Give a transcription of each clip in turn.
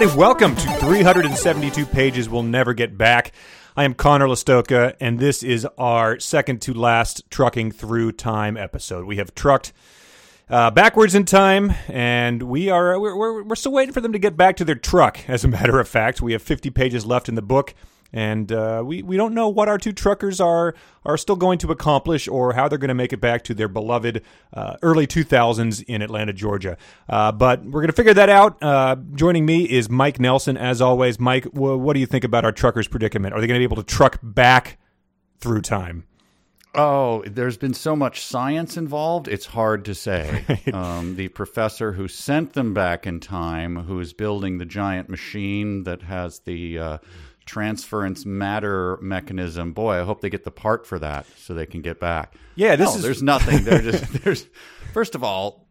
everybody. Welcome to 372 Pages We'll Never Get Back. I am Conor Lastowka, and this is our second to last Trucking Through Time episode. We have trucked uh, backwards in time, and we are we're, we're, we're still waiting for them to get back to their truck. As a matter of fact, we have 50 pages left in the book and uh, we we don't know what our two truckers are are still going to accomplish or how they're going to make it back to their beloved uh, early 2000s in Atlanta, Georgia. Uh, but we're going to figure that out. Uh, joining me is Mike Nelson, as always. Mike, w- what do you think about our truckers' predicament? Are they going to be able to truck back through time? Oh, there's been so much science involved, it's hard to say. um, the professor who sent them back in time, who is building the giant machine that has the uh, transference matter mechanism. Boy, I hope they get the part for that so they can get back. Yeah, this no, is there's nothing. They're just there's first of all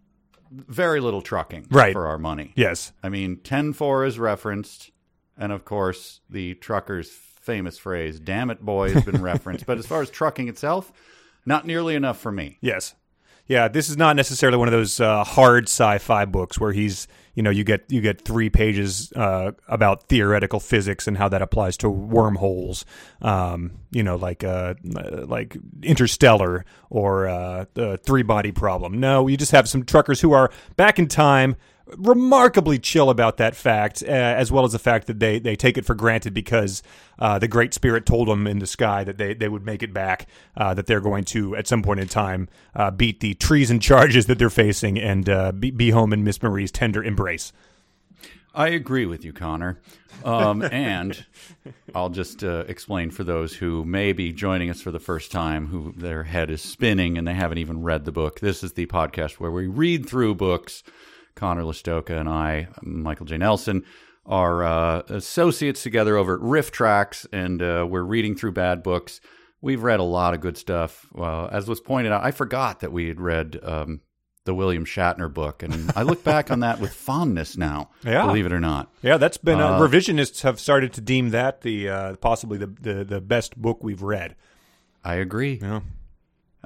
very little trucking right. for our money. Yes. I mean, 10-4 is referenced and of course the truckers famous phrase "damn it boy" has been referenced, but as far as trucking itself, not nearly enough for me. Yes. Yeah, this is not necessarily one of those uh, hard sci-fi books where he's, you know, you get you get three pages uh, about theoretical physics and how that applies to wormholes, um, you know, like uh, like Interstellar or uh, the Three Body Problem. No, you just have some truckers who are back in time remarkably chill about that fact, uh, as well as the fact that they, they take it for granted because uh, the Great Spirit told them in the sky that they, they would make it back, uh, that they're going to, at some point in time, uh, beat the treason charges that they're facing and uh, be, be home in Miss Marie's tender embrace. I agree with you, Conor. Um, and I'll just uh, explain for those who may be joining us for the first time, who their head is spinning and they haven't even read the book. This is the podcast where we read through books Conor Lastowka and I, Michael J. Nelson, are uh, associates together over at RiffTrax, and uh, we're reading through bad books. We've read a lot of good stuff. Uh, as was pointed out, I forgot that we had read um, the William Shatner book, and I look back on that with fondness now. Yeah. believe it or not. Yeah, that's been uh, revisionists have started to deem that the uh, possibly the, the the best book we've read. I agree. Yeah.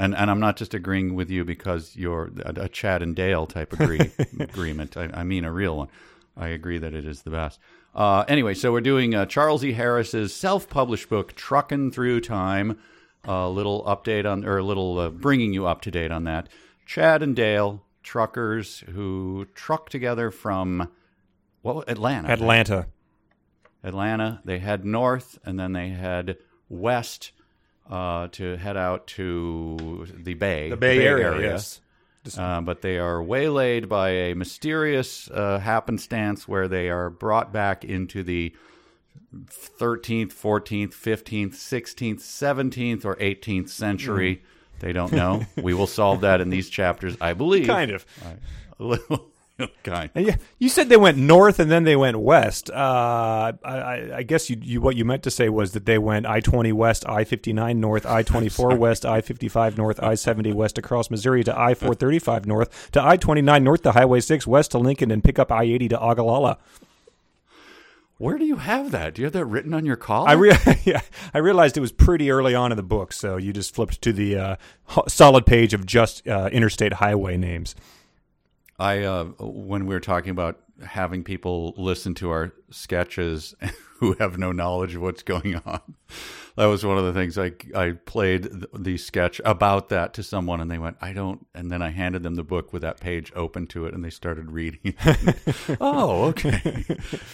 And and I'm not just agreeing with you because you're a, a Chad and Dale type agree, agreement. I, I, mean a real one. I agree that it is the best. Uh, anyway, so we're doing uh, Charles E. Harris's self-published book, "Trucking Through Time." A little update on, or a little uh, bringing you up to date on that. Chad and Dale, truckers who truck together from what Atlanta. Atlanta. Atlanta. They head north and then they head west uh, to head out to the Bay, the Bay, Bay area, area. Yes. Uh, but they are waylaid by a mysterious uh, happenstance where they are brought back into the 13th, 14th, 15th, 16th, 17th, or 18th century. Mm. They don't know. we will solve that in these chapters, I believe. Kind of. A And yeah, you said they went north and then they went west. Uh, I, I, guess you, you, what you meant to say was that they went I twenty west, I fifty nine north, I twenty four west, I fifty five north, I seventy west across Missouri to I four thirty five north to I twenty nine north to Highway six west to Lincoln and pick up I eighty to Ogallala. Where do you have that? Do you have that written on your collar? I re- yeah, I realized it was pretty early on in the book, so you just flipped to the uh, solid page of just uh, interstate highway names. I uh, when we were talking about having people listen to our sketches who have no knowledge of what's going on, that was one of the things I I played the sketch about that to someone, and they went, "I don't," and then I handed them the book with that page open to it, and they started reading. oh, okay,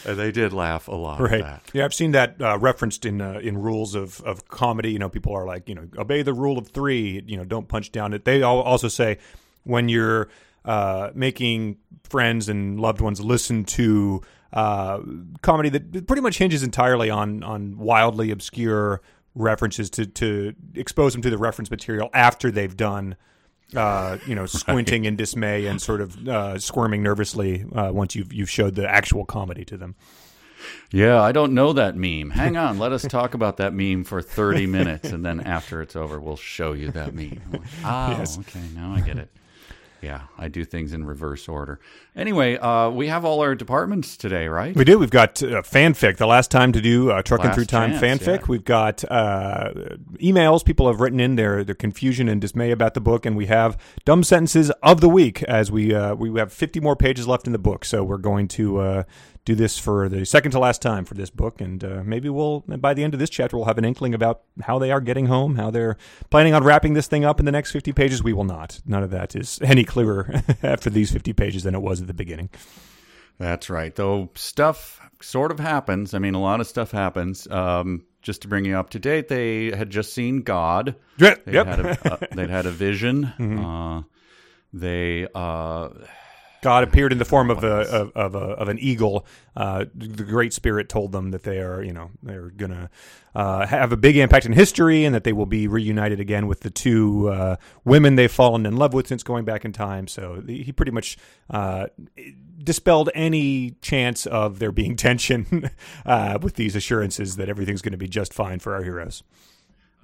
they did laugh a lot. Right? Yeah, I've seen that uh, referenced in uh, in rules of of comedy. You know, people are like, you know, obey the rule of three. You know, don't punch down. It. They also say when you're uh, making friends and loved ones listen to uh, comedy that pretty much hinges entirely on on wildly obscure references to to expose them to the reference material after they've done uh, you know, squinting right. in dismay and sort of uh, squirming nervously uh, once you've you've showed the actual comedy to them. Yeah, I don't know that meme. Hang on, let us talk about that meme for thirty minutes, and then after it's over, we'll show you that meme. Like, oh, yes. okay, now I get it. Yeah, I do things in reverse order. Anyway, uh, we have all our departments today, right? We do. We've got uh, fanfic. The last time to do uh, trucking last through time chance, fanfic. Yeah. We've got uh, emails. People have written in their their confusion and dismay about the book, and we have dumb sentences of the week. As we uh, we have fifty more pages left in the book, so we're going to uh, do this for the second to last time for this book, and uh, maybe we'll by the end of this chapter we'll have an inkling about how they are getting home, how they're planning on wrapping this thing up in the next fifty pages. We will not. None of that is any clearer after these fifty pages than it was at the beginning. That's right. Though stuff sort of happens. I mean, a lot of stuff happens. Um, just to bring you up to date, they had just seen God. Yep. They had a, uh, they'd had a vision. Mm-hmm. Uh, they uh, God appeared in the form of a of, of, a, of an eagle. Uh, the Great Spirit told them that they are, you know, they're gonna uh, have a big impact in history, and that they will be reunited again with the two uh, women they've fallen in love with since going back in time. So he pretty much uh, dispelled any chance of there being tension uh, with these assurances that everything's going to be just fine for our heroes.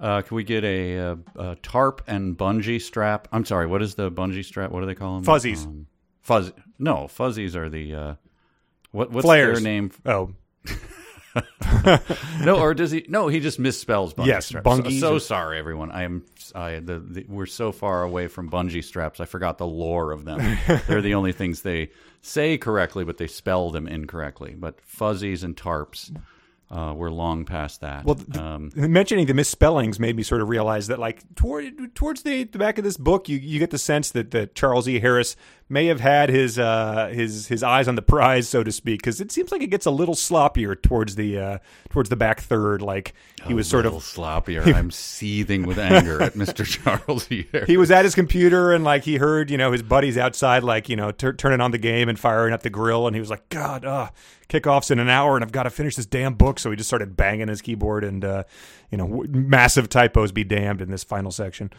Uh, can we get a, a, a, tarp and bungee strap? I'm sorry, what is the bungee strap? What do they call them? Fuzzies. Um, Fuzz. No, fuzzies are the uh, what? What's Flares. their name? Oh, no, or does he? No, he just misspells bungee yes, straps. bungees so, so sorry, everyone. I am. I the, the we're so far away from bungee straps. I forgot the lore of them. They're the only things they say correctly, but they spell them incorrectly. But fuzzies and tarps. Uh, we're long past that. Well, th- um, mentioning the misspellings made me sort of realize that, like, toward towards the, the back of this book, you, you get the sense that, that Charles E. Harris may have had his uh, his his eyes on the prize, so to speak, because it seems like it gets a little sloppier towards the uh, towards the back third. Like he was sort of sloppier. I'm seething with anger at Mr. Charles E. Harris. He was at his computer and like he heard you know his buddies outside like you know t- turning on the game and firing up the grill, and he was like, God, uh, kickoffs in an hour, and I've got to finish this damn book. So he just started banging his keyboard, and uh, you know, w- massive typos be damned in this final section.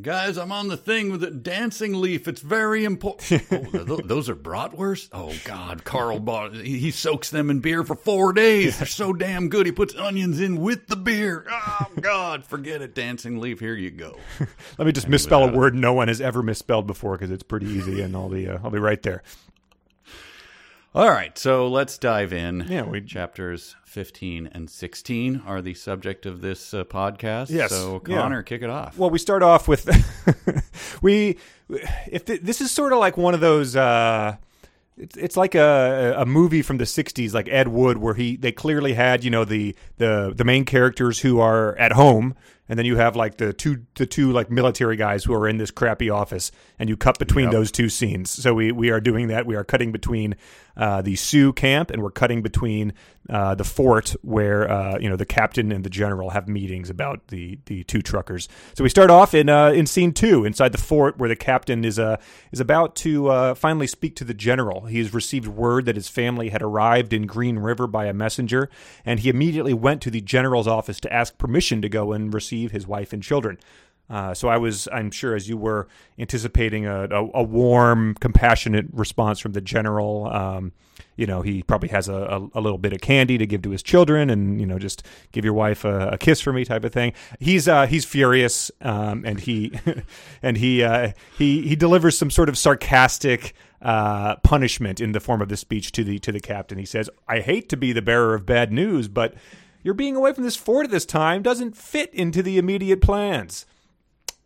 Guys, I'm on the thing with the dancing leaf. It's very important. oh, those are bratwurst. Oh God, Carl bought. He soaks them in beer for four days. They're so damn good. He puts onions in with the beer. Oh God, forget it. Dancing leaf. Here you go. Let me just misspell a word no one has ever misspelled before because it's pretty easy, and I'll be uh, I'll be right there. All right, so let's dive in. Yeah, we chapters fifteen and sixteen are the subject of this uh, podcast. Yes, so Conor, yeah. kick it off. Well, we start off with we if this is sort of like one of those. Uh, it's it's like a a movie from the '60s, like Ed Wood, where he they clearly had you know the the the main characters who are at home, and then you have like the two the two like military guys who are in this crappy office, and you cut between Yep. those two scenes. So we we are doing that. We are cutting between uh, the Sioux camp, and we're cutting between uh, the fort where uh, you know the captain and the general have meetings about the the two truckers. So we start off in uh, in scene two inside the fort, where the captain is uh, is about to uh, finally speak to the general. He has received word that his family had arrived in Green River by a messenger, and he immediately went to the general's office to ask permission to go and receive his wife and children. Uh, so I was, I'm sure, as you were anticipating a, a, a warm, compassionate response from the general. Um, you know, he probably has a, a, a little bit of candy to give to his children, and you know, just give your wife a, a kiss for me, type of thing. He's uh, he's furious, um, and he and he uh, he he delivers some sort of sarcastic uh, punishment in the form of the speech to the to the captain. He says, "I hate to be the bearer of bad news, but." Your being away from this fort at this time doesn't fit into the immediate plans.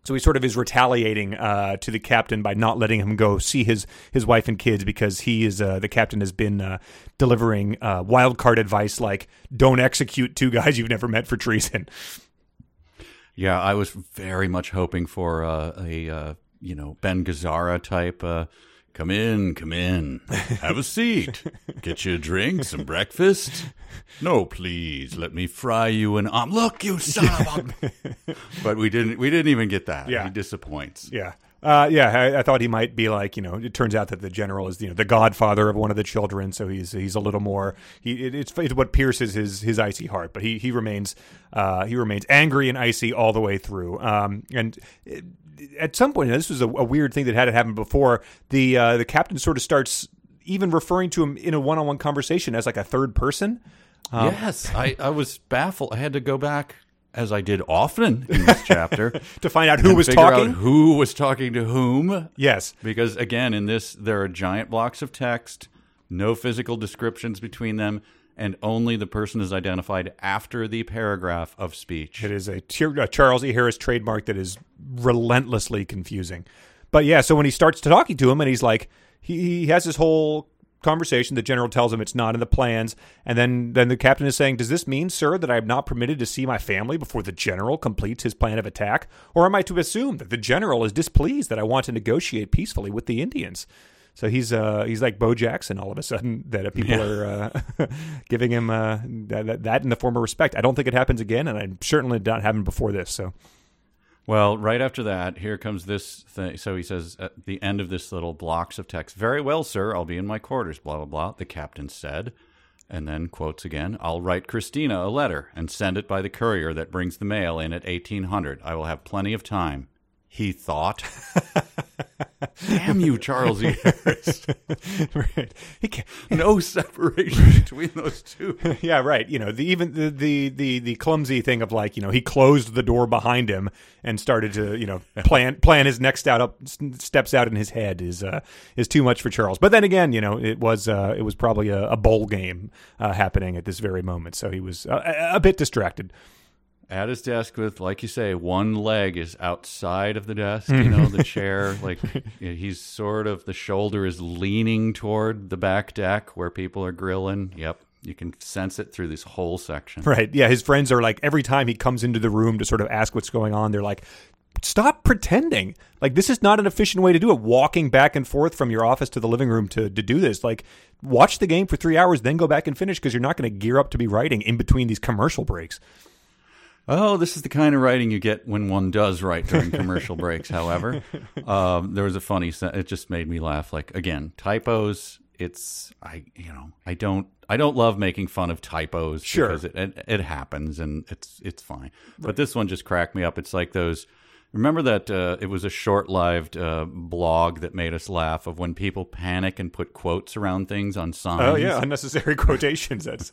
So he sort of is retaliating uh, to the captain by not letting him go see his his wife and kids because he is uh, the captain has been uh, delivering uh, wild card advice like don't execute two guys you've never met for treason. Yeah, I was very much hoping for uh, a uh, you know Ben Gazzara type. Come in, come in, have a seat, get you a drink, some breakfast. No, please, let me fry you an om. Look, you son of a. but we didn't. We didn't even get that. Yeah. he disappoints. Yeah. Uh, yeah, I, I thought he might be like you know. It turns out that the general is you know the godfather of one of the children, so he's he's a little more. He it, it's, it's what pierces his his icy heart, but he he remains uh, he remains angry and icy all the way through. Um, and it, at some point, this was a, a weird thing that had happened before. The uh, the captain sort of starts even referring to him in a one on one conversation as like a third person. yes, I, I was baffled. I had to go back, as I did often in this chapter, to find out who was talking. who was talking to whom. Yes, Because again, in this, there are giant blocks of text, no physical descriptions between them, and only the person is identified after the paragraph of speech. It is a, a Charles E. Harris trademark that is relentlessly confusing. But yeah, so when he starts talking to him and he's like, he, he has this whole conversation. The general tells him it's not in the plans, and then then the captain is saying, "Does this mean, sir, that I am not permitted to see my family before the general completes his plan of attack, or am I to assume that the general is displeased that I want to negotiate peacefully with the Indians?" So he's uh, he's like Bo Jackson all of a sudden that people Yeah. are uh, giving him uh, that, that in the form of respect. I don't think it happens again, and I certainly not happen before this. So Well, right after that, here comes this thing. So he says at the end of this little blocks of text, Very well, sir, I'll be in my quarters, blah, blah, blah. The captain said, and then quotes again, I'll write Christina a letter and send it by the courier that brings the mail in at 1800. I will have plenty of time. He thought. Damn you, Charles E. Harris. right. He can't, No separation between those two. yeah, right. You know, the even the, the the the clumsy thing of like, you know, he closed the door behind him and started to, you know, plan plan his next out up steps out in his head is uh is too much for Charles. But then again, you know, it was uh it was probably a, a bowl game uh, happening at this very moment, so he was uh, a, a bit distracted. At his desk with, like you say, one leg is outside of the desk, you hmm. know, the chair. Like he's sort of, the shoulder is leaning toward the back deck where people are grilling. Yep. You can sense it through this whole section. Right. Yeah, his friends are like every time he comes into the room to sort of ask what's going on, they're like stop pretending. Like this is not an efficient way to do it. Walking back and forth from your office to the living room to to do this. Like watch the game for 3 hours then go back and finish because you're not going to gear up to be writing in between these commercial breaks. Oh, this is the kind of writing you get when one does write during commercial breaks. However, um, there was a funny. It just made me laugh. Like again, typos. It's I you know I don't I don't love making fun of typos Sure. because it, it it happens and it's it's fine. But this one just cracked me up. It's like those. Remember that uh, it was a short-lived uh, blog that made us laugh of when people panic and put quotes around things on signs. Oh yeah, unnecessary quotations. That's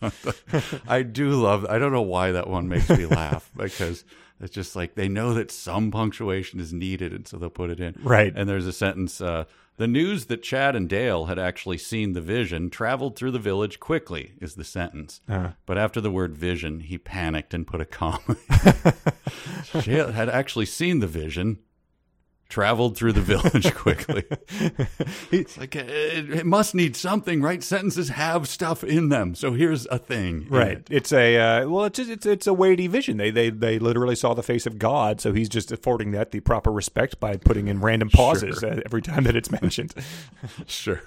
I do love. I don't know why that one makes me laugh because it's just like they know that some punctuation is needed, and so they'll put it in. Right. And there's a sentence: uh, "The news that Chad and Dale had actually seen the vision traveled through the village quickly." Is the sentence. Uh-huh. But after the word "vision," he panicked and put a comma. Chad had actually seen the vision. Traveled through the village quickly. it's like it, it must need something, right? Sentences have stuff in them, so here's a thing. right. it. It's a uh, well, it's it's it's a weighty vision. They they they literally saw the face of God, so he's just affording that the proper respect by putting in random pauses uh, every time that it's mentioned. Sure.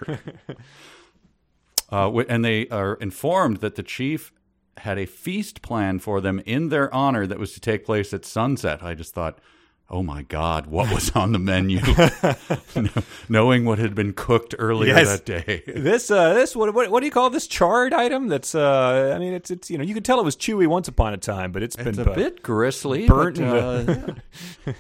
uh, and they are informed that the chief had a feast planned for them in their honor that was to take place at sunset. I just thought, oh my God, what was on the menu? Knowing what had been cooked earlier Yes. that day. This uh this what, what what do you call this charred item? That's uh I mean it's it's you know you could tell it was chewy once upon a time, but it's been It's a bu- bit gristly. burnt but, uh,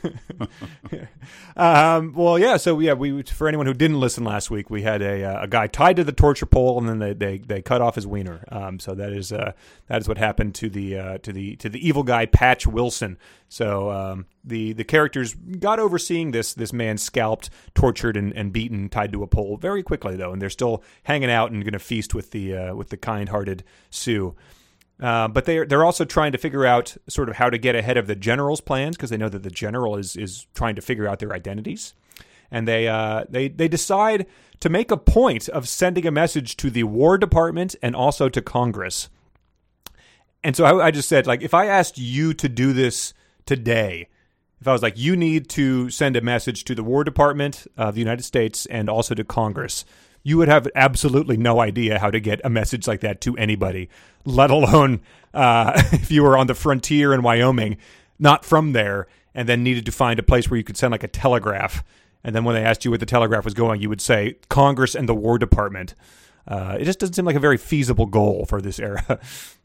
Um, well, yeah. So yeah, we for anyone who didn't listen last week, we had a uh, a guy tied to the torture pole, and then they they, they cut off his wiener. Um, so that is uh, that is what happened to the uh, to the to the evil guy Patch Wilson. So um, the the characters got over seeing this this man scalped, tortured, and, and beaten, tied to a pole very quickly though, and they're still hanging out and going to feast with the uh, with the kind hearted Sioux. Uh, but they're they're also trying to figure out sort of how to get ahead of the general's plans because they know that the general is is trying to figure out their identities, and they uh, they they decide to make a point of sending a message to the War Department and also to Congress. And so I, I just said, like, if I asked you to do this today, if I was like, you need to send a message to the War Department of the United States and also to Congress, you would have absolutely no idea how to get a message like that to anybody, let alone uh, if you were on the frontier in Wyoming, not from there, and then needed to find a place where you could send like a telegraph. And then when they asked you where the telegraph was going, you would say Congress and the War Department. Uh, it just doesn't seem like a very feasible goal for this era.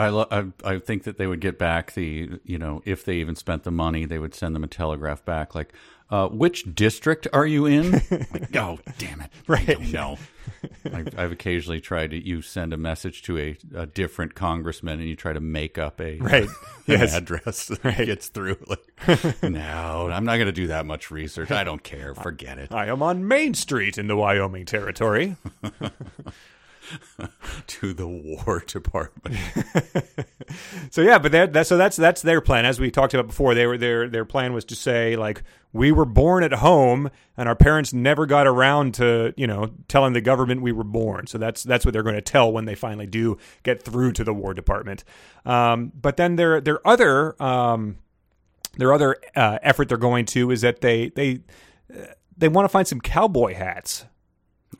I, lo- I I think that they would get back the you know if they even spent the money they would send them a telegraph back like uh, which district are you in? like, oh damn it! Right. Know. I've, I've occasionally tried to you send a message to a, a different congressman and you try to make up a Right. an Yes. address that gets through. Like, no, I'm not going to do that much research. I don't care. Forget it. I am on Main Street in the Wyoming Territory. to the War Department. so yeah, but that, that so that's that's their plan. As we talked about before, they were their their plan was to say like we were born at home and our parents never got around to you know telling the government we were born. So that's that's what they're going to tell when they finally do get through to the War Department. Um, but then their their other um, their other uh, effort they're going to is that they they they want to find some cowboy hats.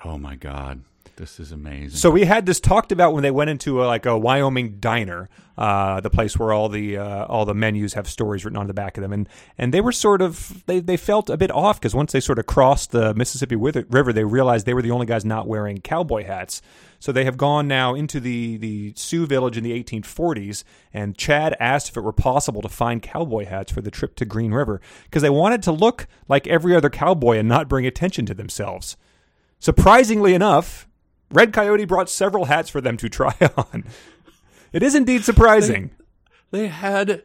Oh my God. This is amazing. So we had this talked about when they went into a, like a Wyoming diner, uh, the place where all the uh, all the menus have stories written on the back of them, and and they were sort of they, they felt a bit off because once they sort of crossed the Mississippi River, they realized they were the only guys not wearing cowboy hats. So they have gone now into the the Sioux village in the 1840s, and Chad asked if it were possible to find cowboy hats for the trip to Green River because they wanted to look like every other cowboy and not bring attention to themselves. Surprisingly enough, Red Coyote brought several hats for them to try on. It is indeed surprising. They, they had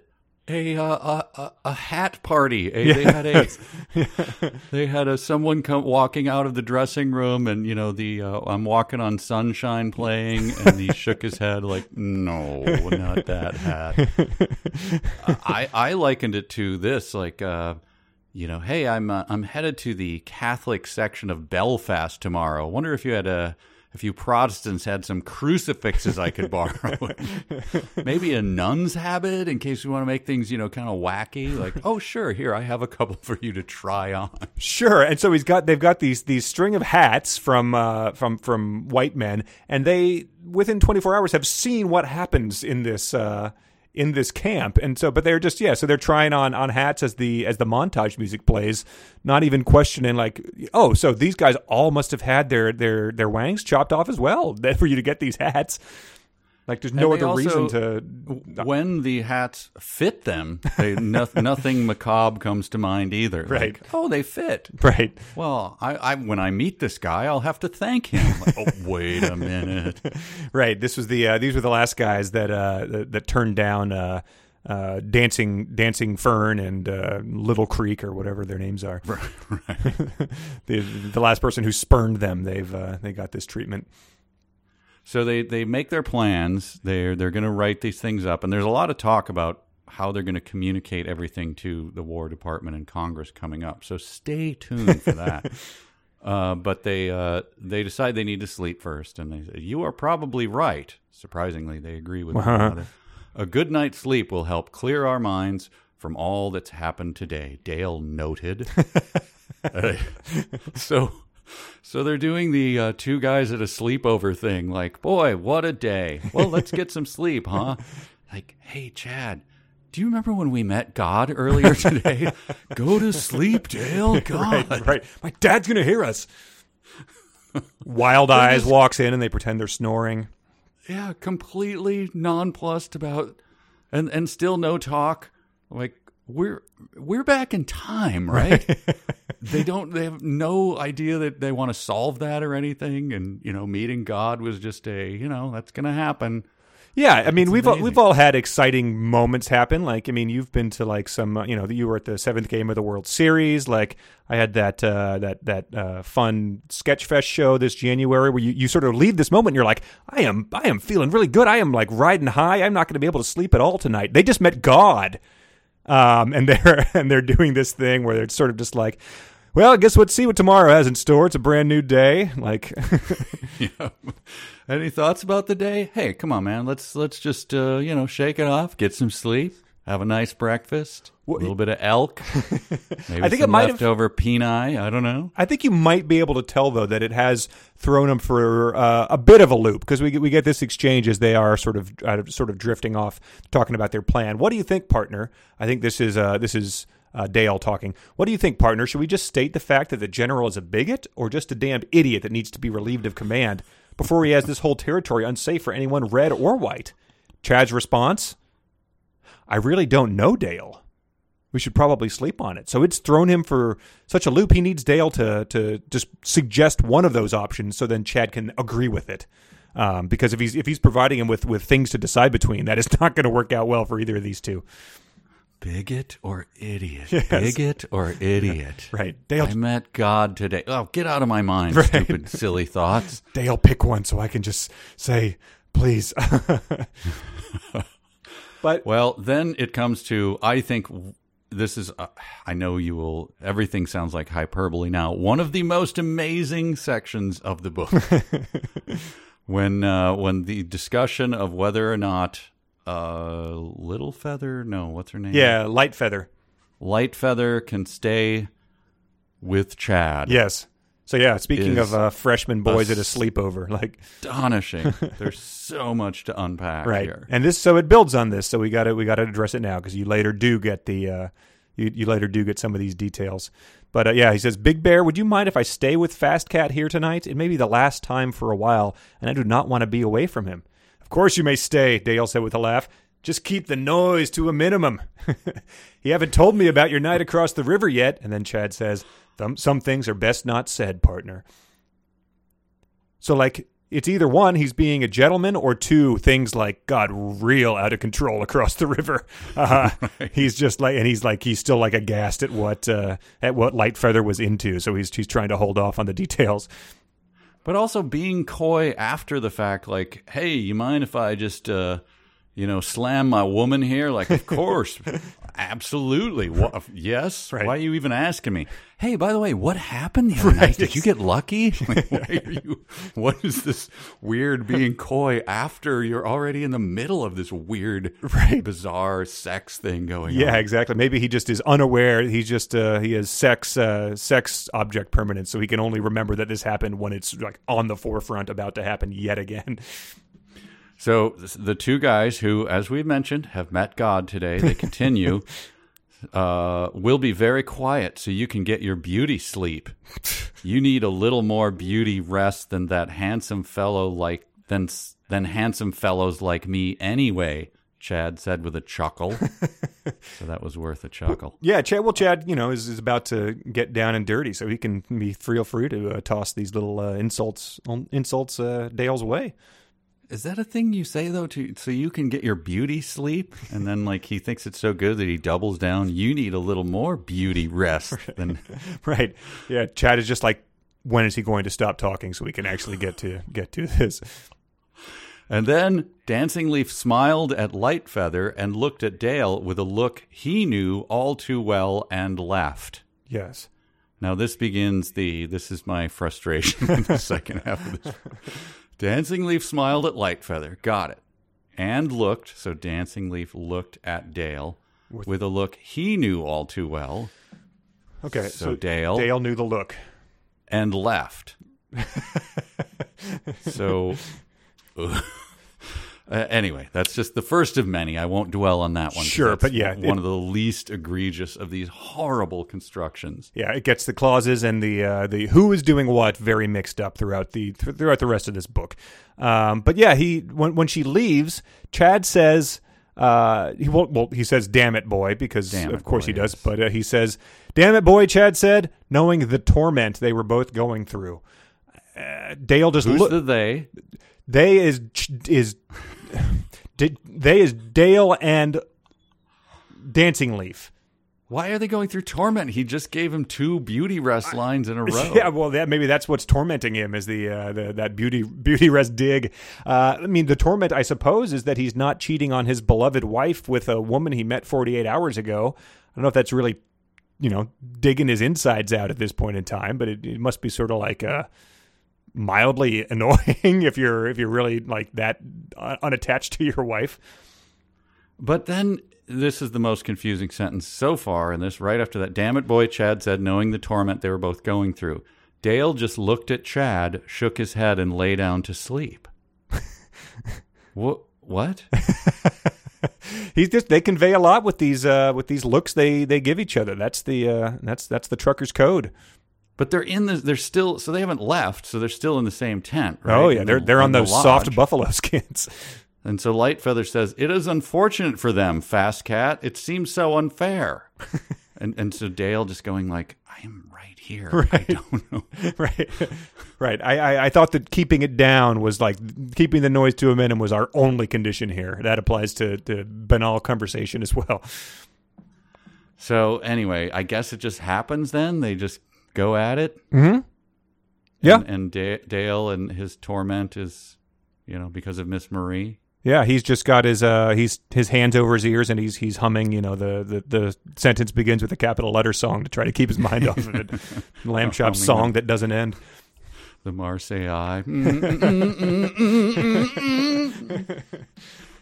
a, uh, a a hat party. A, They had a they had a someone come walking out of the dressing room, and you know the uh, I'm walking on sunshine playing, and he shook his head like, no, not that hat. I I likened it to this, like. Uh, you know, hey, I'm uh, I'm headed to the Catholic section of Belfast tomorrow. Wonder if you had a if you Protestants had some crucifixes I could borrow. Maybe a nun's habit in case we want to make things, you know, kind of wacky. Like, oh sure, here I have a couple for you to try on. Sure. And so he's got they've got these these string of hats from uh, from from white men, and they within 24 hours have seen what happens in this uh, in this camp. And so but they're just yeah so they're trying on on hats as the as the montage music plays not even questioning like oh so these guys all must have had their their their wangs chopped off as well for you to get these hats like there's no other also, reason to. When the hats fit them, they, no, nothing macabre comes to mind either. Right. Like, oh, they fit. Right. Well, I, I when I meet this guy, I'll have to thank him. Like, oh, wait a minute. right. This was the uh, these were the last guys that uh, that, that turned down. Uh, uh, dancing dancing fern and uh, little creek or whatever their names are right. the, the last person who spurned them they've uh, they got this treatment so they, they make their plans. They're they're going to write these things up, and there's a lot of talk about how they're going to communicate everything to the War Department and Congress coming up. So stay tuned for that. uh, but they uh, they decide they need to sleep first, and they say, "You are probably right." Surprisingly, they agree with one another. A good night's sleep will help clear our minds from all that's happened today. Dale noted. uh, so so they're doing the uh, two guys at a sleepover thing. Like, boy, what a day. Well, let's get some sleep, huh? Like, hey, Chad, do you remember when we met God earlier today? Go to sleep, Dale. God. right, right. My dad's going to hear us. Wild Eyes walks in and they pretend they're snoring. Yeah, completely nonplussed about, and and still no talk. Like, we're we're back in time, right? they don't they have no idea that they want to solve that or anything and you know meeting God was just a, you know, that's going to happen. Yeah, I mean, it's we've all, we've all had exciting moments happen. Like, I mean, you've been to like some, uh, you know, you were at the seventh game of the World Series. Like, I had that uh, that that uh, fun Sketchfest show this January where you, you sort of leave this moment and you're like, I am I am feeling really good. I am like riding high. I'm not going to be able to sleep at all tonight. They just met God um, and they're and they're doing this thing where it's sort of just like, well, I guess let's see what tomorrow has in store. It's a brand new day. Like, yeah. Any thoughts about the day? Hey, come on, man. Let's let's just uh, you know shake it off, get some sleep, have a nice breakfast, well, a little bit of elk, maybe I think it might leftover have, peni. I don't know. I think you might be able to tell though that it has thrown them for uh, a bit of a loop because we get, we get this exchange as they are sort of uh, sort of drifting off, talking about their plan. What do you think, partner? I think this is uh, this is. Uh, Dale talking. What do you think, partner? Should we just state the fact that the general is a bigot or just a damned idiot that needs to be relieved of command before he has this whole territory unsafe for anyone red or white? Chad's response I really don't know Dale. We should probably sleep on it. So it's thrown him for such a loop. He needs Dale to to just suggest one of those options, so then Chad can agree with it. Um, because if he's if he's providing him with with things to decide between, that is not going to work out well for either of these two. Bigot or idiot? Bigot or idiot? Right. Dale I met God today. Oh, get out of my mind, Right. stupid, silly thoughts. Dale pick one so I can just say please. But Well, then it comes to I think this is uh, I know you will everything sounds like hyperbole now. One of the most amazing sections of the book. when uh, when the discussion of whether or not uh, Little Feather, no, what's her name? yeah, light feather. Light Feather can stay with Chad. Yes. So yeah, speaking of uh, freshman boys at a sleepover, like Astonishing. There's so much to unpack right, here. and this so it builds on this. So we got to we got to address it now because you later do get the uh, you you later do get some of these details. But uh, yeah, he says, Big Bear, would you mind if I stay with Fast Cat here tonight? It may be the last time for a while, and I do not want to be away from him. Of course you may stay, Dale said with a laugh. Just keep the noise to a minimum. you haven't told me about your night across the river yet. And then Chad says, "Some- Some things are best not said, partner. So, like, it's either one, he's being a gentleman, or two, things like got real out of control across the river. Uh, He's just like, and he's like, he's still like aghast at what uh, at what Lightfeather was into. So he's he's trying to hold off on the details. but also being coy after the fact like hey you mind if i just uh you know slam my woman here like of course absolutely what, yes Right. why are you even asking me hey by the way what happened the other night did you get lucky like, why are you what is this weird being coy after you're already in the middle of this weird bizarre sex thing going Yeah, on Yeah, exactly. Maybe he just is unaware. He's just uh, he has sex uh, sex object permanence, so he can only remember that this happened when it's like on the forefront, about to happen yet again. So the two guys who, as we mentioned, have met God today, they continue. uh, will be very quiet so you can get your beauty sleep. You need a little more beauty rest than that handsome fellow like than than handsome fellows like me anyway. Chad said with a chuckle. so that was worth a chuckle. Yeah, Chad. Well, Chad, you know, is, is about to get down and dirty, so he can be feel free to uh, toss these little uh, insults insults uh, Dale's way. Is that a thing you say though? To so you can get your beauty sleep, and then like he thinks it's so good that he doubles down. You need a little more beauty rest than Right? Yeah, Chad is just like, when is he going to stop talking so we can actually get to get to this? And then Dancing Leaf smiled at Lightfeather and looked at Dale with a look he knew all too well and laughed. Yes. Now this begins the this is my frustration in the second half of this. Dancing Leaf smiled at Lightfeather, got it. And looked, so Dancing Leaf looked at Dale with a look he knew all too well Okay. So Dale- Dale knew the look. and left. so uh, anyway, that's just the first of many. I won't dwell on that one. Sure, but yeah, one it- of the least egregious of these horrible constructions. Yeah, it gets the clauses and the uh, the who is doing what very mixed up throughout the th- throughout the rest of this book. Um, but yeah, he when when she leaves, Chad says uh, he won't. Well, he says, "Damn it, boy," because Damn of course boy, he does. yes. But uh, he says, "Damn it, boy," Chad said, knowing the torment they were both going through. Uh, Dale just Who's look. the they? they is is did they is Dale and Dancing Leaf. Why are they going through torment? He just gave him two beauty rest lines in a row. Yeah, well, that maybe that's what's tormenting him is the uh, the that beauty beauty rest dig. Uh, I mean, the torment, I suppose, is that he's not cheating on his beloved wife with a woman he met 48 hours ago. I don't know if that's really, you know, digging his insides out at this point in time, but it, it must be sort of like uh, mildly annoying if you're if you're really like that uh, unattached to your wife. But then this is the most confusing sentence so far in this. Right after that, damn it, boy, Chad said, knowing the torment they were both going through. Dale just looked at Chad, shook his head, and lay down to sleep. what? What? He's just they convey a lot with these uh, with these looks they they give each other. That's the uh, that's that's the trucker's code. But they're in the. They're still. So they haven't left. So they're still in the same tent. Right? Oh yeah, they're the- they're on the those soft buffalo skins. And so Lightfeather says, "It is unfortunate for them, Fast Cat. It seems so unfair." and and so Dale just going like, "I am right here. I don't know." right, right. I, I I thought that keeping it down was like keeping the noise to a minimum was our only condition here. That applies to to banal conversation as well. So anyway, I guess it just happens. Then they just go at it. Mm-hmm. Yeah. And, and da- Dale and his torment is, you know, because of Miss Marie. Yeah, he's just got his uh he's his hands over his ears and he's he's humming, you know, the the, the sentence begins with a capital letter song to try to keep his mind off of it. Lamb chop song the- that doesn't end. The Marseillaise.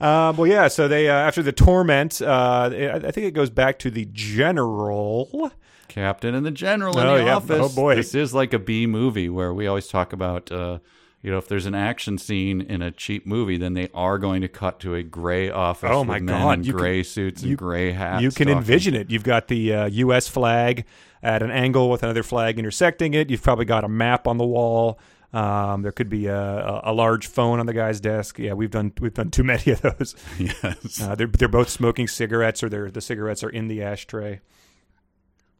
Uh, well, yeah. So they uh, after the torment, uh, I think it goes back to the general. Captain and the General in Oh, the yeah. office. Oh, boy. This is like a B movie where we always talk about, uh, you know, if there's an action scene in a cheap movie, then they are going to cut to a gray office. Oh, my God. in You can- gray suits and you- gray hats. you can talking. envision it. You've got the uh, U.S. flag at an angle with another flag intersecting it. You've probably got a map on the wall. Um, there could be a, a, large phone on the guy's desk. Yeah, we've done we've done too many of those. Yes. Uh, they're they're both smoking cigarettes, or they're the cigarettes are in the ashtray.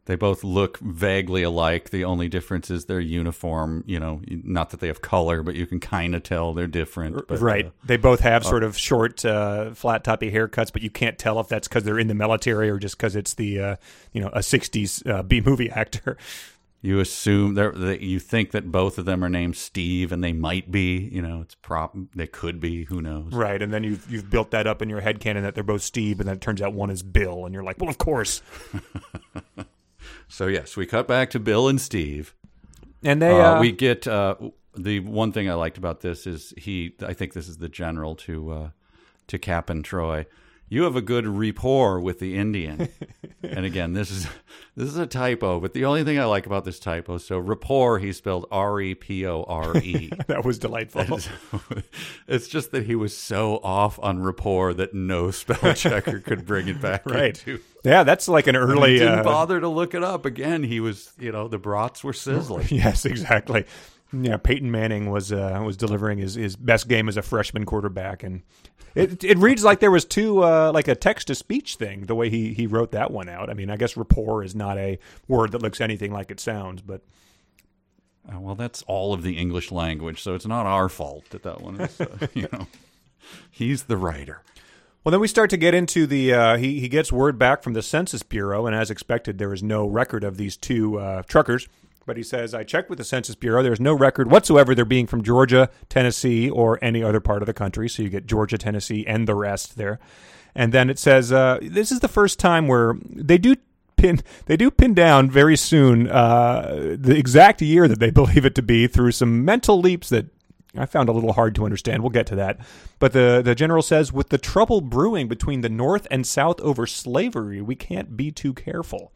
They both look vaguely alike. The only difference is their uniform. You know, not that they have color, but you can kind of tell they're different. But, right. uh, they both have sort of short, uh, flat toppy haircuts, but you can't tell if that's because they're in the military or just because it's the uh, you know a '60s uh, B movie actor. You assume that you think that both of them are named Steve, and they might be. You know, it's prop. They could be. Who knows? Right, and then you've you've built that up in your head canon that they're both Steve, and then it turns out one is Bill, and you're like, well, of course. So yes, we cut back to Bill and Steve. And they Uh, uh, we get uh, the one thing I liked about this is he. I think this is the general to uh, to and Troy. You have a good rapport with the Indian, and again, this is this is a typo. But the only thing I like about this typo, so rapport, he spelled R E P O R E. that was delightful. It's just that he was so off on rapport that no spell checker could bring it back. Right. into- yeah, that's like an early. He didn't uh, bother to look it up again. He was, you know, the brats were sizzling. Yes, exactly. Yeah, Peyton Manning was uh, was delivering his, his best game as a freshman quarterback, and it it reads like there was two uh, like a text to speech thing. The way he he wrote that one out. I mean, I guess rapport is not a word that looks anything like it sounds, but Uh, well, that's all of the English language, so it's not our fault that that one is. Uh, you know, he's the writer. Well, then we start to get into the. Uh, he he gets word back from the Census Bureau, and as expected, there is no record of these two uh, truckers. But he says, "I checked with the Census Bureau. There's no record whatsoever. They're being from Georgia, Tennessee, or any other part of the country. So you get Georgia, Tennessee, and the rest there. And then it says, uh, this is the first time where they do." Pin, they do pin down very soon uh, the exact year that they believe it to be through some mental leaps that I found a little hard to understand. We'll get to that. But the, the general says with the trouble brewing between the North and South over slavery, we can't be too careful.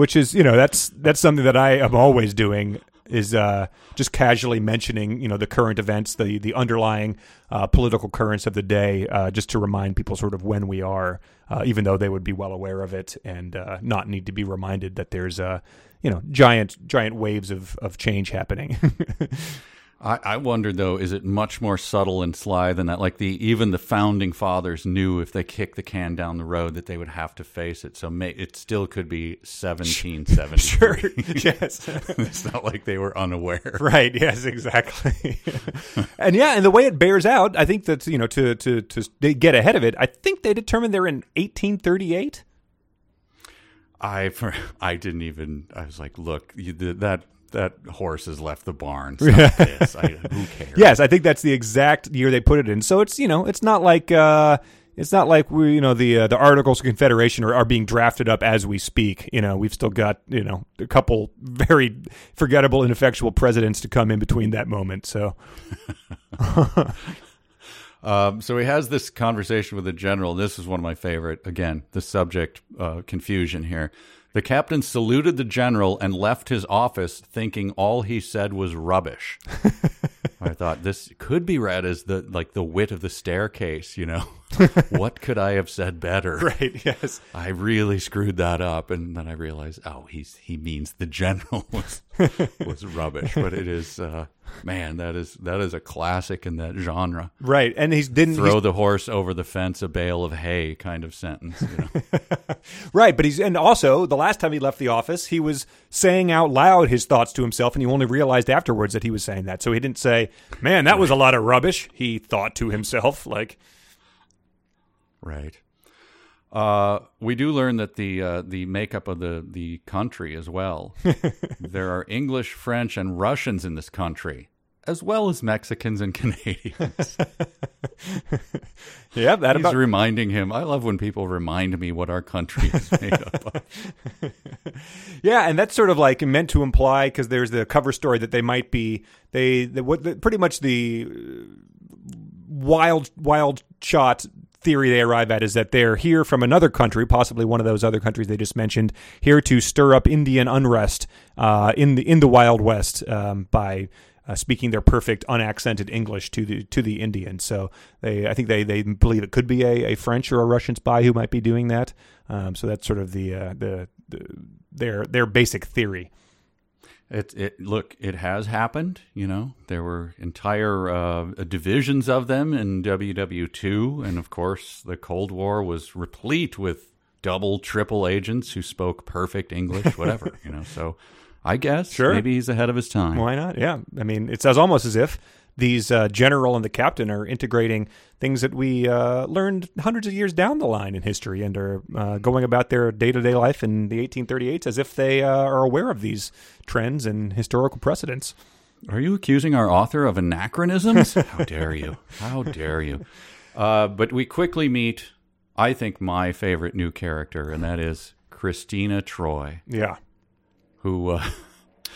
Which is, you know, that's that's something that I am always doing is uh, just casually mentioning, you know, the current events, the the underlying uh, political currents of the day, uh, just to remind people sort of when we are, uh, even though they would be well aware of it and uh, not need to be reminded that there's, uh, you know, giant giant waves of of change happening. I, I wondered though, is it much more subtle and sly than that? Like the even the founding fathers knew if they kicked the can down the road that they would have to face it. So may, it still could be seventeen seventy. sure. yes. it's not like they were unaware. Right. Yes. Exactly. and yeah, and the way it bears out, I think that you know to to to get ahead of it. I think they determined they're in 1838. I I didn't even. I was like, look, you, that that horse has left the barn. I, who cares? Yes, I think that's the exact year they put it in. So it's you know it's not like uh, it's not like we you know the uh, the Articles of Confederation are, are being drafted up as we speak. You know we've still got you know a couple very forgettable, ineffectual presidents to come in between that moment. So Um, so he has this conversation with the general. This is one of my favorite. Again, the subject uh, confusion here. The captain saluted the general and left his office, thinking all he said was rubbish. I thought this could be read as the like the wit of the staircase. You know, what could I have said better? right, yes, I really screwed that up, and then I realized, oh, he's he means the general was was rubbish. But it is, uh, man, that is that is a classic in that genre right, and he's didn't he's- throw the horse over the fence, a bale of hay kind of sentence. You know? Right, but he's and also the last time he left the office, he was saying out loud his thoughts to himself, and he only realized afterwards that he was saying that. So he didn't say, "Man, that was a lot of rubbish." He thought to himself, like, right. Uh, we do learn that the uh, the makeup of the the country as well. there are English, French, and Russians in this country, as well as Mexicans and Canadians. Yeah, that He's about reminding him. I love when people remind me what our country is made up of. Yeah, and that's sort of like meant to imply because there's the cover story that they might be they the, what the, pretty much the uh, wild wild shot theory they arrive at is that they're here from another country, possibly one of those other countries they just mentioned, here to stir up Indian unrest uh, in the in the Wild West um, by. Uh, speaking their perfect unaccented English to the to the Indians, so they I think they, they believe it could be a, a French or a Russian spy who might be doing that. Um, so that's sort of the, uh, the the their their basic theory. It, it look, it has happened. You know, there were entire uh, divisions of them in WW2, and of course, the Cold War was replete with double, triple agents who spoke perfect English, whatever. you know, so I guess Sure. maybe he's ahead of his time. Why not? Yeah, I mean, it's as almost as if these uh, general and the captain are integrating things that we uh, learned hundreds of years down the line in history and are uh, going about their day to day life in the 1838s as if they uh, are aware of these trends and historical precedents. Are you accusing our author of anachronisms? How dare you? How dare you? Uh, but we quickly meet, I think, my favorite new character, and that is Christina Troy, Yeah. Who. Uh,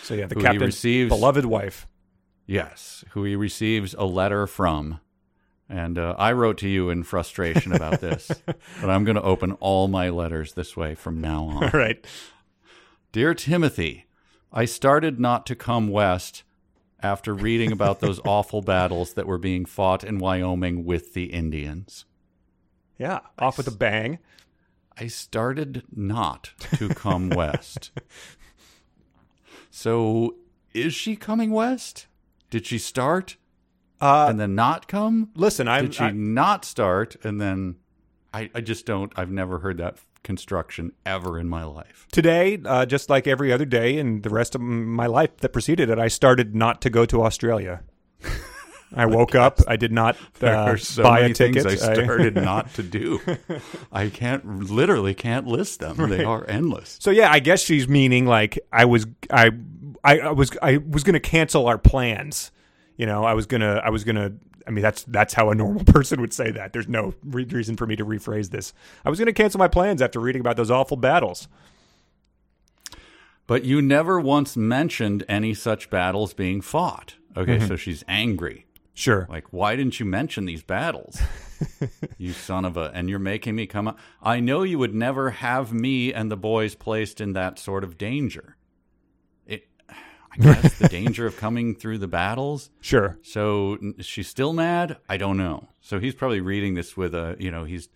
So yeah, the captain's receives- beloved wife. Yes, who he receives a letter from. And uh, I wrote to you in frustration about this, but I'm going to open all my letters this way from now on. All right. Dear Timothy, I started not to come west after reading about those awful battles that were being fought in Wyoming with the Indians. Yeah. Off with a bang. I started not to come west. So, is she coming west? Did she start Uh, and then not come? listen, I'm. Did she I- not start and then I, I just don't I've never heard that construction ever in my life. Today, uh, just like every other day and the rest of my life that preceded it, I started not to go to Australia. I woke up. I did not uh, so buy a ticket. things I started not to do. I can't literally can't list them. They are endless. so yeah, I guess she's meaning like I was I I, I was I was going to cancel our plans. You know, I was gonna I was gonna. I mean, that's that's how a normal person would say that. There's no re- reason for me to rephrase this. I was going to cancel my plans after reading about those awful battles. But you never once mentioned any such battles being fought. Okay, Mm-hmm. so she's angry. Sure. Like, why didn't you mention these battles? you son of a. And you're making me come up. I know you would never have me and the boys placed in that sort of danger. It, I guess the danger of coming through the battles. Sure. So she's still mad? I don't know. So he's probably reading this with a, you know, he's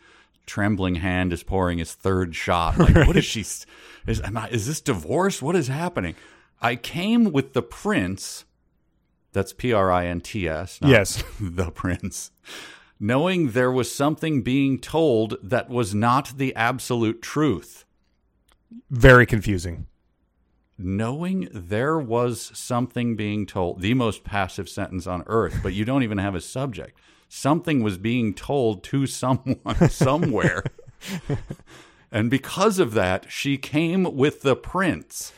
trembling hand is pouring his third shot. Like, what is she? s- Is, am I, is this divorce? What is happening? I came with the prince. That's P R I N T S. Yes. the prince. Knowing there was something being told that was not the absolute truth. Very confusing. knowing there was something being told, the most passive sentence on earth, but you don't even have a subject. Something was being told to someone somewhere. and because of that, she came with the prince.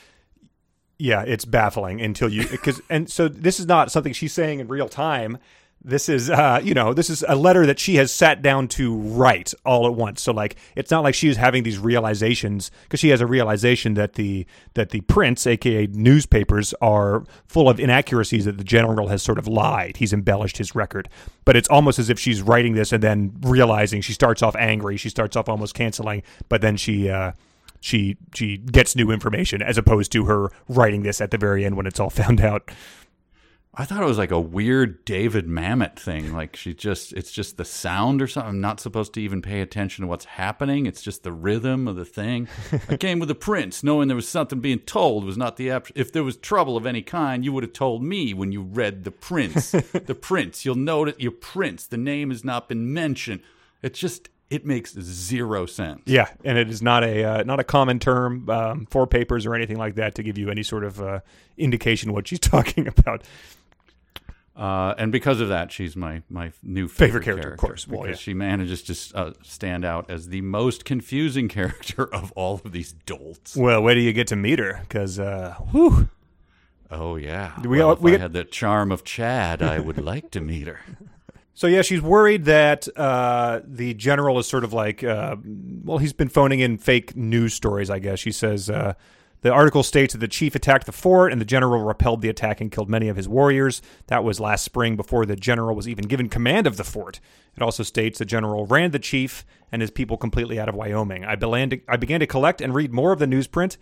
Yeah, it's baffling until you because and so this is not something she's saying in real time. This is uh, you know, this is a letter that she has sat down to write all at once. So like it's not like she's having these realizations because she has a realization that the that the prince, aka newspapers, are full of inaccuracies that the general has sort of lied. He's embellished his record. But it's almost as if she's writing this and then realizing she starts off angry, she starts off almost canceling, but then she uh she she gets new information as opposed to her writing this at the very end when it's all found out. I thought it was like a weird David Mamet thing. Like she just, it's just the sound or something. I'm not supposed to even pay attention to what's happening. It's just the rhythm of the thing. I came with the prince, knowing there was something being told. Was not the ap- if there was trouble of any kind, you would have told me when you read the prince. the prince. You'll note it. Your prince. The name has not been mentioned. It's just, it makes zero sense. Yeah, and it is not a uh, not a common term um, for papers or anything like that to give you any sort of uh, indication what she's talking about. Uh, and because of that, she's my my new Favorite favorite, character, of course. Well, because yeah. she manages to uh, stand out as the most confusing character of all of these dolts. Well, wait till you get to meet her, because, uh, whew. Oh yeah. We well, all- if we I get- had the charm of Chad, I would like to meet her. So yeah, she's worried that uh, the general is sort of like, uh, well, he's been phoning in fake news stories. I guess she says uh, the article states that the chief attacked the fort and the general repelled the attack and killed many of his warriors. That was last spring before the general was even given command of the fort. It also states the general ran the chief and his people completely out of Wyoming. I began to, I began to collect and read more of the newsprint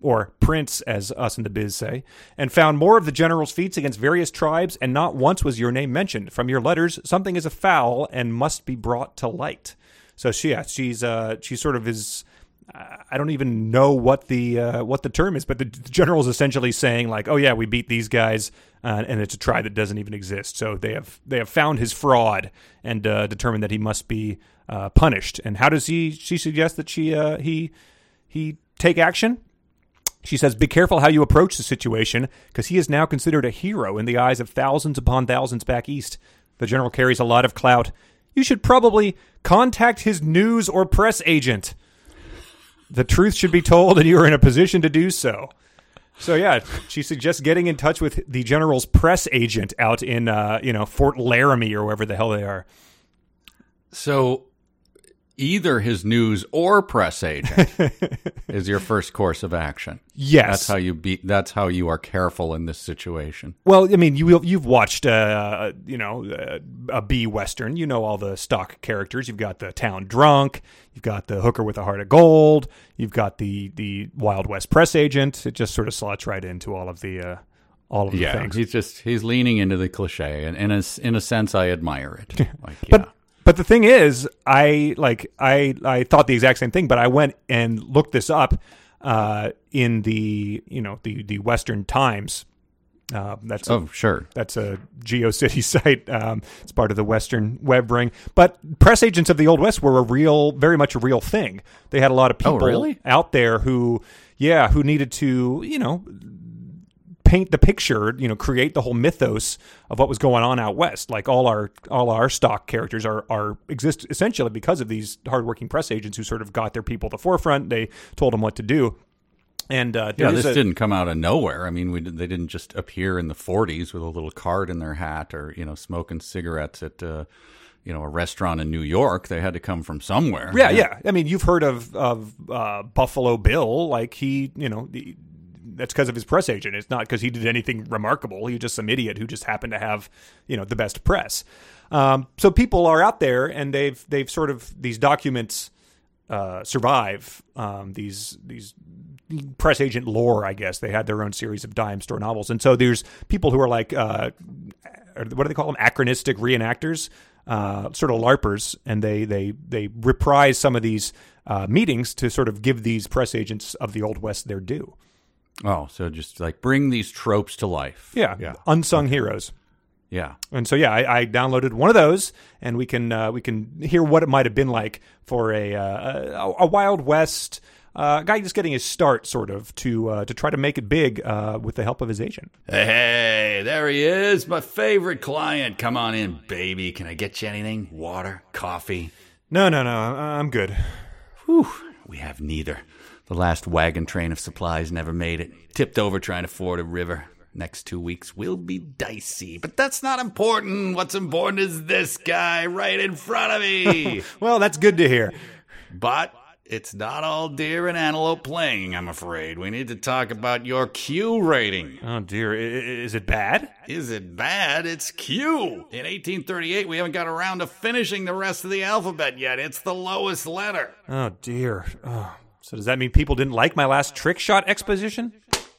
or prints, as us in the biz say, and found more of the general's feats against various tribes, and not once was your name mentioned. From your letters, something is afoul and must be brought to light. So she, yeah, she's uh, she sort of is. I don't even know what the uh, what the term is, but the, the general is essentially saying like, "Oh yeah, we beat these guys, uh, and it's a tribe that doesn't even exist." So they have they have found his fraud and uh, determined that he must be uh, punished. And how does he? She suggests that she uh, he he take action. She says, Be careful how you approach the situation, because he is now considered a hero in the eyes of thousands upon thousands back east. The general carries a lot of clout. You should probably contact his news or press agent. The truth should be told, and you are in a position to do so. So yeah, she suggests getting in touch with the general's press agent out in uh, you know Fort Laramie or wherever the hell they are. So either his news or press agent is your first course of action. Yes, That's how you beat that's how you are careful in this situation. Well, I mean, you you've watched, uh, you know, uh, a B western. You know all the stock characters. You've got the town drunk. You've got the hooker with a heart of gold. You've got the the Wild West press agent. It just sort of slots right into all of the uh, all of the Yeah, things. he's just he's leaning into the cliche, and in a in a sense, I admire it. Like, yeah. But the thing is, I like I I thought the exact same thing, but I went and looked this up uh, in the you know the the Western Times. Uh, that's a- oh, sure. That's a GeoCity site. Um, it's part of the Western Web Ring. But press agents of the Old West were a real, very much a real thing. They had a lot of Oh, people really? out there who, yeah, who needed to, you know, paint the picture, you know, create the whole mythos of what was going on out west. Like all our all our stock characters are are exist essentially because of these hardworking press agents who sort of got their people at the forefront. They told them what to do. And uh, Yeah, this a- didn't come out of nowhere. I mean, we they didn't just appear in the 40s with a little card in their hat or you know smoking cigarettes at uh, you know a restaurant in New York. They had to come from somewhere. Yeah, yeah. I mean, you've heard of of uh, Buffalo Bill. Like he, you know, the, that's because of his press agent. It's not because he did anything remarkable. He's just some idiot who just happened to have, you know, the best press. Um, so people are out there, and they've they've sort of these documents uh, survive um, these these press agent lore. I guess they had their own series of dime store novels, and so there's people who are like, uh, what do they call them? Anachronistic reenactors, uh, sort of larpers, and they they they reprise some of these uh, meetings to sort of give these press agents of the old west their due. Oh, so just like bring these tropes to life. Yeah, yeah, unsung heroes. yeah. And so yeah, I, I downloaded one of those, and we can uh, we can hear what it might have been like for a uh, a, a Wild West uh, guy just getting his start, sort of to uh, to try to make it big uh, with the help of his agent. Hey, there he is, my favorite client. Come on in, baby. Can I get you anything? Water, coffee? No, no, no, I- I'm good. Whew, we have neither. The last wagon train of supplies never made it. Tipped over trying to ford a river. Next two weeks will be dicey, but that's not important. What's important is this guy right in front of me. Well, that's good to hear. but it's not all deer and antelope playing, I'm afraid. We need to talk about your Q rating. Oh dear, I- is it bad? Is it bad? It's Q. In 1838, we haven't got around to finishing the rest of the alphabet yet. It's the lowest letter. Oh dear. Oh. So does that mean people didn't like my last trick shot exposition?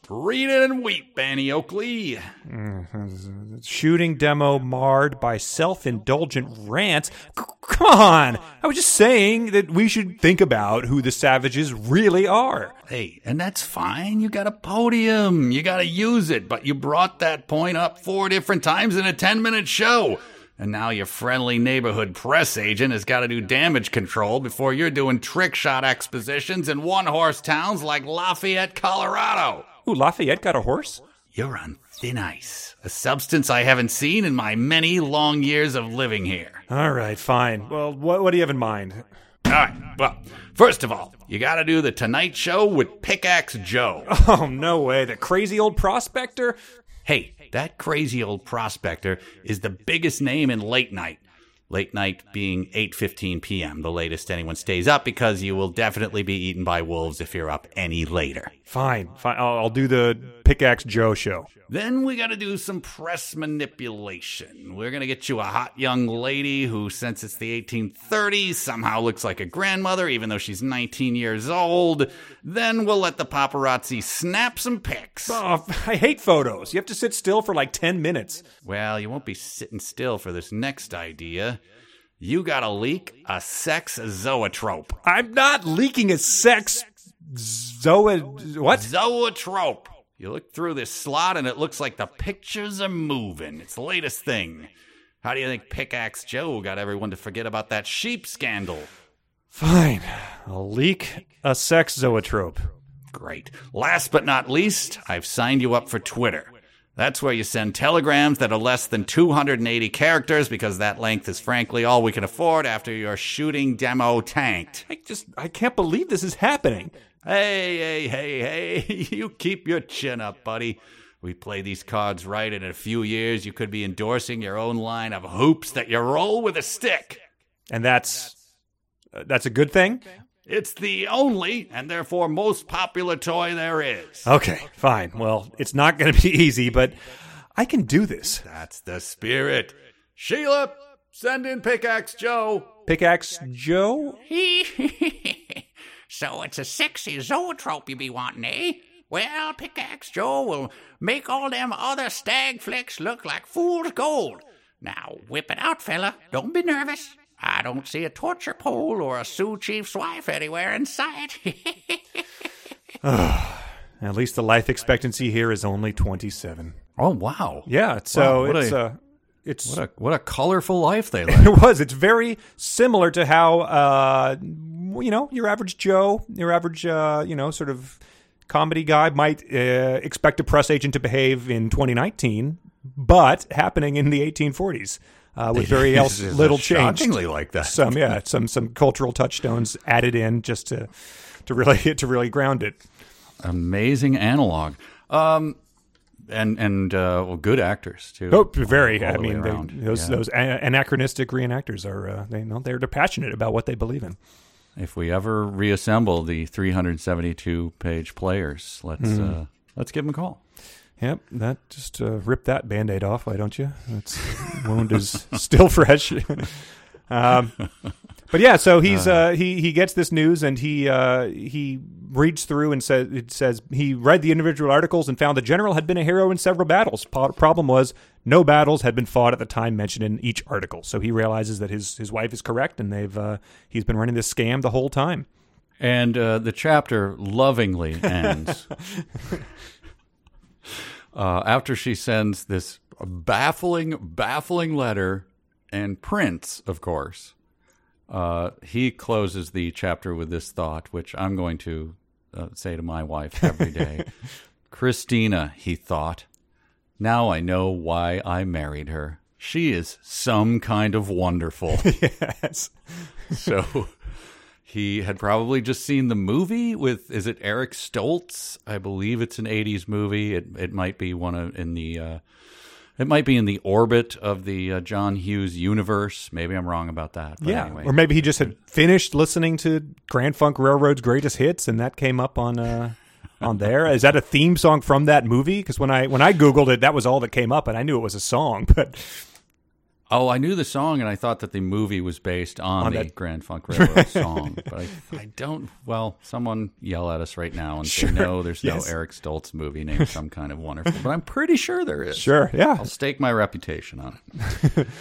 Read it and weep, Banny Oakley. Mm-hmm. Shooting demo marred by self-indulgent rants. C- come on! I was just saying that we should think about who the savages really are. Hey, and that's fine. You got a podium. You got to use it. But you brought that point up four different times in a 10 minute show. And now your friendly neighborhood press agent has got to do damage control before you're doing trick shot expositions in one horse towns like Lafayette, Colorado. Ooh, Lafayette got a horse? You're on thin ice, a substance I haven't seen in my many long years of living here. All right, fine. Well, what, what do you have in mind? All right, well, first of all, you gotta do the Tonight Show with Pickaxe Joe. Oh, no way. The crazy old prospector? Hey, that crazy old prospector is the biggest name in late night. Late night being 8:15 p.m., the latest anyone stays up because you will definitely be eaten by wolves if you're up any later. Fine, fine. I'll, I'll do the Pickaxe Joe show. Then we got to do some press manipulation. We're going to get you a hot young lady who, since it's the 1830s, somehow looks like a grandmother, even though she's 19 years old. Then we'll let the paparazzi snap some pics. Oh, I hate photos. You have to sit still for like 10 minutes. Well, you won't be sitting still for this next idea. You got to leak a sex zoetrope. I'm not leaking a sex zoe. What? Zoetrope. You look through this slot and it looks like the pictures are moving. It's the latest thing. How do you think Pickaxe Joe got everyone to forget about that sheep scandal? Fine. I'll leak a sex zoetrope. Great. Last but not least, I've signed you up for Twitter. That's where you send telegrams that are less than 280 characters because that length is frankly all we can afford after your shooting demo tanked. I just, I can't believe this is happening. Hey, hey, hey, hey, you keep your chin up, buddy. We play these cards right, and in a few years, you could be endorsing your own line of hoops that you roll with a stick. And that's, uh, that's a good thing? It's the only and therefore most popular toy there is. Okay, fine. Well, it's not going to be easy, but I can do this. That's the spirit. Sheila, send in Pickaxe Joe. Pickaxe Joe? so it's a sexy zoetrope you be wanting, eh? Well, Pickaxe Joe will make all them other stag flicks look like fool's gold. Now, whip it out, fella. Don't be nervous. I don't see a torture pole or a Sioux chief's wife anywhere in sight. At least the life expectancy here is only 27. Oh wow! Yeah, so Wow, what it's a- uh, it's What a what a colorful life they live. it was. It's very similar to how uh, you know your average Joe, your average uh, you know sort of comedy guy might uh, expect a press agent to behave in 2019, but happening in the 1840s uh, with very else little change. shockingly like that. Some yeah, some some cultural touchstones added in just to to really to really ground it. Amazing analog. Um, and and uh, well, good actors too. Oh, very. All I mean, they, those Yeah. those anachronistic reenactors are uh, they know they're passionate about what they believe in. If we ever reassemble the 372 page players, let's Mm-hmm. uh, let's give them a call. Yep, that just uh, rip that band-aid off, why don't you? That wound is still fresh. um, but yeah, so he's uh, he he gets this news and he uh, he reads through and says it says he read the individual articles and found the general had been a hero in several battles. Po- problem was no battles had been fought at the time mentioned in each article. So he realizes that his his wife is correct and they've uh, he's been running this scam the whole time. And uh, the chapter lovingly ends uh, after she sends this baffling, baffling letter, and Prince, of course. Uh, he closes the chapter with this thought, which I'm going to uh, say to my wife every day. Christina, he thought. Now I know why I married her. She is some kind of wonderful. yes. So he had probably just seen the movie with is it Eric Stoltz? I believe it's an '80s movie. It it might be one of in the uh, it might be in the orbit of the uh, John Hughes universe. Maybe I'm wrong about that. But Yeah, anyway. or maybe he just had finished listening to Grand Funk Railroad's greatest hits, and that came up on uh, on there. Is that a theme song from that movie? Because when I when I googled it, that was all that came up, and I knew it was a song. But oh, I knew the song, and I thought that the movie was based on, On the that- Grand Funk Railroad song. But I, I don't. Well, someone yell at us right now and say no. There's Yes. no Eric Stoltz movie named some kind of wonderful. But I'm pretty sure there is. sure, yeah, I'll stake my reputation on it.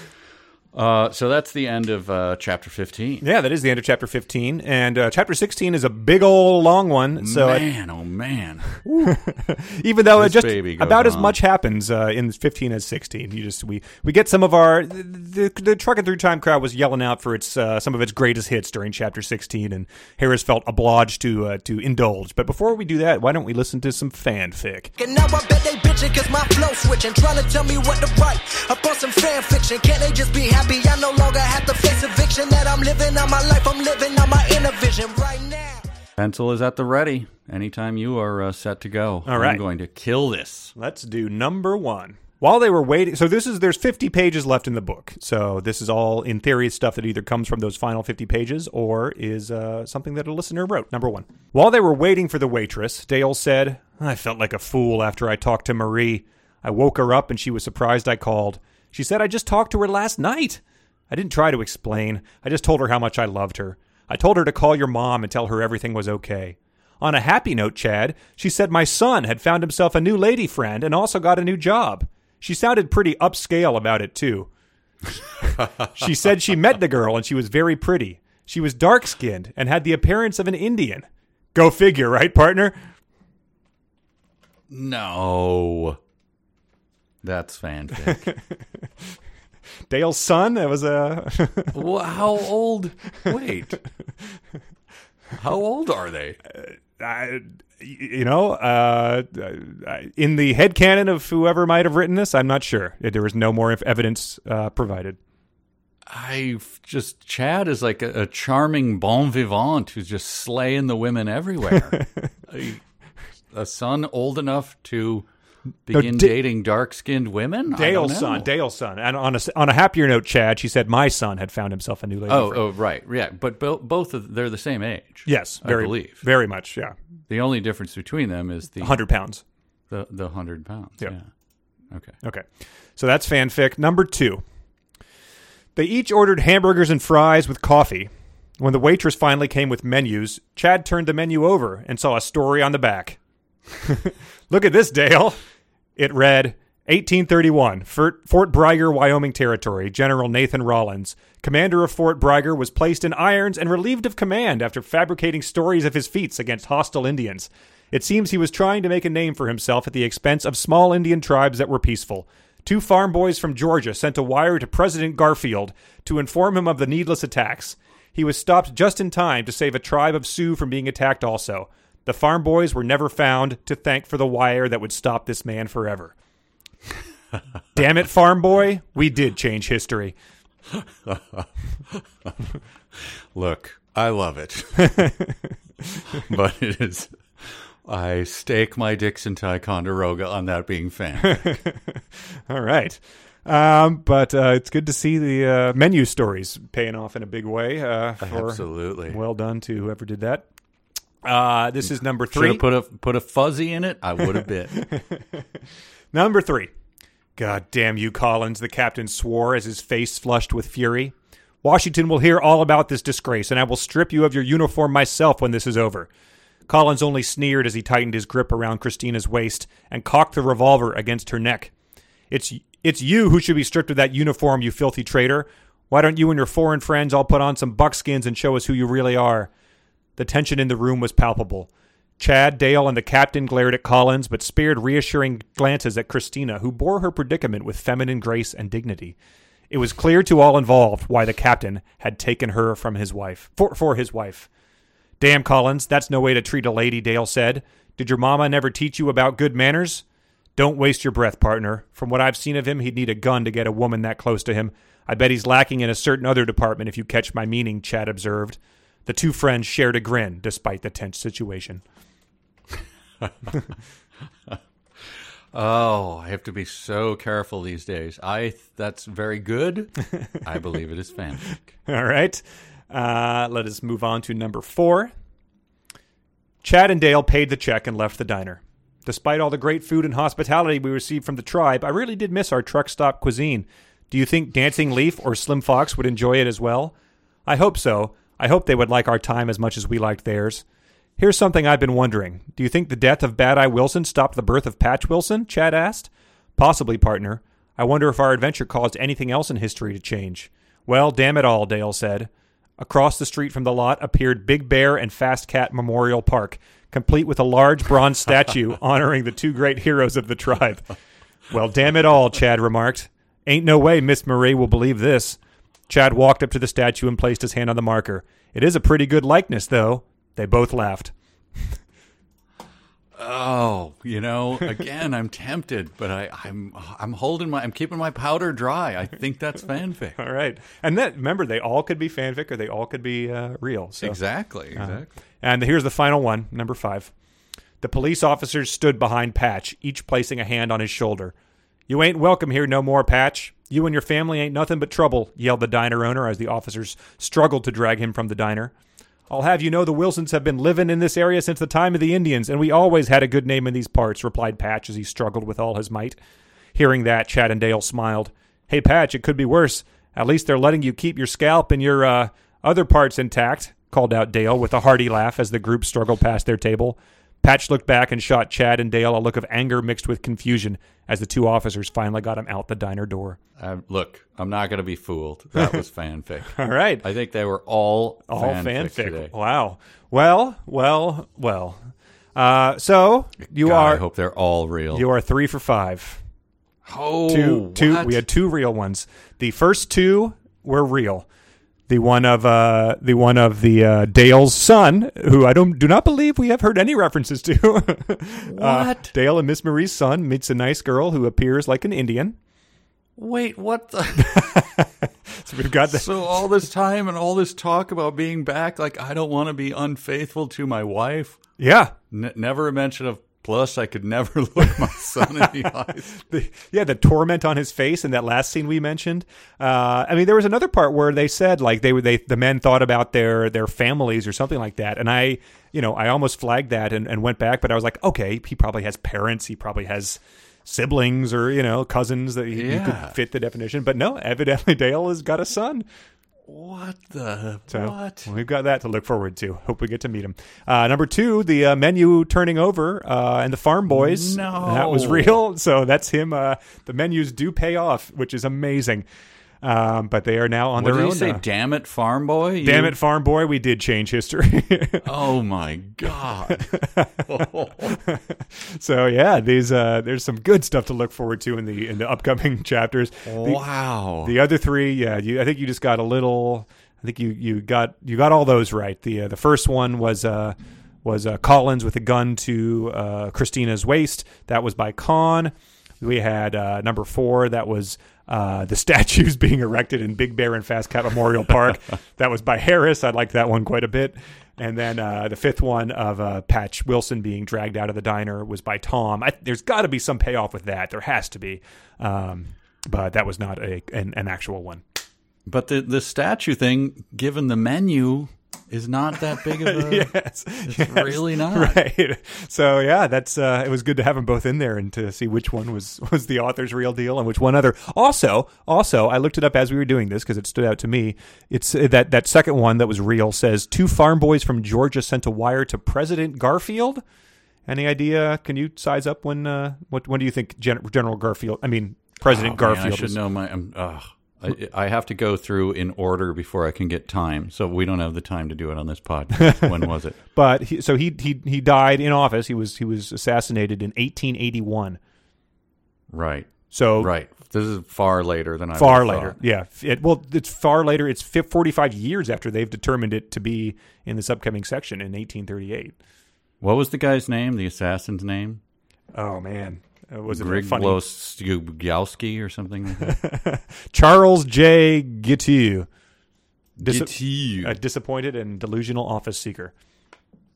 Uh, so that's the end of uh, chapter 15. Yeah, that is the end of chapter 15. And uh, chapter 16 is a big old long one. So I- man, oh man. even though it just baby goes about as much happens uh, in 15 as 16 you just we we get some of our the, the trucking through time crowd was yelling out for its uh, some of its greatest hits during chapter 16 and harris felt obliged to uh, to indulge but before we do that why don't we listen to some fanfic And now I bet they bitching cause my flow switching. Trying to tell me what to write. Up on some fan fiction. Can't they just be happy? I no longer have to face eviction. That I'm living on my life. I'm living on my inner vision right now. Pencil is at the ready. Anytime you are uh, set to go. All right. I'm going to kill this. let's do number one while they were waiting so this is there's 50 pages left in the book so this is all in theory stuff that either comes from those final 50 pages or is uh, something that a listener wrote number one while they were waiting for the waitress dale said i felt like a fool after i talked to marie i woke her up and she was surprised i called she said i just talked to her last night i didn't try to explain i just told her how much i loved her i told her to call your mom and tell her everything was okay on a happy note, Chad, she said my son had found himself a new lady friend and also got a new job. She sounded pretty upscale about it, too. she said she met the girl and she was very pretty. She was dark skinned and had the appearance of an Indian. Go figure, right, partner? No. That's fanfic. Dale's son? That was a. well, how old? Wait. How old are they? I, you know, uh, in the headcanon of whoever might have written this, I'm not sure. There was no more evidence uh, provided. I just Chad is like a, a charming bon vivant who's just slaying the women everywhere. a, a son old enough to begin Da- dating dark-skinned women. Dale's son, Dale's son. And on a, on a happier note, Chad, she said, my son had found himself a new lady. Oh, friend." oh, right, yeah. But bo- both of they're the same age. yes, I very, believe. very much, yeah. The only difference between them is the 100 pounds. the, the hundred pounds. Yep. Yeah. Okay. Okay. So that's fanfic. Number two. They each ordered hamburgers and fries with coffee. When the waitress finally came with menus, Chad turned the menu over and saw a story on the back. Look at this, Dale. It read 1831, Fort, Bragg, Wyoming Territory. General Nathan Rollins, commander of Fort Bragg, was placed in irons and relieved of command after fabricating stories of his feats against hostile Indians. It seems he was trying to make a name for himself at the expense of small Indian tribes that were peaceful. Two farm boys from Georgia sent a wire to President Garfield to inform him of the needless attacks. He was stopped just in time to save a tribe of Sioux from being attacked also. The farm boys were never found to thank for the wire that would stop this man forever. Damn it, farm boy, we did change history. Look, I love it, but it is. I stake my Dixon Ticonderoga on that being fan. All right. Um, but uh, it's good to see the uh, menu stories paying off in a big way. Uh, for, Absolutely. Well done to whoever did that. Uh, this is number Should three. have put a put a fuzzy in it. I would have bit. Number three. God damn you, Collins, the captain swore as his face flushed with fury. Washington will hear all about this disgrace, and I will strip you of your uniform myself when this is over. Collins only sneered as he tightened his grip around Christina's waist and cocked the revolver against her neck. It's it's you who should be stripped of that uniform, you filthy traitor. Why don't you and your foreign friends all put on some buckskins and show us who you really are? The tension in the room was palpable. Chad, Dale, and the captain glared at Collins, but spared reassuring glances at Christina, who bore her predicament with feminine grace and dignity. It was clear to all involved why the captain had taken her from his wife for, for his wife. Damn, Collins, that's no way to treat a lady, Dale said. Did your mama never teach you about good manners? Don't waste your breath, partner. From what I've seen of him, he'd need a gun to get a woman that close to him. I bet he's lacking in a certain other department, if you catch my meaning, Chad observed. The two friends shared a grin, despite the tense situation. Oh, I have to be so careful these days. I that's very good. I believe it is fanfic. All right. Uh, let us move on to number four. Chad and Dale paid the check and left the diner. Despite all the great food and hospitality we received from the tribe, I really did miss our truck stop cuisine. Do you think Dancing Leaf or Slim Fox would enjoy it as well? I hope so. I hope they would like our time as much as we liked theirs. Here's something I've been wondering. Do you think the death of Bad Eye Wilson stopped the birth of Patch Wilson? Chad asked. Possibly, partner. I wonder if our adventure caused anything else in history to change. Well, damn it all, Dale said. Across the street from the lot appeared Big Bear and Fast Cat Memorial Park, complete with a large bronze statue honoring the two great heroes of the tribe. Well, damn it all, Chad remarked. Ain't no way Miss Marie will believe this. Chad walked up to the statue and placed his hand on the marker. It is a pretty good likeness, though. They both laughed. Oh, you know, again, I'm tempted, but I, I'm I'm holding my I'm keeping my powder dry. I think that's fanfic. All right, and that remember they all could be fanfic or they all could be uh, real. So. Exactly. Exactly. And here's the final one, number five. The police officers stood behind Patch, each placing a hand on his shoulder. You ain't welcome here no more, Patch. You and your family ain't nothing but trouble, yelled the diner owner as the officers struggled to drag him from the diner. I'll have you know the Wilsons have been living in this area since the time of the Indians, and we always had a good name in these parts, replied Patch as he struggled with all his might. Hearing that, Chad and Dale smiled. Hey, Patch, it could be worse. At least they're letting you keep your scalp and your, uh, other parts intact, called out Dale with a hearty laugh as the group struggled past their table. Patch looked back and shot Chad and Dale a look of anger mixed with confusion as the two officers finally got him out the diner door. Uh, look, I'm not going to be fooled. That was fanfic. All right. I think they were all All fanfic. fanfic. Wow. Well, well, well. Uh, so you God, I hope they're all real. you are three for five. oh, Two, two. what? We had two real ones. The first two were real. The one of uh, the one of the uh, Dale's son, who I don't do not believe we have heard any references to. Uh, What? Dale and Miss Marie's son meets a nice girl who appears like an Indian. Wait, what? The? So we've got so all this time and all this talk about being back, like I don't want to be unfaithful to my wife. yeah. N- never a mention of. Plus, I could never look my son in the eyes. the, yeah, the torment on his face in that last scene we mentioned. Uh, I mean, there was another part where they said like they were they the men thought about their their families or something like that, and I you know I almost flagged that and, and went back, but I was like, okay, he probably has parents, he probably has siblings or you know cousins that he, Yeah. could fit the definition, but no, evidently Dale has got a son. What the? So what? we've got that to look forward to. Hope we get to meet him. Uh, number two, the uh, menu turning over uh, and the Farm Boys. No. that was real. So that's him. Uh, the menus do pay off, which is amazing. Um, but they are now on What their did own. you say? Damn it, farm boy! You- Damn it, Farm Boy! We did change history. Oh my god! so yeah, these uh, there's some good stuff to look forward to in the in the upcoming chapters. The- wow. The other three, yeah, you, I think you just got a little. I think you, you got you got all those right. The uh, the first one was uh, was uh, Collins with a gun to uh, Christina's waist. That was by Kahn. We had uh, number four. That was uh, the statues being erected in Big Bear and Fast Cat Memorial Park. that was by Harris. I liked that one quite a bit. And then uh, the fifth one of uh, Patch Wilson being dragged out of the diner was by Tom. I, there's got to be some payoff with that. There has to be, um, but that was not a an, an actual one. But the the statue thing, given the menu, is not that big of a. yes, It's really not. right. So yeah, that's uh, it was good to have them both in there and to see which one was was the author's real deal and which one other. Also, also, I looked it up as we were doing this because it stood out to me. It's uh, that that second one that was real says two farm boys from Georgia sent a wire to President Garfield. Any idea? Can you size up when? Uh, what when do you think Gen- General Garfield? I mean, President Oh, man, Garfield. I should was- know my. I'm, ugh. I, I have to go through in order before I can get time. So we don't have the time to do it on this podcast. when was it? But he, so he he he died in office. He was he was assassinated in 1881. Right. So Right. This is far later than I far later. thought. Yeah. It, well, it's far later. It's 45 years after they've determined it to be in this upcoming section in 1838. What was the guy's name? The assassin's name? Oh man, uh, was it? Griglos or something like? Charles J. Guiteau, Dis- Guiteau. a disappointed and delusional office seeker.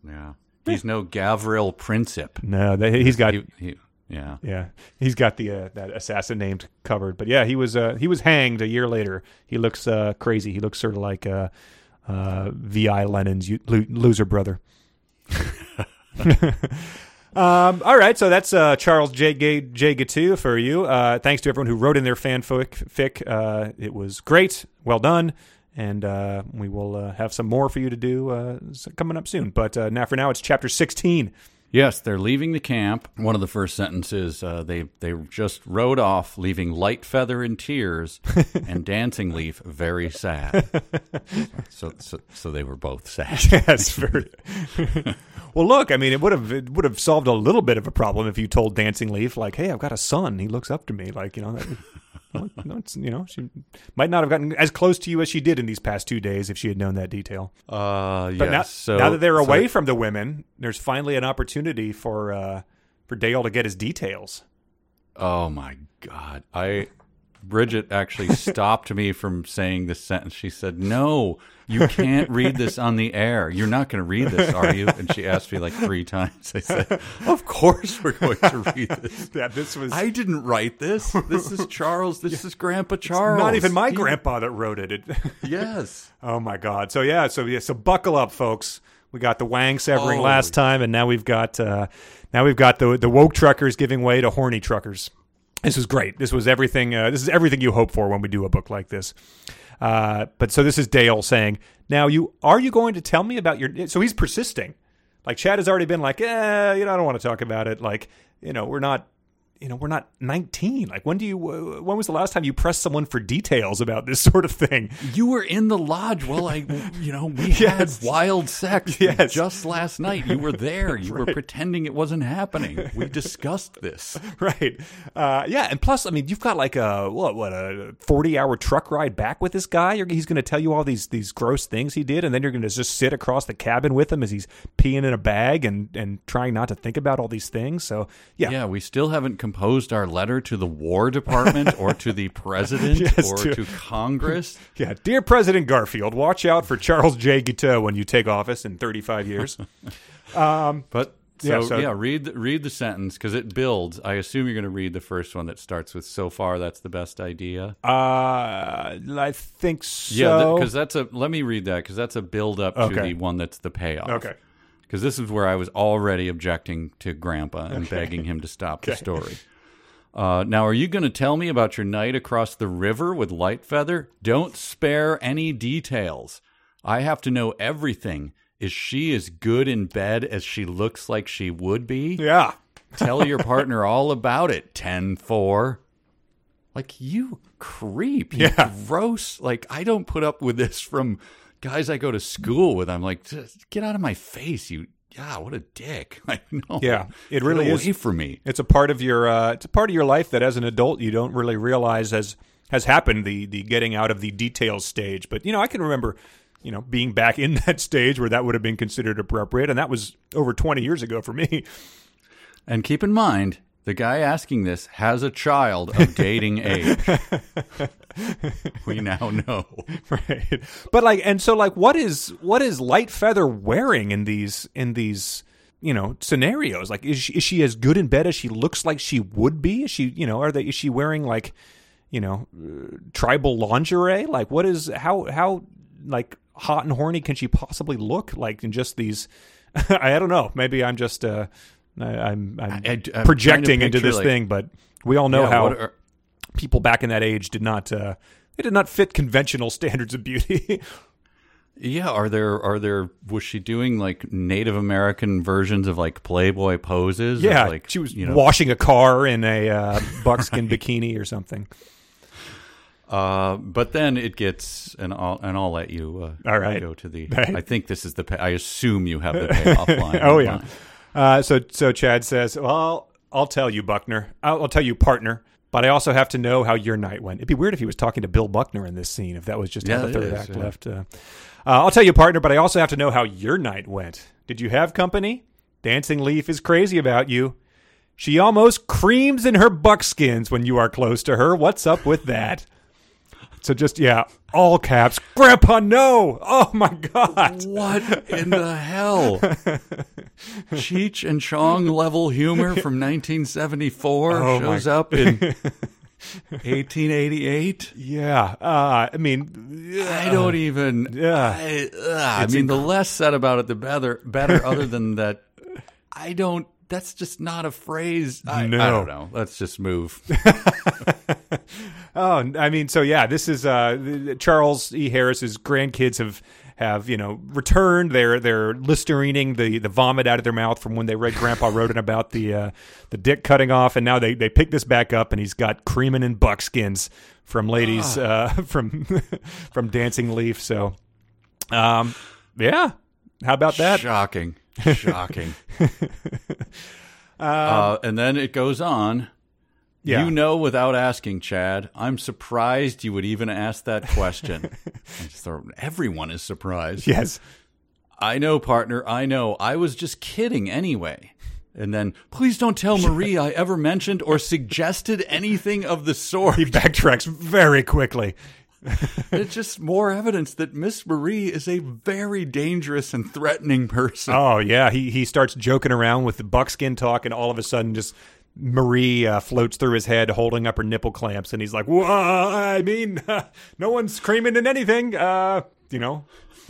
yeah. He's no Gavril Princip. No, they, he's got He, he, yeah. yeah, he's got the uh, that assassin named covered. But yeah, he was uh, he was hanged a year later. He looks uh, crazy. He looks sort of like uh, uh, V.I. Lenin's u- lo- loser brother. Um, all right, so that's uh, Charles J. J. J. Guiteau for you. Uh, thanks to everyone who wrote in their fanfic. Fic. Uh, it was great. Well done. And uh, we will uh, have some more for you to do uh, coming up soon. But uh, now, for now, it's chapter 16. Yes, they're leaving the camp. One of the first sentences uh, they they just rode off, leaving Light Feather in tears and Dancing Leaf very sad. so, so, so they were both sad. yes, very. well, look, I mean, it would have it would have solved a little bit of a problem if you told Dancing Leaf, like, "Hey, I've got a son. He looks up to me." Like, you know, that, no, it's, you know, she might not have gotten as close to you as she did in these past two days if she had known that detail. Uh, But yes. now, so, now that they're so- away from the women, there's finally an opportunity for uh, for Dale to get his details. Oh my god! I Bridget actually stopped me from saying this sentence. She said, "No, you can't read this on the air. You're not going to read this, are you?" And she asked me like three times. I said, "Of course we're going to read this." Yeah, this was I didn't write this. This is Charles. This is Grandpa Charles. not even my He- grandpa that wrote it. it Yes. Oh my God! So yeah, so yeah, so buckle up, folks. We got the Wang severing Holy- last time, and now we've got uh, now we've got the the woke truckers giving way to horny truckers. This was great. This was everything. Uh, this is everything you hope for when we do a book like this. Uh, but so this is Dale saying, "Now you are you going to tell me about your?" So he's persisting. Like Chad has already been like, "Eh, you know, I don't want to talk about it." Like, you know, we're not. You know, we're not 19. Like, when do you? When was the last time you pressed someone for details about this sort of thing? You were in the lodge while I, you know, we Yes. had wild sex Yes. just last night. You were there. You were pretending it wasn't happening. We discussed this. right. Uh, yeah, and plus, I mean, you've got like a what, what a forty-hour truck ride back with this guy. You're, he's going to tell you all these these gross things he did, and then you're going to just sit across the cabin with him as he's peeing in a bag and and trying not to think about all these things. So yeah, Yeah, we still haven't composed our letter to the War Department or to the President Yes, or to- to Congress. yeah. Dear President Garfield, watch out for Charles J. Guiteau when you take office in thirty-five years. But so Yeah, yeah, read the- read the sentence because it builds. I assume you're going to read the first one that starts with "So far, that's the best idea." uh, I think so. Yeah, because that's a. Let me read that because that's a build up to the one that's the payoff. okay. Because this is where I was already objecting to Grandpa and begging him to stop the story. Uh, now, are you going to tell me about your night across the river with Lightfeather? Don't spare any details. I have to know everything. Is she as good in bed as she looks like she would be? Yeah. Tell your partner all about it. 10 4. Like, you creep. You Yeah. gross. Like, I don't put up with this from guys I go to school with. I'm like, "Just get out of my face, you. Yeah, what a dick. Like, no. Yeah, it Get really is. away from me. It's a part of your uh, it's a part of your life that as an adult you don't really realize has has happened the the getting out of the details stage. But you know, I can remember you know being back in that stage where that would have been considered appropriate, and that was over twenty years ago for me. And keep in mind, the guy asking this has a child of dating age. we now know. right. But like, and so like, what is what is Light Feather wearing in these in these you know scenarios? Like, is she, is she as good in bed as she looks like she would be? Is she you know are they is she wearing like you know uh, tribal lingerie? Like, what is how how like hot and horny can she possibly look like in just these? I don't know. Maybe I'm just uh, I, I'm, I'm I- I'm trying to projecting into this like- thing, but we all know Yeah, how are- people back in that age did not uh, they did not fit conventional standards of beauty. Yeah, are there are there was she doing like Native American versions of like Playboy poses? Yeah, like she was you know. washing a car in a uh, buckskin bikini or something. Uh, but then it gets and I'll and I'll let you. Uh, All right. go to the. Right. I think this is the. Pay, I assume you have the payoff line. oh yeah. mind. Uh, so so Chad says, "Well, I'll tell you, Buckner. I'll, I'll tell you, partner." But I also have to know how your night went. It'd be weird if he was talking to Bill Buckner in this scene. If that was just Yeah, the third is, act yeah. left. Uh, uh, I'll tell you, partner. But I also have to know how your night went. Did you have company? Dancing Leaf is crazy about you. She almost creams in her buckskins when you are close to her. What's up with that? So just yeah, all caps. Grandpa, no! Oh my god! What in the hell? Cheech and Chong level humor from 1974 Oh, my- shows up in 1888. Yeah, uh, I mean, I don't even. Yeah. I, ugh, I mean, the less said about it, the better. Better. Other than that, I don't. That's just not a phrase. I, No. I don't know. Let's just move. Oh, I mean, so yeah, this is uh, Charles E. Harris's grandkids have have you know returned. They're they're listerining the the vomit out of their mouth from when they read Grandpa Rodin about the uh, the dick cutting off, and now they they pick this back up, and he's got creaming and buckskins from ladies uh, from from Dancing Leaf. So, um, yeah, how about that? Shocking. Shocking. uh, and then it goes on. Yeah. You know, without asking, Chad, I'm surprised you would even ask that question. I just thought everyone is surprised. Yes. I know, partner. I know. I was just kidding anyway. And then, please don't tell Marie I ever mentioned or suggested anything of the sort. He backtracks very quickly. it's just more evidence that Miss Marie is a very dangerous and threatening person. Oh yeah, he he starts joking around with the buckskin talk, and all of a sudden, just Marie uh, floats through his head, holding up her nipple clamps, and he's like, "Well, I mean, no one's screaming in anything." Uh, you know,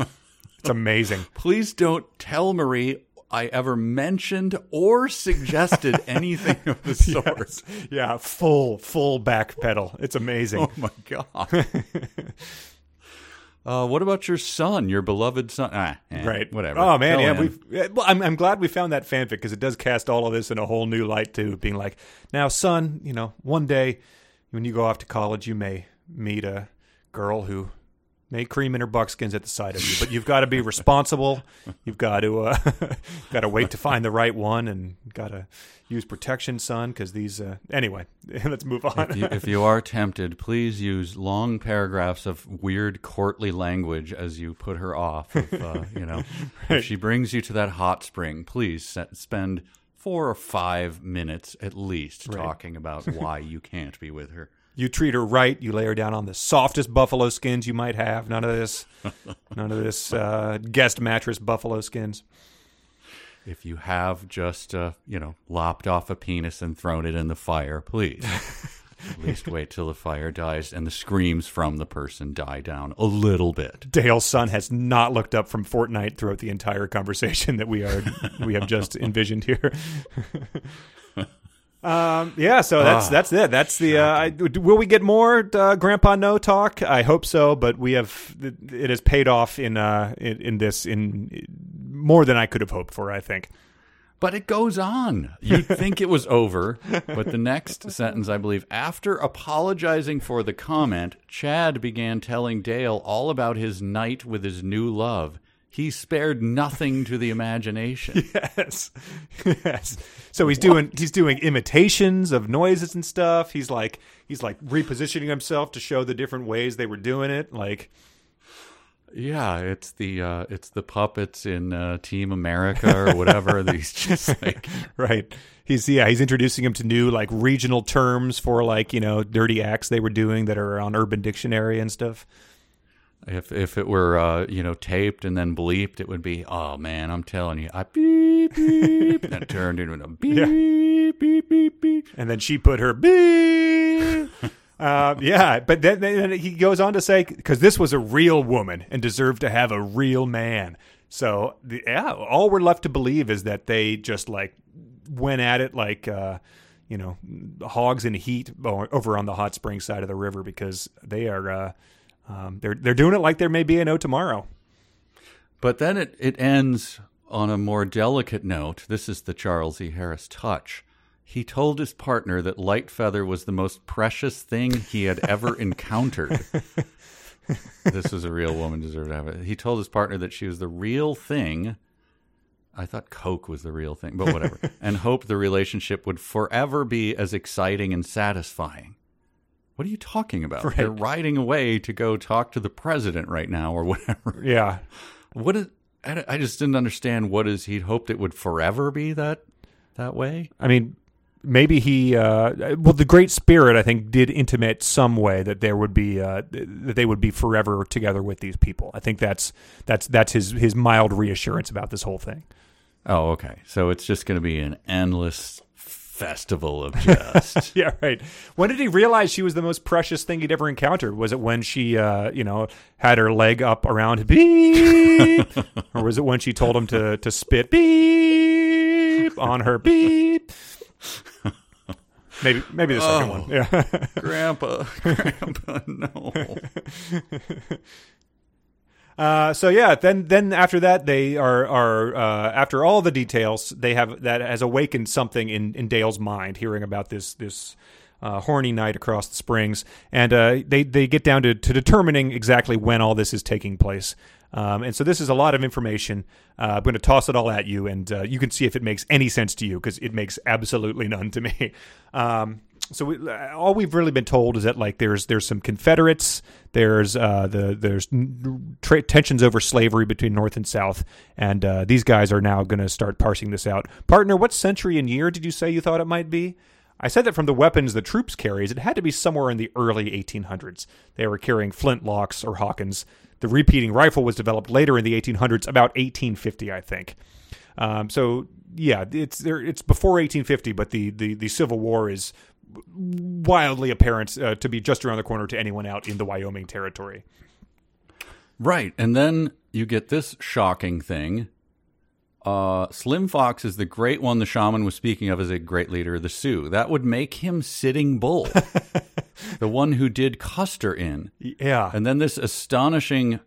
it's amazing. Please don't tell Marie I ever mentioned or suggested anything of the sort. Yes. Yeah, full full back pedal. It's amazing. Oh my god. Uh, what about your son, your beloved son? Ah, eh, Right. Whatever. Oh man, Tell yeah. We've, well, I'm I'm glad we found that fanfic because it does cast all of this in a whole new light too. Being like, now, son, you know, one day when you go off to college, you may meet a girl who may cream in her buckskins at the sight of you, but you've got to be responsible. You've got to uh, got to wait to find the right one, and got to use protection, son. Because these, uh, anyway, let's move on. if, you, if you are tempted, please use long paragraphs of weird courtly language as you put her off. If, uh, you know, if she brings you to that hot spring, please se- spend four or five minutes at least talking about why you can't be with her. You treat her right. You lay her down on the softest buffalo skins you might have. None of this, none of this uh, guest mattress buffalo skins. If you have just, uh, you know, lopped off a penis and thrown it in the fire, please. At least wait till the fire dies and the screams from the person die down a little bit. Dale's son has not looked up from Fortnite throughout the entire conversation that we are we have just envisioned here. Um, yeah, so that's that's it. That's the. Uh, I, will we get more uh, Grandpa No talk? I hope so, but we have it has paid off in uh in, in this in more than I could have hoped for. I think. But it goes on. You'd think it was over, but the next sentence, I believe, after apologizing for the comment, Chad began telling Dale all about his night with his new love. He spared nothing to the imagination. Yes, yes. So he's doing he's doing imitations of noises and stuff. He's like he's like repositioning himself to show the different ways they were doing it. Like Yeah, it's the uh, it's the puppets in uh, Team America or whatever. These just like right. He's yeah he's introducing him to new like regional terms for like you know dirty acts they were doing that are on Urban Dictionary and stuff. If if it were uh, you know taped and then bleeped, it would be oh man, I'm telling you, I beep beep, and it turned into a beep Yeah. beep beep beep. And then she put her beep. Uh, yeah, but then, then he goes on to say because this was a real woman and deserved to have a real man. So the, yeah, all we're left to believe is that they just like went at it like uh, you know hogs in heat over on the hot spring side of the river because they are uh, um, they're they're doing it like there may be a no tomorrow. But then it, it ends on a more delicate note. This is the Charles E. Harris touch. He told his partner that Light Feather was the most precious thing he had ever encountered. this is a real woman, deserved to have it. He told his partner that she was the real thing. I thought Coke was the real thing, but whatever. and hoped the relationship would forever be as exciting and satisfying. What are you talking about? They're riding away to go talk to the president right now, or whatever. Yeah, What is? I I just didn't understand. What is? He'd hoped it would forever be that that way. I mean, maybe he. Uh, well, the Great Spirit, I think, did intimate some way that there would be uh, that they would be forever together with these people. I think that's that's that's his his mild reassurance about this whole thing. Oh, okay. So it's just going to be an endless festival of just. Yeah, right. When did he realize she was the most precious thing he'd ever encountered? Was it when she, uh, you know, had her leg up around beep, or was it when she told him to to spit beep on her beep? Maybe maybe the second one. Yeah. Grandpa, Grandpa, no. Uh, so yeah, then then after that they are are uh, after all the details they have that has awakened something in, in Dale's mind hearing about this this uh, horny night across the springs, and uh, they they get down to, to determining exactly when all this is taking place. Um, and so this is a lot of information. Uh, I'm going to toss it all at you, and uh, you can see if it makes any sense to you because it makes absolutely none to me. Um, so we, all we've really been told is that like there's there's some Confederates, there's uh, the there's tra- tensions over slavery between North and South, and uh, these guys are now going to start parsing this out. Partner, what century and year did you say you thought it might be? I said that from the weapons the troops carries, it had to be somewhere in the early 1800s. They were carrying flintlocks or Hawkins. The repeating rifle was developed later in the 1800s, about 1850, I think. Um, so yeah, it's. It's before 1850, but the the, the Civil War is wildly apparent uh, to be just around the corner to anyone out in the Wyoming territory. Right. And then you get this shocking thing. Uh, Slim Fox is the great one the shaman was speaking of as a great leader of the Sioux. That would make him Sitting Bull, the one who did Custer in. Yeah. And then this astonishing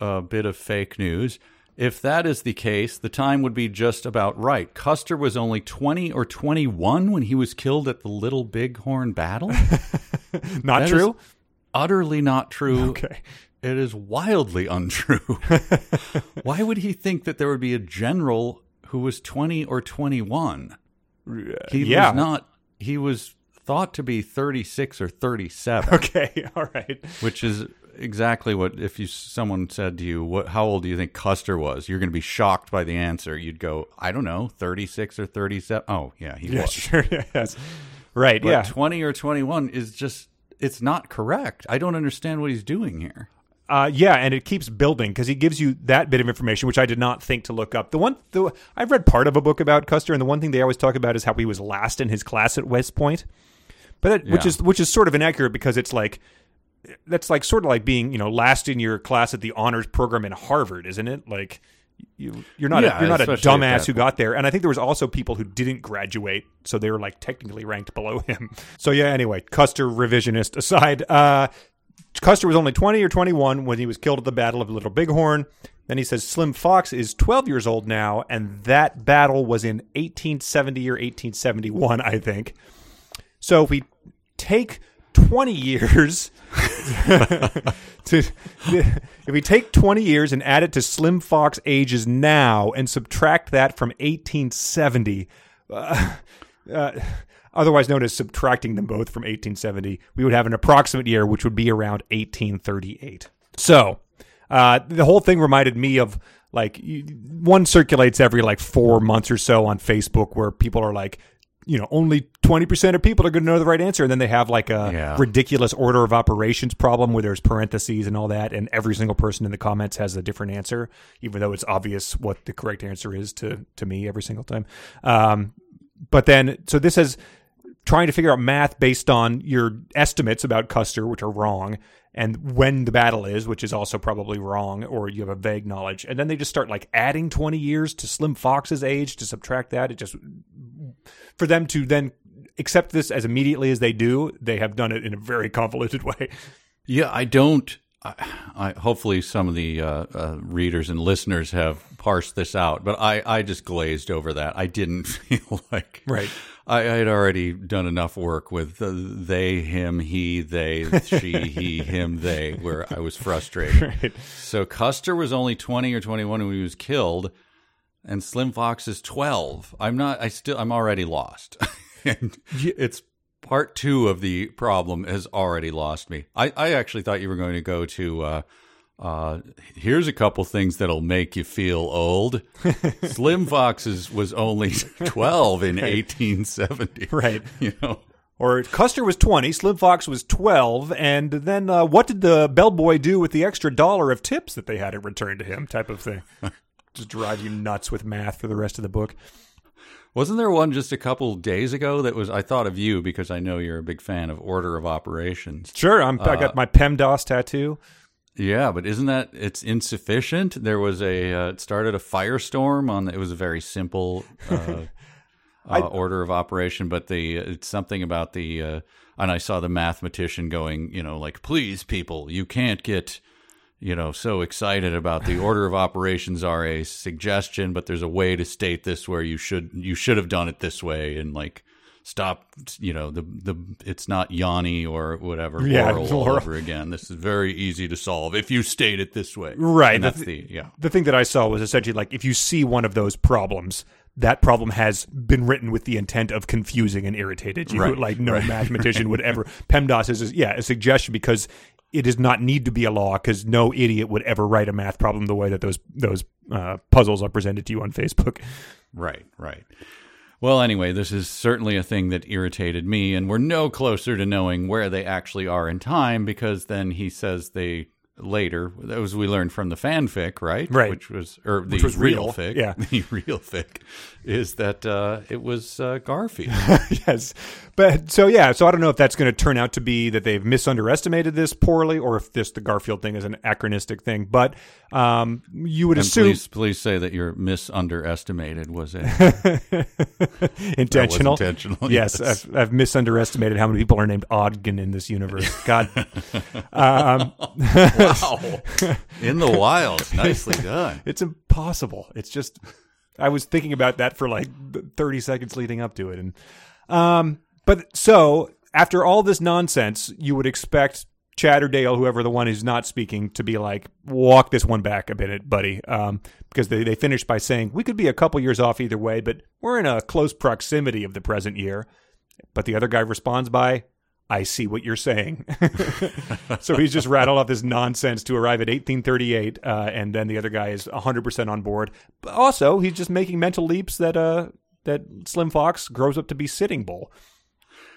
uh, bit of fake news. If that is the case, the time would be just about right. Custer was only 20 or 21 when he was killed at the Little Bighorn battle. Not That true. utterly not true. Okay. It is wildly untrue. Why would he think that there would be a general who was 20 or 21? He yeah. was not, he was thought to be 36 or 37, Okay. All right. which is exactly what, if you someone said to you, what, how old do you think Custer was? You're going to be shocked by the answer. You'd go, I don't know, 36 or 37. Oh, yeah, he Yeah. was. Sure. Yes. Right. But yeah. 20 or 21 is just, it's not correct. I don't understand what he's doing here. Uh, yeah, and it keeps building because he gives you that bit of information, which I did not think to look up. The one, the, I've read part of a book about Custer, and the one thing they always talk about is how he was last in his class at West Point, but that, which is which is sort of inaccurate because it's like that's like sort of like being you know last in your class at the honors program in Harvard, isn't it? Like you, you're not Yeah, a, you're not a dumbass who got there. And I think there was also people who didn't graduate, so they were like technically ranked below him. So yeah, anyway, Custer revisionist aside, uh, Custer was only 20 or 21 when he was killed at the Battle of Little Bighorn. Then he says Slim Fox is 12 years old now, and that battle was in 1870 or 1871, I think. So if we take 20 years to if we take 20 years and add it to Slim Fox ages now and subtract that from 1870, uh, uh, otherwise known as subtracting them both from 1870, we would have an approximate year which would be around 1838. So, uh, the whole thing reminded me of like one circulates every like four months or so on Facebook where people are like, you know, only 20% of people are going to know the right answer. And then they have like a Yeah. ridiculous order of operations problem where there's parentheses and all that. And every single person in the comments has a different answer, even though it's obvious what the correct answer is to, to me every single time. Um, but then, so this is trying to figure out math based on your estimates about Custer, which are wrong, and when the battle is, which is also probably wrong, or you have a vague knowledge. And then they just start like adding 20 years to Slim Fox's age to subtract that. It just, for them to then accept this as immediately as they do, they have done it in a very convoluted way. Yeah, I don't. I, I hopefully some of the uh, uh, readers and listeners have parsed this out, but I, I just glazed over that. I didn't feel like Right. I, I had already done enough work with uh, they, him, he, they, she, he, him, they, where I was frustrated. Right. So Custer was only twenty or twenty-one when he was killed, and Slim Fox is twelve. I'm not. I still. I'm already lost. and it's part two of the problem has already lost me. I, I actually thought you were going to go to. Uh, uh, here's a couple things that'll make you feel old. Slim Fox's was only 12 in 1870. Right. You know, Or Custer was 20, Slim Fox was 12, and then uh, what did the bellboy do with the extra dollar of tips that they had it returned to him, type of thing. Just drive you nuts with math for the rest of the book. wasn't there one just a couple days ago that was? I thought of you because I know you're a big fan of Order of Operations. Sure, I'm, I got my PEMDAS tattoo. Yeah, but isn't that it's insufficient? There was a uh, it started a firestorm on. It was a very simple uh, uh, order of operation, but the it's something about the. Uh, and I saw the mathematician going, you know, like, please, people, you can't get, you know, so excited about the order of operations are a suggestion, but there's a way to state this where you should you should have done it this way, and like stop, you know, the the it's not Yanny or whatever Yeah, Laurel all over again. This is very easy to solve if you state it this way, Right, And the that's th- the yeah. the thing that I saw was essentially like if you see one of those problems, that problem has been written with the intent of confusing and irritated you. Right, Like no right. mathematician would ever. PEMDAS is yeah a suggestion because it does not need to be a law because no idiot would ever write a math problem the way that those those uh, puzzles are presented to you on Facebook. Right, right. Well, anyway, this is certainly a thing that irritated me, and we're no closer to knowing where they actually are in time because then he says they later, as we learned from the fanfic, right? Right. Which was, or the Which was real, real, fic. yeah. The real fic is that uh, it was uh, Garfield. yes, but so yeah, so I don't know if that's going to turn out to be that they've misunderestimated this poorly, or if this the Garfield thing is an anachronistic thing. But um, you would and assume please, please say that your misunderestimated was a intentional. intentional, Yes, yes. I've, I've misunderestimated how many people are named Ogden in this universe. God, um, wow in the wild. Nicely done. it's impossible. It's just I was thinking about that for like thirty seconds leading up to it, and um, but so after all this nonsense, you would expect. Chatterdale, whoever the one who's not speaking, to be like, walk this one back a bit, buddy. Um, because they, they finished by saying, we could be a couple years off either way, but we're in a close proximity of the present year. But the other guy responds by, I see what you're saying. so he's just rattled off this nonsense to arrive at 1838, uh, and then the other guy is 100% on board. But also, he's just making mental leaps that uh, that Slim Fox grows up to be Sitting Bull.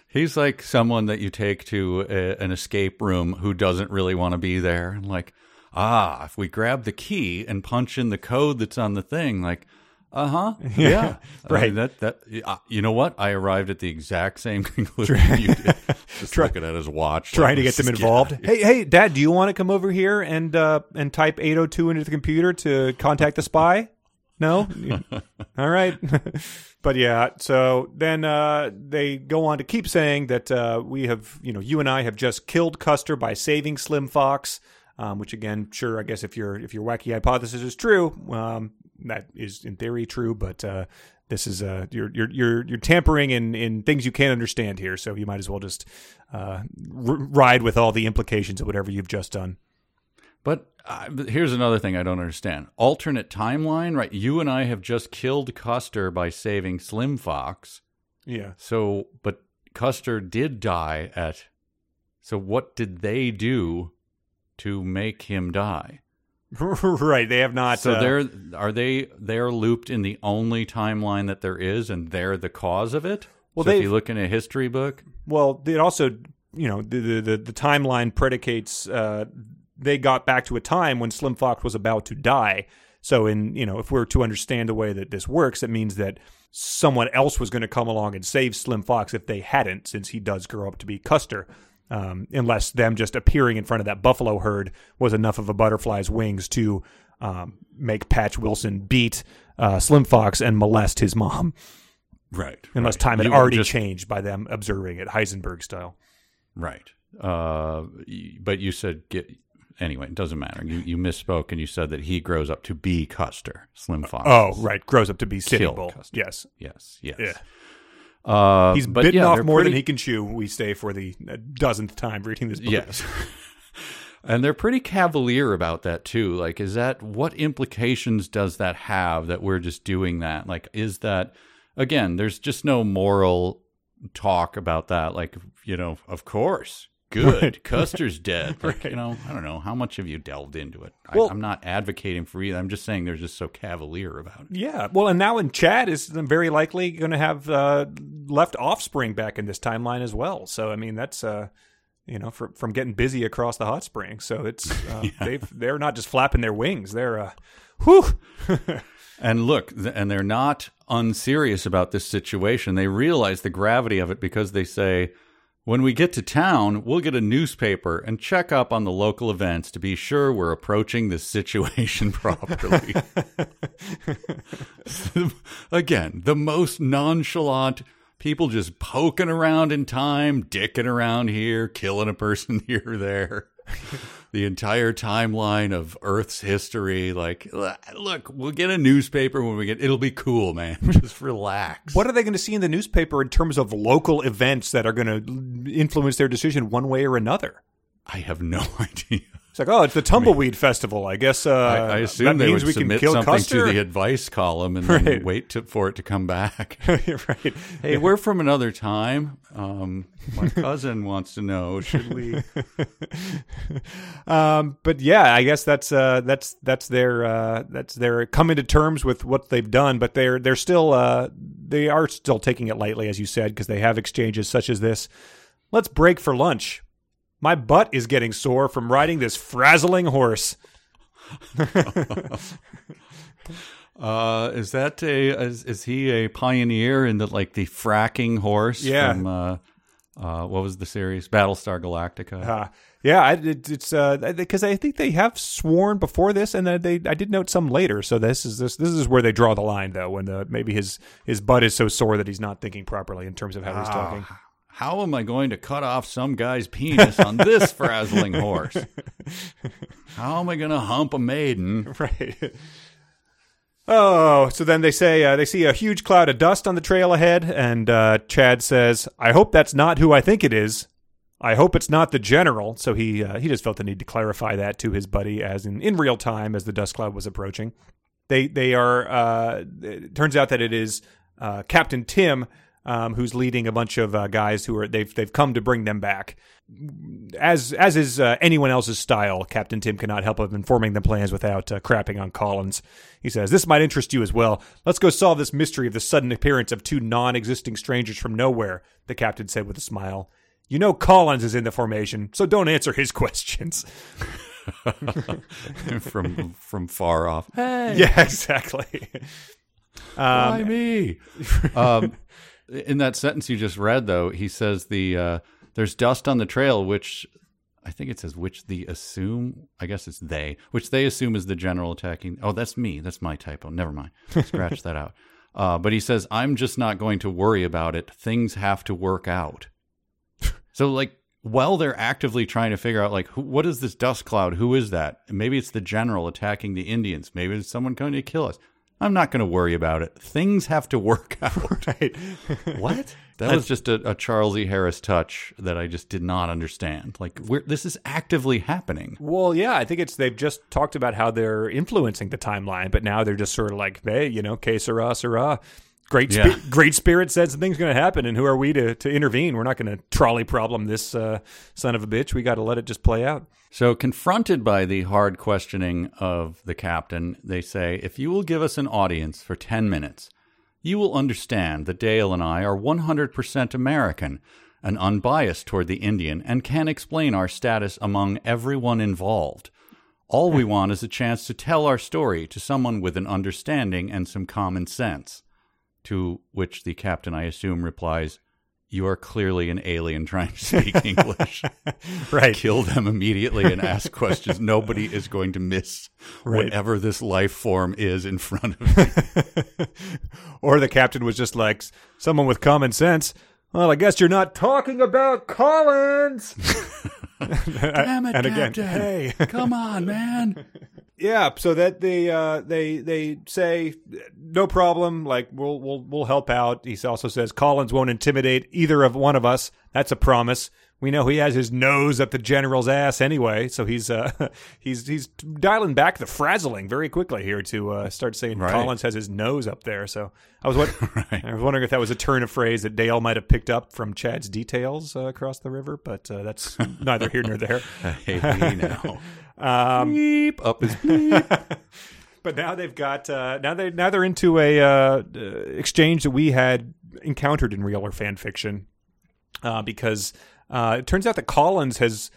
He's like someone that you take to a, an escape room who doesn't really want to be there. And like, ah, if we grab the key and punch in the code that's on the thing, like, uh huh, yeah, right. Uh, that that uh, you know what? I arrived at the exact same conclusion you did. Just looking at his watch, Trying like, to get them involved. Hey, hey, Dad, do you want to come over here and uh, and type 802 into the computer to contact the spy? No? All right. but yeah, so then uh, they go on to keep saying that uh, we have, you know, you and I have just killed Custer by saving Slim Fox, um, which again, sure, I guess if your if your wacky hypothesis is true, um, that is in theory true, but uh, this is uh, you're you're you're you're tampering in in things you can't understand here, so you might as well just uh, r- ride with all the implications of whatever you've just done. But uh, but here's another thing I don't understand. Alternate timeline, right? You and I have just killed Custer by saving Slim Fox. Yeah. So, but Custer did die at. So, what did they do to make him die? right. They have not. So uh, they're are they they're looped in the only timeline that there is, and they're the cause of it. Well, so if you look in a history book, Well, it also, you know, the the, the, the timeline predicates. Uh, they got back to a time when Slim Fox was about to die. So, in you know, if we're to understand the way that this works, it means that someone else was going to come along and save Slim Fox if they hadn't, since he does grow up to be Custer. Um, unless them just appearing in front of that buffalo herd was enough of a butterfly's wings to um, make Patch Wilson beat uh, Slim Fox and molest his mom. right? Unless right. time had You already just- changed by them observing it, Heisenberg style. Right. Uh, but you said get anyway. It doesn't matter. You you misspoke and you said that he grows up to be Custer, Slim Fox. Oh, right. Grows up to be Sitting Bull. Custer. Yes. yes, yes. Yeah. Uh, He's but bitten yeah, off more than he can chew, we say, for the uh, dozenth time reading this book. Yes. and they're pretty cavalier about that too. Like, is that what implications does that have that we're just doing that? Like, is that again? There's just no moral talk about that. Like, you know, of course, good. Right. Custer's dead. Like, Right. you know, I don't know how much have you delved into it. Well- I, I'm not advocating for either. I'm just saying they're just so cavalier about it. Yeah. Well, and now in Chad is very likely going to have uh, left offspring back in this timeline as well. So, I mean, that's. Uh, you know, from from getting busy across the hot spring. so it's uh, they've they're not just flapping their wings; they're, uh, whew, And look, and they're not unserious about this situation. They realize the gravity of it because they say, when we get to town, we'll get a newspaper and check up on the local events to be sure we're approaching the situation properly. Again, the most nonchalant people just poking around in time, dicking around here, killing a person here or there. the entire timeline of Earth's history. Like, look, we'll get a newspaper when we get. It'll be cool, man. Just relax. What are they going to see in the newspaper in terms of local events that are going to influence their decision one way or another? I have no idea. It's like, oh, it's the tumbleweed festival. I guess. Uh, I, I assume that they means would we can submit kill something Custer. to the advice column and Right. wait to, for it to come back. right. hey, we're from another time. Um, my cousin wants to know. Should we? Um, but yeah, I guess that's uh, that's that's their uh, that's their coming to terms with what they've done. But they're they're still uh, they are still taking it lightly, as you said, because they have exchanges such as this. Let's break for lunch. My butt is getting sore from riding this frazzling horse. Uh, is that a is, is he a pioneer in the like the frakking horse? Yeah. From, uh, uh, what was the series? Battlestar Galactica. Uh, yeah, I, it, it's because I think they have sworn before this, and then they I did note some later. So this is this this is where they draw the line, though, when the maybe his his butt is so sore that he's not thinking properly in terms of how he's talking. How am I going to cut off some guy's penis on this frazzling horse? How am I going to hump a maiden? Right. Oh, so then they say uh, they see a huge cloud of dust on the trail ahead, and uh, Chad says, "I hope that's not who I think it is. I hope it's not the general." So he uh, he just felt the need to clarify that to his buddy as in in real time as the dust cloud was approaching. They they are. Uh, it turns out that it is uh, Captain Tim. Um, who's leading a bunch of uh, guys who are they've they've come to bring them back as as is uh, anyone else's style, Captain Tim cannot help of informing the plans without uh, crapping on Collins. He says, "This might interest you as well. Let's go solve this mystery of the sudden appearance of two non-existing strangers from nowhere." The captain said with a smile. "You know Collins is in the formation, so don't answer his questions." from from far off. Hey, yeah, exactly. why me? um, in that sentence you just read, though, he says the uh, there's dust on the trail, which I think it says which the assume. I guess it's they, which they assume is the general attacking. Oh, that's me. That's my typo. Never mind. Scratch that out. Uh, but he says I'm just not going to worry about it. Things have to work out. So like. While they're actively trying to figure out, like, who, what is this dust cloud? Who is that? Maybe it's the general attacking the Indians. Maybe it's someone coming to kill us. I'm not going to worry about it. Things have to work out. right. What? That was just a, a Charles E. Harris touch that I just did not understand. Like, we're, this is actively happening. Well, yeah, I think it's they've just talked about how they're influencing the timeline, but now they're just sort of like, hey, you know, que sera, sera. Great, spi- great spirit said something's going to happen, and who are we to, to intervene? We're not going to trolley problem this uh, son of a bitch. We got to let it just play out. So, confronted by the hard questioning of the captain, they say, If you will give us an audience for 10 minutes, you will understand that Dale and I are 100% American and unbiased toward the Indian and can explain our status among everyone involved. All we want is a chance to tell our story to someone with an understanding and some common sense. To which the captain, I assume, replies, You are clearly an alien trying to speak English Right. kill them immediately and ask questions. Nobody is going to miss Right. whatever this life form is in front of me. or the captain was just like someone with common sense. Well, I guess you're not talking about Collins. Damn it, and again, hey, Come on, man. yeah. So that they uh, they they say no problem. Like we'll we'll we'll help out. He also says Collins won't intimidate either of one of us. That's a promise. We know he has his nose up the general's ass anyway, so he's uh, he's he's dialing back the frazzling very quickly here to uh, start saying Right. Collins has his nose up there. So I was what I was wondering if that was a turn of phrase that Dale might have picked up from Chad's details uh, across the river, but uh, that's neither here nor there. Hey, now. Bleep, up his bleep. But now they've got uh, now they now they're into a uh, uh, exchange that we had encountered in real or fan fiction, uh, because uh, it turns out that Collins has.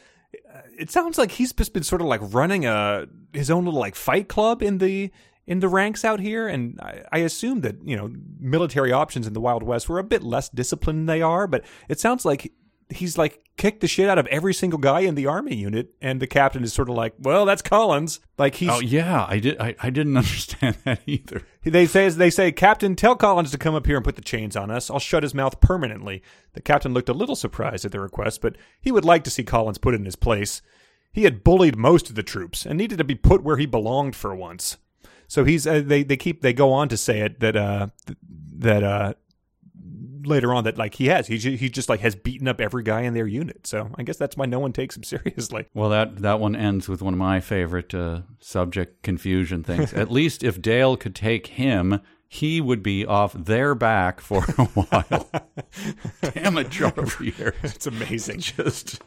It sounds like he's just been sort of like running a his own little like fight club in the in the ranks out here, and I, I assume that you know military options in the Wild West were a bit less disciplined than they are, but it sounds like he's like kicked the shit out of every single guy in the army unit, and the captain is sort of like, well, that's Collins, like he's Oh yeah, I did. I, I didn't understand that either. they say they say, Captain, tell Collins to come up here and put the chains on us. I'll shut his mouth permanently. The captain looked a little surprised at the request, but he would like to see Collins put in his place. He had bullied most of the troops and needed to be put where he belonged for once. So he's uh, they they keep they go on to say it that uh that uh later on that like he has he he just like has beaten up every guy in their unit. So I guess that's why no one takes him seriously. Well, that that one ends with one of my favorite uh, subject confusion things. At least if Dale could take him, he would be off their back for a while. Damn it, Charvier. It's amazing. Just,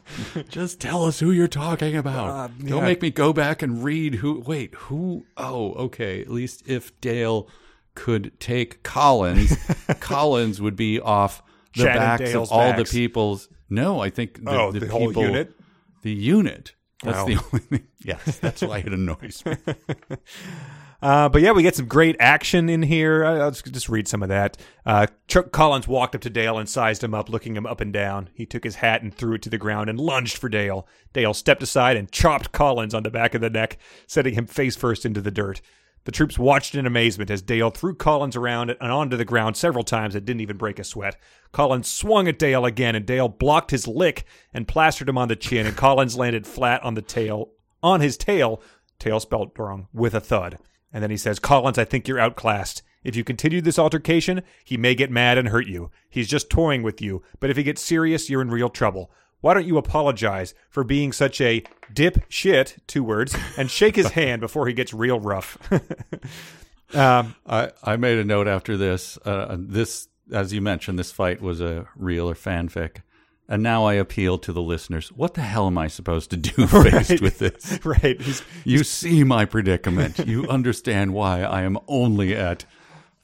just tell us who you're talking about. Uh, Don't yeah. make me go back and read who. Wait, who? Oh, okay. At least if Dale could take Collins, Collins would be off the Chad backs of all backs. the people's. No, I think the, Oh, the, the whole people- unit? The unit. That's Wow. the only thing. Yes, that's why it annoys me. Uh, but yeah, we get some great action in here. I'll just, just read some of that. Uh, Chuck Collins walked up to Dale and sized him up, looking him up and down. He took his hat and threw it to the ground and lunged for Dale. Dale stepped aside and chopped Collins on the back of the neck, setting him face first into the dirt. The troops watched in amazement as Dale threw Collins around and onto the ground several times and didn't even break a sweat. Collins swung at Dale again, and Dale blocked his lick and plastered him on the chin, and Collins landed flat on the tail, on his tail, tail spelled wrong, with a thud. And then he says, Collins, I think you're outclassed. If you continue this altercation, he may get mad and hurt you. He's just toying with you, but if he gets serious, you're in real trouble. Why don't you apologize for being such a dip shit, two words, and shake his hand before he gets real rough? um, I, I made a note after this. Uh, this, as you mentioned, this fight was a real or fanfic. And now I appeal to the listeners. What the hell am I supposed to do faced with this? right. He's, You see my predicament. You understand why I am only at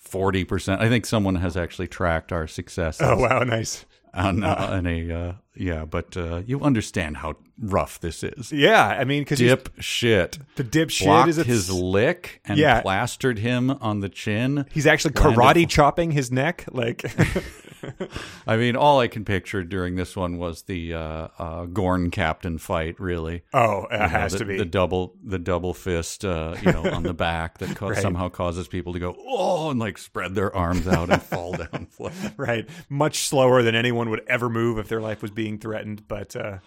40%. I think someone has actually tracked our success. oh, wow, nice. on, uh, on a, uh, yeah, but uh, you understand how rough this is. Yeah, I mean, because Dip shit. the dip shit is a, his lick and Yeah. plastered him on the chin. He's actually karate chopping his neck. Like, I mean, all I can picture during this one was the uh, uh, Gorn captain fight. Really, oh, it You know, has the, to be. the double the double fist, uh, you know, on the back that ca- Right. somehow causes people to go oh and like spread their arms out and fall down flat. right. Much slower than anyone would ever move if their life was being threatened. But uh,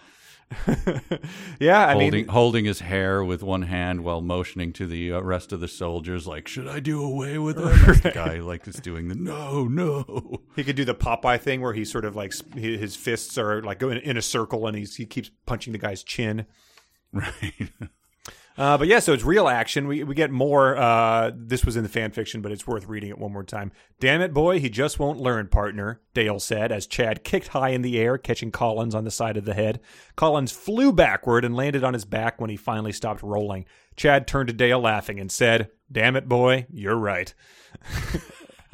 yeah, I holding mean, holding his hair with one hand while motioning to the uh, rest of the soldiers, like, "Should I do away with him?" As the guy like is doing the no, no. he could do the Popeye thing where he sort of like his fists are like going in a circle and he's, he keeps punching the guy's chin. Right. Uh, but yeah, so it's real action. We we get more. Uh, this was in the fan fiction, but it's worth reading it one more time. Damn it, boy, he just won't learn, partner. Dale said as Chad kicked high in the air, catching Collins on the side of the head. Collins flew backward and landed on his back when he finally stopped rolling. Chad turned to Dale, laughing, and said, "Damn it, boy, you're right."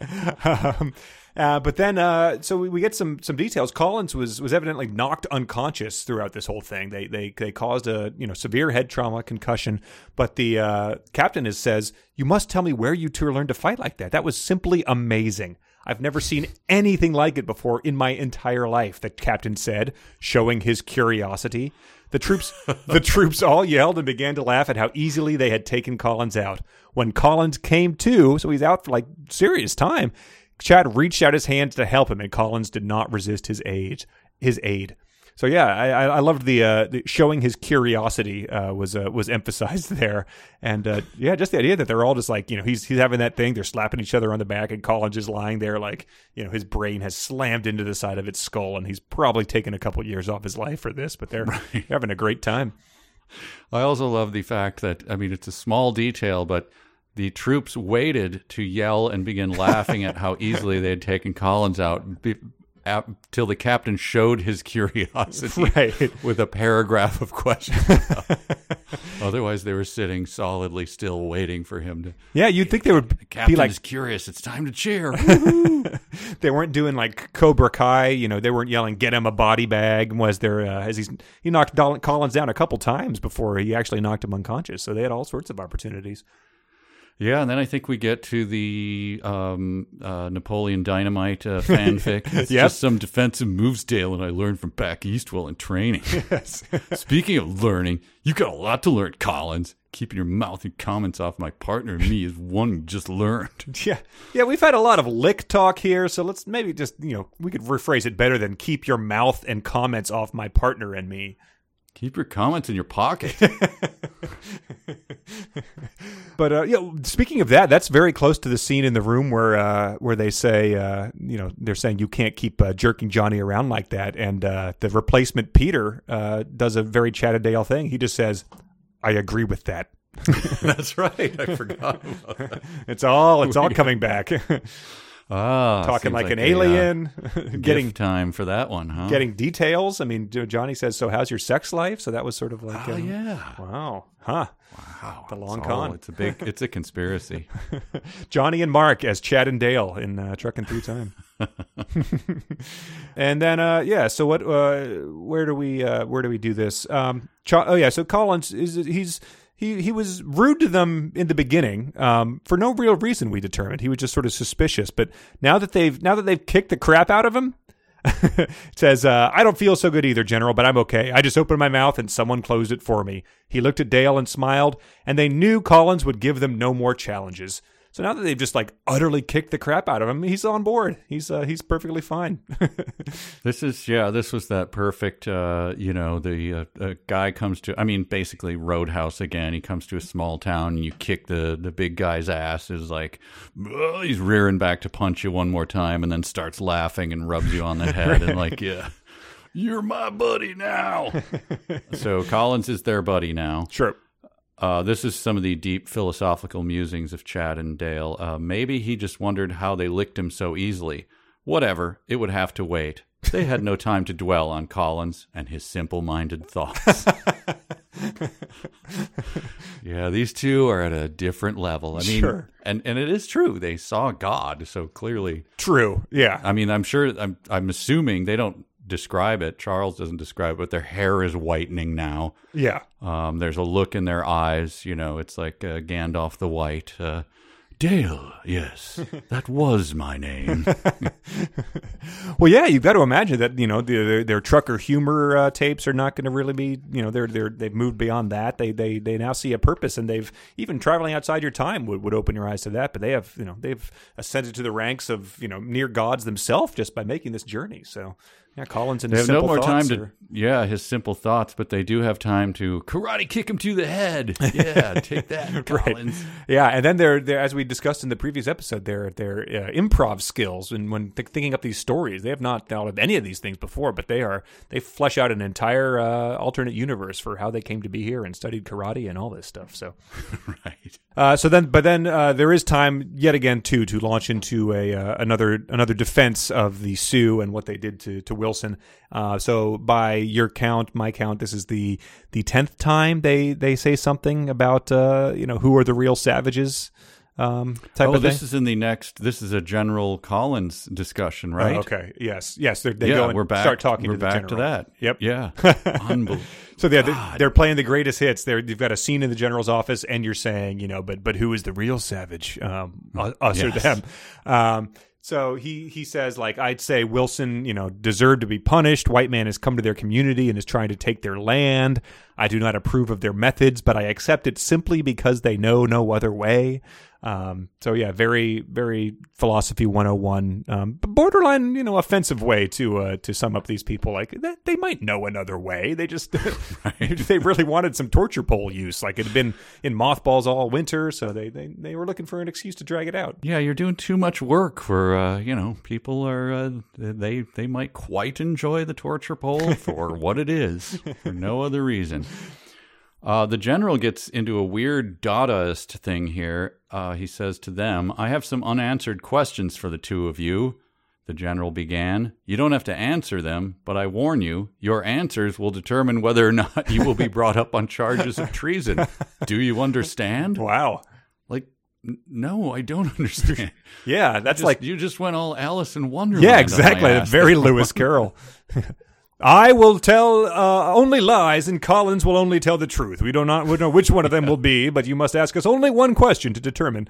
um, uh, but then, uh, so we, we get some some details. Collins was was evidently knocked unconscious throughout this whole thing. They they they caused a you know severe head trauma, concussion. But the uh, captain is says, "You must tell me where you two learned to fight like that. That was simply amazing." I've never seen anything like it before in my entire life, the captain said, showing his curiosity. The troops the troops all yelled and began to laugh at how easily they had taken Collins out. When Collins came to, so he's out for like serious time, Chad reached out his hand to help him, and Collins did not resist his aid. His aid. So yeah, I, I I loved the, uh, the showing his curiosity uh, was uh, was emphasized there, and uh, yeah, just the idea that they're all just like you know he's he's having that thing, they're slapping each other on the back, and Collins is lying there like you know his brain has slammed into the side of its skull, and he's probably taken a couple years off his life for this, but they're, they're having a great time. I also love the fact that I mean it's a small detail, but the troops waited to yell and begin laughing at how easily they had taken Collins out be, ap- till the captain showed his curiosity Right. with a paragraph of questions. Otherwise, they were sitting solidly still, waiting for him to. Yeah, you'd think they would The captain be like is curious. It's time to cheer. they weren't doing like Cobra Kai. You know, they weren't yelling "Get him a body bag." Was there? Uh, as he's he knocked Collins down a couple times before he actually knocked him unconscious. So they had all sorts of opportunities. Yeah, and then I think we get to the um, uh, Napoleon Dynamite uh, fanfic. It's Yep. just some defensive moves, Dale, and I learned from back east while in training. Yes. Speaking of learning, you got a lot to learn, Collins. Keeping your mouth and comments off my partner and me is one just learned. Yeah, yeah, we've had a lot of lick talk here, so let's maybe just you know we could rephrase it better than keep your mouth and comments off my partner and me. Keep your comments in your pocket. But uh, yeah, speaking of that, that's very close to the scene in the room where uh, where they say, uh, you know, they're saying you can't keep uh, jerking Johnny around like that, and uh, the replacement Peter uh, does a very Chatterdale thing. He just says, "I agree with that." That's right. I forgot about that. It's all it's all coming back. Ah, Talking seems like, an a, uh, alien, getting getting time for that one, huh? getting details. I mean, Johnny says, "So how's your sex life?" So that was sort of like, Oh uh, yeah. wow, huh? Wow. The long It's all- con. It's a big. It's a conspiracy. Johnny and Mark as Chad and Dale in uh, Trucking Through Time. and then, uh, yeah. So what? Uh, where do we? Uh, where do we do this? Um, Cha- oh yeah. So Collins is he's. He, he was rude to them in the beginning um, for no real reason. We determined he was just sort of suspicious. But now that they've now that they've kicked the crap out of him, says, uh, I don't feel so good either, General, but I'm okay. I just opened my mouth and someone closed it for me. He looked at Dale and smiled, and they knew Collins would give them no more challenges. So now that they've just like utterly kicked the crap out of him, he's on board. He's uh, he's perfectly fine. This is yeah. This was that perfect. Uh, you know, the uh, guy comes to. I mean, basically Roadhouse again. He comes to a small town, and you kick the the big guy's ass. Is like he's rearing back to punch you one more time, and then starts laughing and rubs you on the head, and like yeah. You're my buddy now. so Collins is their buddy now. sure. Uh, this is some of the deep philosophical musings of Chad and Dale. Uh, maybe he just wondered how they licked him so easily. Whatever, it would have to wait. They had no time to dwell on Collins and his simple minded thoughts. yeah, these two are at a different level. I mean, Sure. and, and it is true. They saw God, so clearly. True. Yeah. I mean, I'm sure, I'm, I'm assuming they don't describe it. Charles doesn't describe it, but their hair is whitening now. Yeah. Um, there's a look in their eyes. You know, it's like uh, Gandalf the White. Uh, Dale, yes, that was my name. Well, yeah, you've got to imagine that you know the, their, their trucker humor uh, tapes are not going to really be you know they're they're they've moved beyond that. They they they now see a purpose, and they've even traveling outside your time would, would open your eyes to that. But they have you know they've ascended to the ranks of you know near gods themselves just by making this journey. So yeah, Collins and They his have no more time thoughts to, yeah, his simple thoughts, but they do have time to karate kick him to the head. Yeah, take that, Collins. Yeah, and then they're, they're as we discussed in the previous episode, their their uh, improv skills and when th- thinking up these stories, they have not thought of any of these things before, but they are they flesh out an entire uh, alternate universe for how they came to be here and studied karate and all this stuff. So, Right. uh, so then, but then uh, there is time yet again too to launch into a uh, another another defense of the Sioux and what they did to to Wilson. Uh, so by your count, my count, this is the the tenth time they they say something about uh, you know who are the real savages um, type Oh, of thing. this is in the next. This is a General Collins discussion, right? Oh, okay. Yes. Yes. They're, they Yeah, go and we're back. start talking we're to the back to that. Yep. Yeah. Unbelievable. So they're, they're playing the greatest hits. They're, you've got a scene in the general's office, and you're saying, you know, but but who is the real savage, um, us or them? Um, so he he says, like, I'd say Wilson, you know, deserved to be punished. White man has come to their community and is trying to take their land. I do not approve of their methods, but I accept it simply because they know no other way. Um, so yeah, very very philosophy 101, um, but borderline, you know, offensive way to uh, to sum up these people. Like they, they might know another way. They just they really wanted some torture pole use. Like it had been in mothballs all winter, so they, they they were looking for an excuse to drag it out. Yeah, you're doing too much work for uh, you know people are uh, they they might quite enjoy the torture pole for what it is for no other reason. Uh, the general gets into a weird Dadaist thing here. Uh, he says to them, "I have some unanswered questions for the two of you." The general began, You don't have to answer them, but I warn you, your answers will determine whether or not you will be brought up on charges of treason. Do you understand? Wow. Like, n- no, I don't understand. Yeah, that's Just- like you just went all Alice in Wonderland. yeah, exactly. Very Lewis Carroll. I will tell uh, only lies, and Collins will only tell the truth. We do not we know which one of them will be, but you must ask us only one question to determine.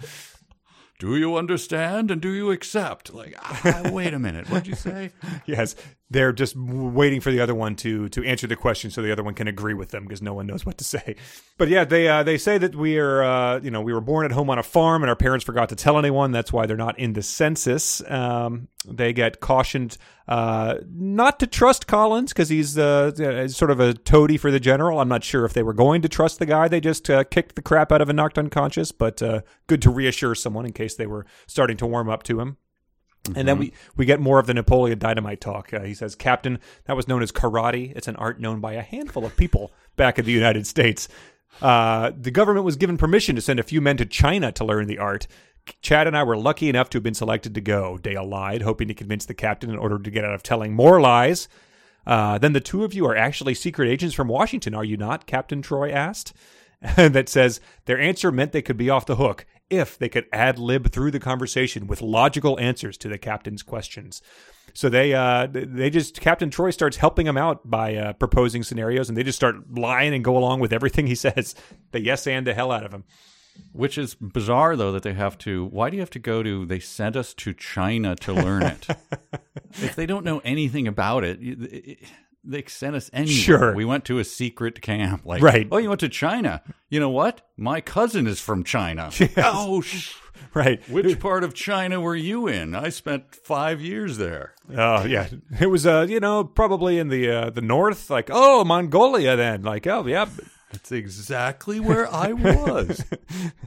Do you understand and do you accept? Like, ah, wait a minute. What'd you say? Yes, they're just waiting for the other one to to answer the question, so the other one can agree with them because no one knows what to say. But yeah, they uh, they say that we are uh, you know we were born at home on a farm and our parents forgot to tell anyone. That's why they're not in the census. Um, They get cautioned uh, not to trust Collins because he's uh, sort of a toady for the general. I'm not sure if they were going to trust the guy. They just uh, kicked the crap out of and knocked unconscious, but uh, good to reassure someone in case they were starting to warm up to him. And then we, we get more of the Napoleon Dynamite talk. Uh, he says, Captain, that was known as karate. It's an art known by a handful of people back in the United States. Uh, the government was given permission to send a few men to China to learn the art. Chad and I were lucky enough to have been selected to go. Dale lied, hoping to convince the captain in order to get out of telling more lies. Uh, then the two of you are actually secret agents from Washington, are you not? Captain Troy asked. that says their answer meant they could be off the hook if they could ad lib through the conversation with logical answers to the captain's questions. So they uh, they just Captain Troy starts helping them out by uh, proposing scenarios, and they just start lying and go along with everything he says. They yes and the hell out of him. Which is bizarre, though, that they have to. Why do you have to go to? They sent us to China to learn it. if they don't know anything about it, you- it- they sent us anywhere. Sure. we went to a secret camp. Like, Right. Oh, you went to China? You know what? My cousin is from China. Oh, sh- Right. which part of China were you in? I spent five years there. Oh yeah, it was uh you know probably in the uh, the north like oh Mongolia then like oh yeah That's exactly where I was.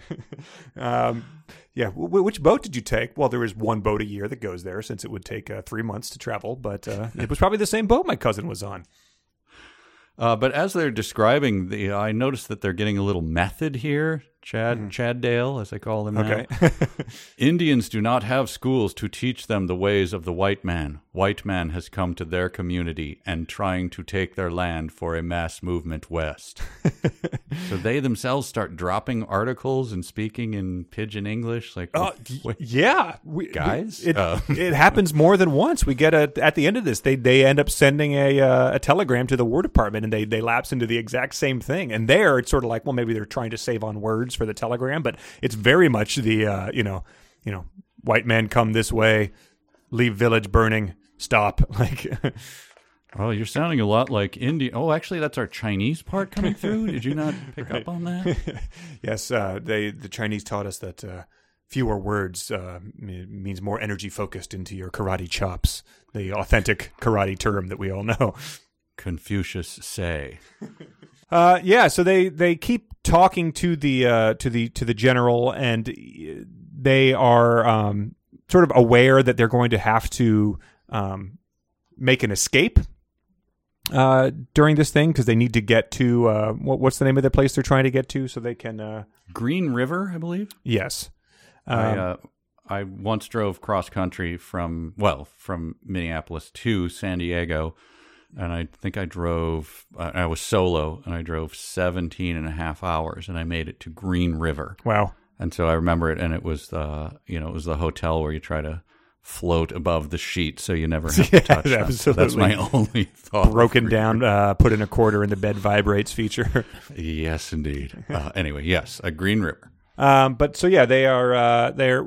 um yeah w- which boat did you take? Well, there is one boat a year that goes there since it would take uh, three months to travel, but uh, it was probably the same boat my cousin was on. Uh, but as they're describing the, I noticed that they're getting a little method here. Chad, Chad Dale, as I call now. Okay. Indians do not have schools to teach them the ways of the white man. White man has come to their community and trying to take their land for a mass movement west. so they themselves start dropping articles and speaking in pidgin English. Like, Uh, wait, yeah, we, Guys? It, Uh. it happens more than once. We get a at the end of this, they they end up sending a uh, a telegram to the War Department, and they they lapse into the exact same thing. And there, it's sort of like, well, maybe they're trying to save on words for the telegram, but it's very much the uh, you know you know white man come this way, leave village burning, stop. Like, oh, you're sounding a lot like Indian. Oh, actually, that's our Chinese part coming through. Did you not pick up on that? yes, uh, they the Chinese taught us that. Uh, Fewer words uh, means more energy focused into your karate chops, the authentic karate term that we all know. Confucius say. Uh, yeah, so they they keep talking to the uh, to the to the general, and they are um, sort of aware that they're going to have to um, make an escape uh, during this thing because they need to get to uh, what, what's the name of the place they're trying to get to, so they can. Uh, Green River, I believe. yes, I Um, uh, I once drove cross country from well from Minneapolis to San Diego, and I think I drove. I was solo, and I drove 17 and a half hours, and I made it to Green River. wow. And so I remember it, and it was the you know it was the hotel where you try to float above the sheet so you never have to touch them. So that's my only thought. Broken down, uh, put in a quarter in the bed vibrates feature. Yes, indeed. Uh, anyway, yes, a Green River. Um, but so yeah, they are uh, they're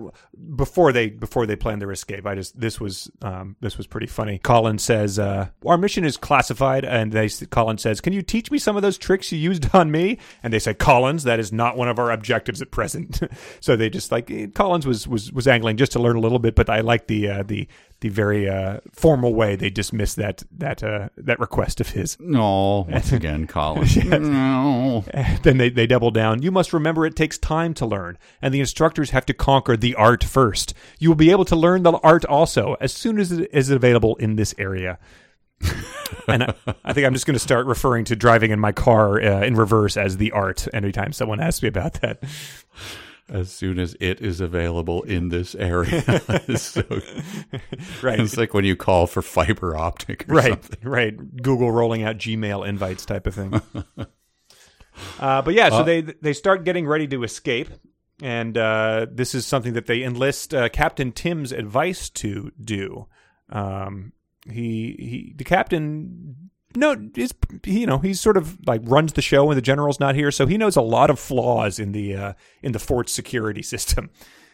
before they before they plan their escape. I just this was um, this was pretty funny. Colin says uh, our mission is classified, and they Colin says, "Can you teach me some of those tricks you used on me?" And they say, "Collins, that is not one of our objectives at present." so they just like Collins was was was angling just to learn a little bit, but I like the uh, the the very uh, formal way they dismissed that that uh, that request of his. No, once again, Colin. No. then they, they double down. You must remember it takes time to learn, and the instructors have to conquer the art first. You will be able to learn the art also as soon as it is available in this area. and I, I think I'm just going to start referring to driving in my car uh, in reverse as the art anytime someone asks me about that. As soon as it is available in this area. So- Right. It's like when you call for fiber optic. Or right, something. right. Google rolling out Gmail invites type of thing. uh, but yeah, so they they start getting ready to escape, and uh, this is something that they enlist uh, Captain Tim's advice to do. Um, he he, the captain. No, is he, you know he's sort of like runs the show when the general's not here, so he knows a lot of flaws in the uh, in the fort's security system.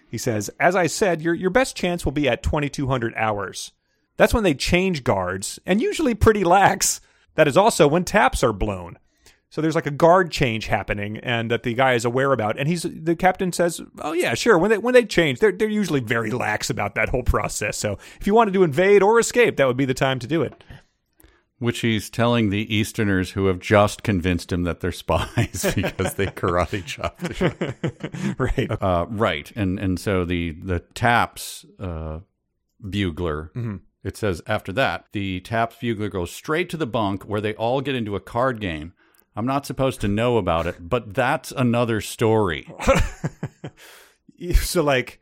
He says, "As I said, your your best chance will be at 2200 hours. That's when they change guards, and usually pretty lax. That is also when taps are blown. So there's like a guard change happening, and that the guy is aware about. And he's the captain says, "Oh yeah, sure. When they when they change, they're they're usually very lax about that whole process. So if you wanted to invade or escape, that would be the time to do it." Which he's telling the Easterners who have just convinced him that they're spies because they karate chopped. right. Uh, right, and and so the the taps uh, bugler. It says after that, the taps bugler goes straight to the bunk where they all get into a card game. I'm not supposed to know about it, but that's another story. so like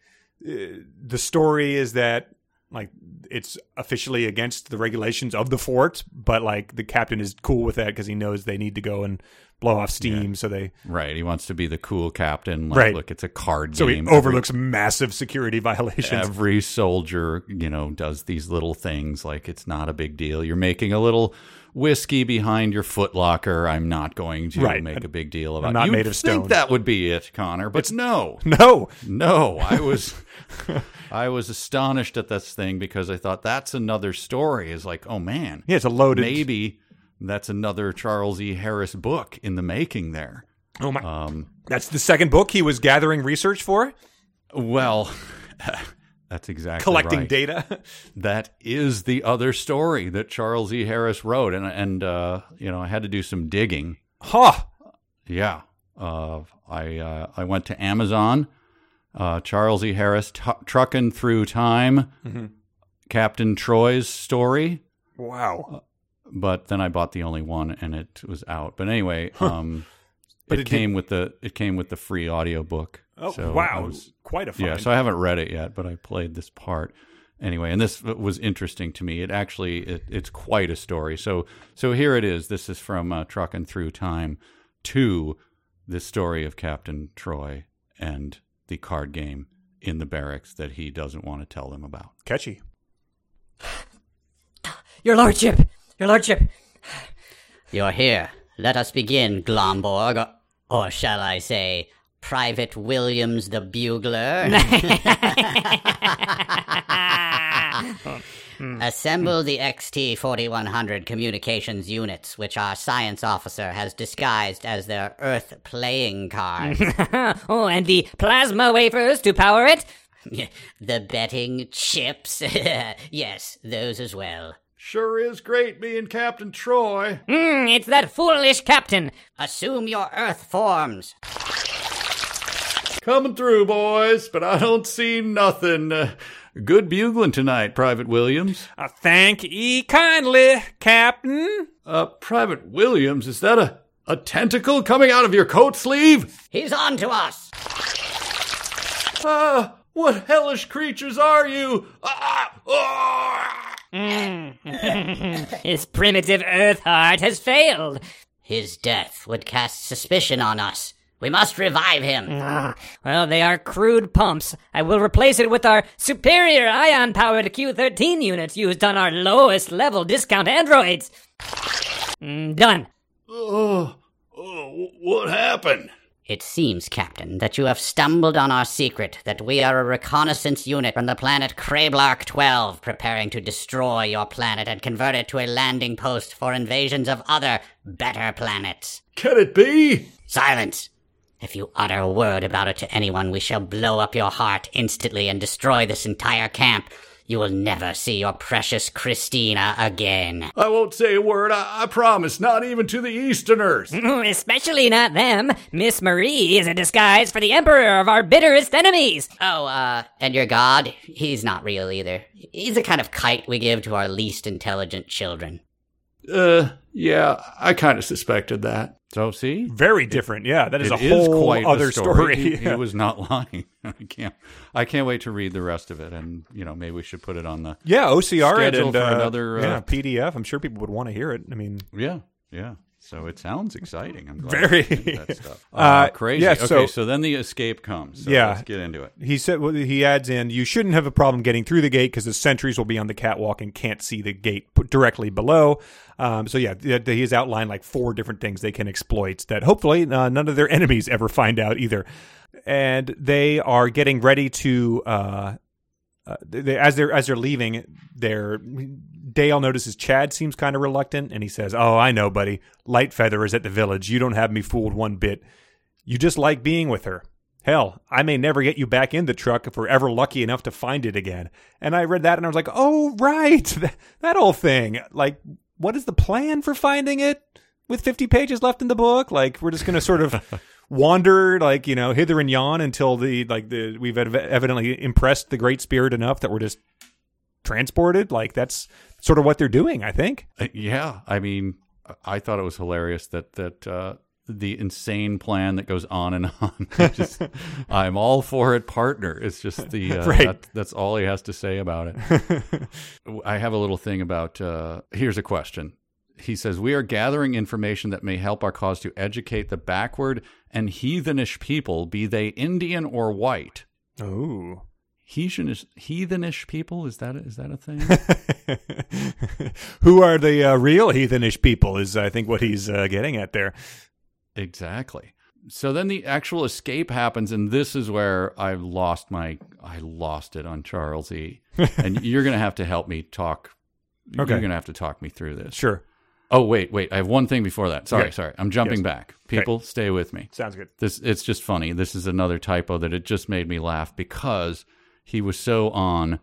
uh, the story is that like it's officially against the regulations of the fort but like the captain is cool with that because he knows they need to go and blow off steam so they Right, he wants to be the cool captain. Like, Right. look, it's a card so he game. overlooks massive security violations Every soldier, you know, does these little things like it's not a big deal. You're making a little whiskey behind your footlocker. I'm not going to Right. make a big deal about. not You'd made of think stone. that would be it, Conor, but no, no no. I was, I was astonished at this thing because I thought that's another story. Is like, oh man, yeah it's a loaded maybe that's another Charles E. Harris book in the making there. oh my Um, that's the second book he was gathering research for well. That's exactly collecting right. data That is the other story that Charles E. Harris wrote, and and uh, you know I had to do some digging. huh Yeah, uh, I uh, I went to Amazon. Uh, Charles E. Harris t- trucking through time, Mm-hmm. Captain Troy's story. wow But then I bought the only one, and it was out. But anyway, um, But it, it did- came with the it came with the free audiobook. Oh So I wow was- quite a find. yeah, so I haven't read it yet, but I played this part anyway, and this was interesting to me. It actually it, it's quite a story. So so here it is. This is from uh, Trucking Through Time to the story of Captain Troy and the card game in the barracks that he doesn't want to tell them about. catchy Your lordship, your lordship. You're here. Let us begin, Glomborg, or, or shall I say, Private Williams the Bugler. Assemble the XT 4100 communications units, which our science officer has disguised as their Earth playing cards. oh, and the plasma wafers to power it. the betting chips. yes, those as well. Sure is great being Captain Troy. Hmm, it's that foolish captain. Assume your Earth forms. Coming through, boys, but I don't see nothing. Uh, good bugling tonight, Private Williams. uh, thank ye kindly captain Uh, Private Williams, is that a, a tentacle coming out of your coat sleeve? He's on to us. Ah, what hellish creatures are you? Ah, ah. His primitive earth heart has failed. His death would cast suspicion on us. We must revive him. Ah, well, they are crude pumps. I will replace it with our superior ion powered Q13 units used on our lowest level discount androids. Mm, done. Oh, oh, what happened? It seems, Captain, that you have stumbled on our secret that we are a reconnaissance unit from the planet Krablark 12, preparing to destroy your planet and convert it to a landing post for invasions of other, better planets. Can it be? Silence! If you utter a word about it to anyone, we shall blow up your heart instantly and destroy this entire camp. You will never see your precious Christina again. I won't say a word, I, I promise, not even to the Easterners. Especially not them. Miss Marie is a disguise for the emperor of our bitterest enemies. Oh, uh, and your god? He's not real either. He's the kind of kite we give to our least intelligent children. Uh, yeah, I kind of suspected that. So, see? very different yeah that is It a whole quite a other story, He, he was not lying. I can't. I can't wait to read the rest of it, and you know, maybe we should put it on the. Yeah, OCR Schedule and for uh, another, uh, yeah, PDF. I'm sure people would want to hear it. I mean, Yeah, yeah. So it sounds exciting. I'm glad Very. you're into that stuff. Uh, Uh, crazy. yeah, okay, so- so, then the escape comes. So Yeah. let's get into it. he said well, he adds in you shouldn't have a problem getting through the gate because the sentries will be on the catwalk and can't see the gate directly below. Um, so yeah, he has outlined like four different things they can exploit that hopefully uh, none of their enemies ever find out either. And they are getting ready to uh, uh, they, as they're as they're leaving, they're Dale notices Chad seems kind of reluctant, and he says, "Oh, I know, buddy. Light Feather is at the village. You don't have me fooled one bit. You just like being with her. Hell, I may never get you back in the truck if we're ever lucky enough to find it again." And I read that, and I was like, "Oh, right, that, that whole thing. Like, what is the plan for finding it?" With 50 pages left in the book, like we're just going to sort of wander like you know hither and yon until the like the we've ev- evidently impressed the great spirit enough that we're just transported. Like that's sort of what they're doing i think. Uh, yeah, I mean, I thought it was hilarious that that uh, the insane plan that goes on and on. Just, I'm all for it, partner. It's just the uh, Right. that, that's all he has to say about it. I have a little thing about. Uh, here's a question. He says we are gathering information that may help our cause to educate the backward and heathenish people, be they Indian or white. oh Heathenish, heathenish people is that is that a thing? who are the uh, real heathenish people is i think what he's uh, getting at there Exactly. So then the actual escape happens, and this is where I lost my I lost it on Charles E. and you're gonna have to help me talk. Okay. You're gonna have to talk me through this. sure Oh wait, wait. I have one thing before that. Sorry, Okay. sorry. I'm jumping Yes. back. People, stay with me. sounds good This it's just funny. This is another typo that it just made me laugh because he was so on.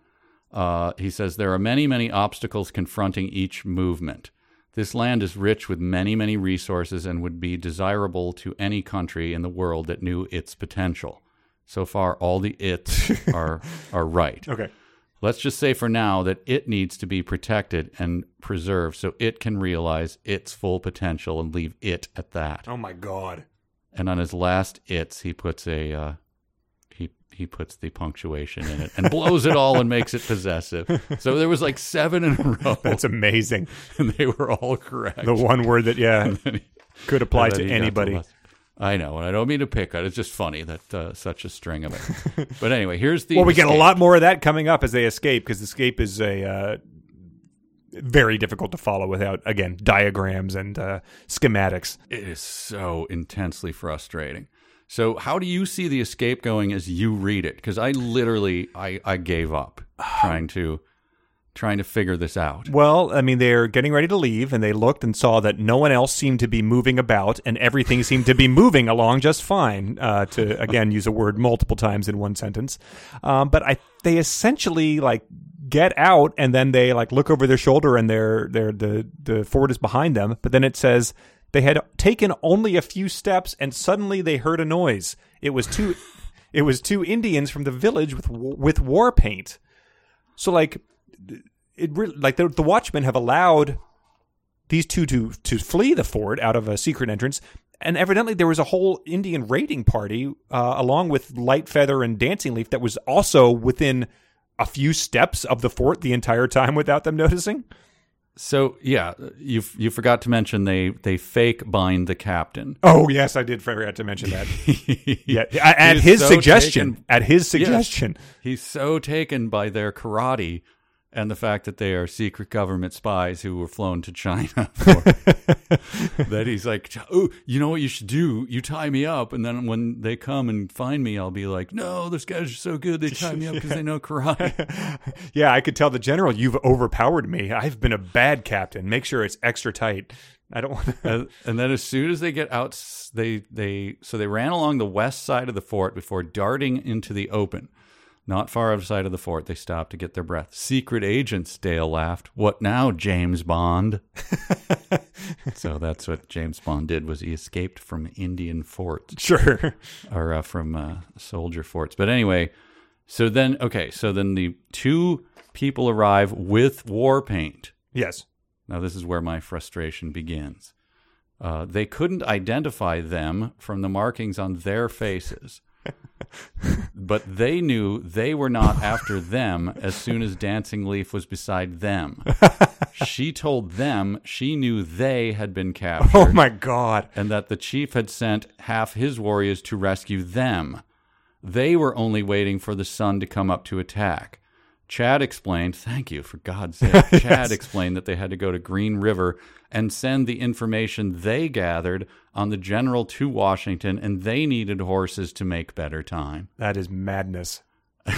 Uh, he says there are many, many obstacles confronting each movement. This land is rich with many, many resources and would be desirable to any country in the world that knew its potential. So far, all the its are are right. okay Let's just say for now that it needs to be protected and preserved so it can realize its full potential and leave it at that oh my god and on his last its he puts a uh, he he puts the punctuation in it and blows it all and makes it possessive. So there was like seven in a row, that's amazing and they were all correct. the one word that yeah could apply to anybody I know, and I don't mean to pick on. it. It's just funny that uh, such a string of it. But anyway, here's the. well we get a lot more of that coming up as they escape because escape is a uh, very difficult to follow without again diagrams and uh, schematics It is so intensely frustrating. So, how do you see the escape going as you read it? Because I literally, I, I gave up trying to, trying to figure this out. Well, I mean, they're getting ready to leave, and they looked and saw that no one else seemed to be moving about, and everything seemed to be moving along just fine. Uh, to again use a word multiple times in one sentence, um, but I they essentially like get out, and then they like look over their shoulder, and they're they're the the fort is behind them. But then it says they had taken only a few steps, and suddenly they heard a noise. It was two. It was two Indians from the village with with war paint. So like it really like the, the watchmen have allowed these two to to flee the fort out of a secret entrance and evidently there was a whole indian raiding party uh, along with light feather and dancing leaf that was also within a few steps of the fort the entire time without them noticing So yeah, you you forgot to mention they they fake bind the captain. oh yes i did forget to mention that yeah at, at his so suggestion taken- at his Yes. suggestion He's so taken by their karate and the fact that they are secret government spies who were flown to China for, that he's like, oh, you know what you should do? You tie me up, and then when they come and find me, I'll be like, no, those guys are so good. They tie me up because they know karate. yeah i could tell the general you've overpowered me i've been a bad captain make sure it's extra tight i don't want to and, and then as soon as they get out, they they so they ran along the west side of the fort before darting into the open. Not far outside of the fort, they stopped to get their breath. Secret agents, Dale laughed. What now, James Bond? so that's what James Bond did was he escaped from Indian forts sure or uh, from uh, soldier forts. But anyway, so then okay, so then the two people arrive with war paint. yes Now, this is where my frustration begins. Uh, they couldn't identify them from the markings on their faces. But they knew they were not after them as soon as Dancing Leaf was beside them. she told them she knew they had been captured oh my god and that the chief had sent half his warriors to rescue them. They were only waiting for the sun to come up to attack. Chad explained, thank you for God's sake. Chad explained that they had to go to Green River and send the information they gathered on the general to Washington, and they needed horses to make better time. That is madness.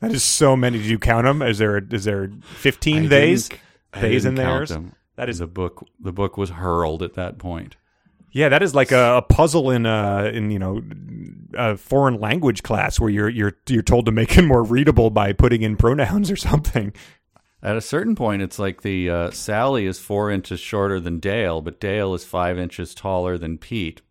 That is so many. Did you count them? Is there is there fifteen I theys? didn't- I Theys didn't and theirs. them. That is the book. The book was hurled at that point. Yeah, that is like a, a puzzle in uh in you know a foreign language class where you're you're you're told to make it more readable by putting in pronouns or something. At a certain point, it's like the uh, Sally is four inches shorter than Dale, but Dale is five inches taller than Pete.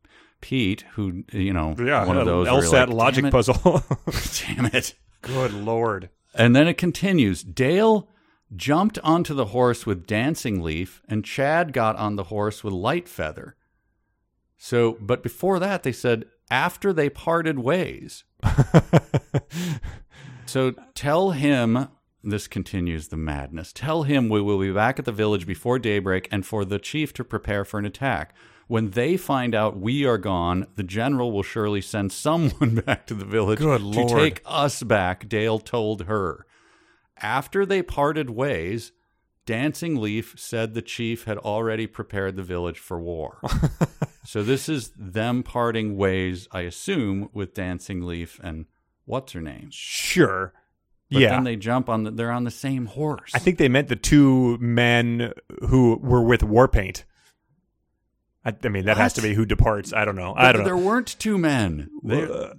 Pete, who you know, yeah, one of those LSAT like, logic "Damn puzzle. Damn it! Good lord. And then it continues. Dale jumped onto the horse with Dancing Leaf, and Chad got on the horse with Light Feather. So, but before that, they said after they parted ways. so tell him. This continues the madness. Tell him we will be back at the village before daybreak and for the chief to prepare for an attack. When they find out we are gone, the general will surely send someone back to the village Good to Lord. take us back, Dale told her. After they parted ways, Dancing Leaf said the chief had already prepared the village for war. so this is them parting ways, I assume, with Dancing Leaf and what's her name? Sure. But yeah. then they jump on the, they're on the same horse. I think they meant the two men who were with Warpaint. I, I mean, that has to be who departs. I don't know. I don't there know. There weren't two men. They- Uh,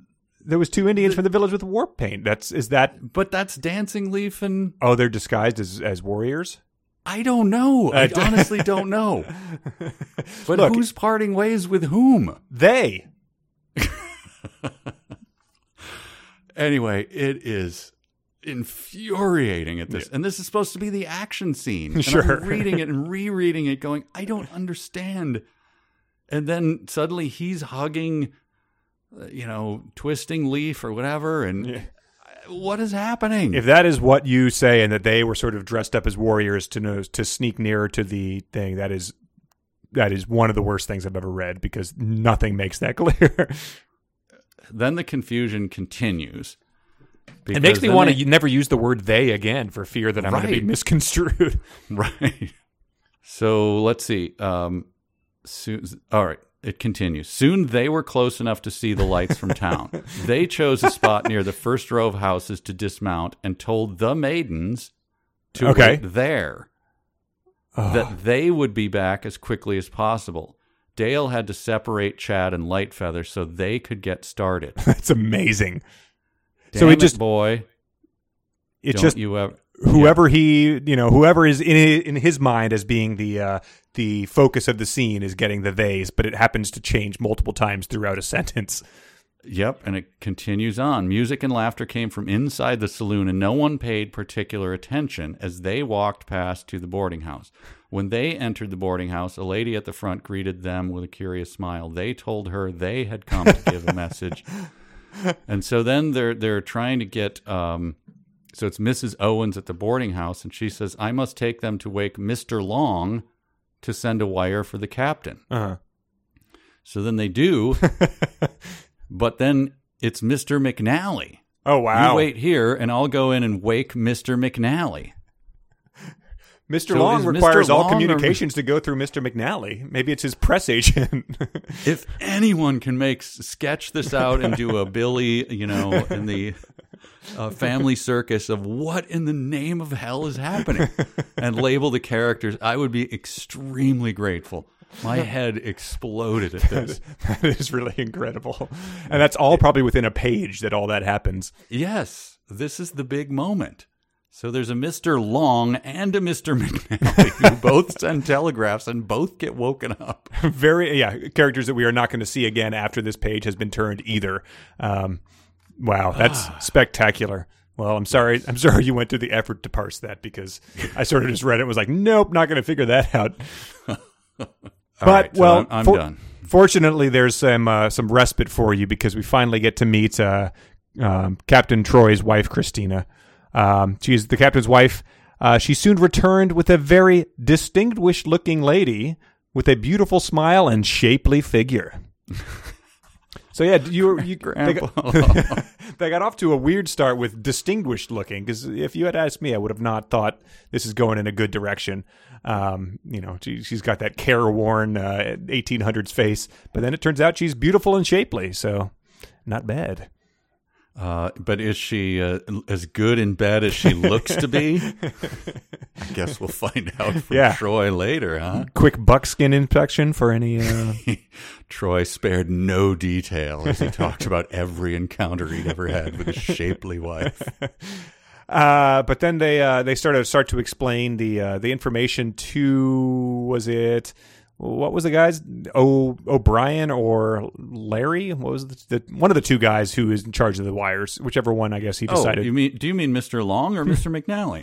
there was two Indians from the village with Warpaint. That's is that? but that's Dancing Leaf and Oh, they're disguised as as warriors. I don't know. I Uh, honestly don't know. But Look- who's parting ways with whom? They. Anyway, it is infuriating at this. And this is supposed to be the action scene. And Sure. I'm reading it and rereading it, going, I don't understand. And then suddenly he's hugging, uh, you know, twisting leaf or whatever. And what is happening? If that is what you say, and that they were sort of dressed up as warriors to know to sneak nearer to the thing, that is that is one of the worst things I've ever read because nothing makes that clear. then the confusion continues. It makes me want to never use the word "they" again for fear that I'm going to be misconstrued. Right. So let's see. Um, soon, all right. It continues. Soon they were close enough to see the lights from town. they chose a spot near the first row of houses to dismount and told the maidens to Okay. wait there. That they would be back as quickly as possible. Dale had to separate Chad and Lightfeather so they could get started. That's amazing. Damn so it just boy, it just you ever whoever he you know whoever is in in his mind as being the uh, the focus of the scene is getting the theys, but it happens to change multiple times throughout a sentence. Yep, and it continues on. Music and laughter came from inside the saloon, and no one paid particular attention as they walked past to the boarding house. When they entered the boarding house, a lady at the front greeted them with a curious smile. They told her they had come to give a message. And so then they're they're trying to get um so it's Mrs. Owens at the boarding house, and she says, I must take them to wake Mr. Long to send a wire for the captain. Uh-huh. So then they do, but then it's Mr. McNally. Oh wow! You wait here, and I'll go in and wake Mr. McNally. Mr. So Long is Mr. requires all Long or- communications to go through Mr. McNally. Maybe it's his press agent. If anyone can make sketch this out and do a Billy, you know, in the uh, family circus of what in the name of hell is happening, and label the characters, I would be extremely grateful. My head exploded at this. that is really incredible, and that's all probably within a page that all that happens. Yes, this is the big moment. So there's a Mr. Long and a Mr. McNally who both send telegraphs and both get woken up. Very yeah, characters that we are not going to see again after this page has been turned either. Um, wow, that's spectacular. Well, I'm sorry. I'm sorry you went through the effort to parse that because I sort of just read it and was like, nope, not going to figure that out. but right, so well, I'm- I'm for- done. Fortunately, there's some uh, some respite for you because we finally get to meet uh, um, Captain Troy's wife, Christina. Um, she's the captain's wife. Uh, she soon returned with a very distinguished-looking lady with a beautiful smile and shapely figure. So yeah, you were you they got, they got off to a weird start with distinguished looking because if you had asked me, I would have not thought this is going in a good direction. Um, you know, she, she's got that careworn uh, 1800s face, but then it turns out she's beautiful and shapely, so not bad. Uh, but is she uh, as good in bed as she looks to be? I guess we'll find out from Yeah. Troy later, huh? Quick buckskin inspection for any. Uh... Troy spared no detail as he talked about every encounter he'd ever had with a shapely wife. Uh, but then they uh, they sort of start to explain the uh, the information to was it what was the guys o O'Brien or Larry what was the, the one of the two guys who is in charge of the wires whichever one I guess he Oh, decided you mean do you mean Mr. Long or Mr. McNally?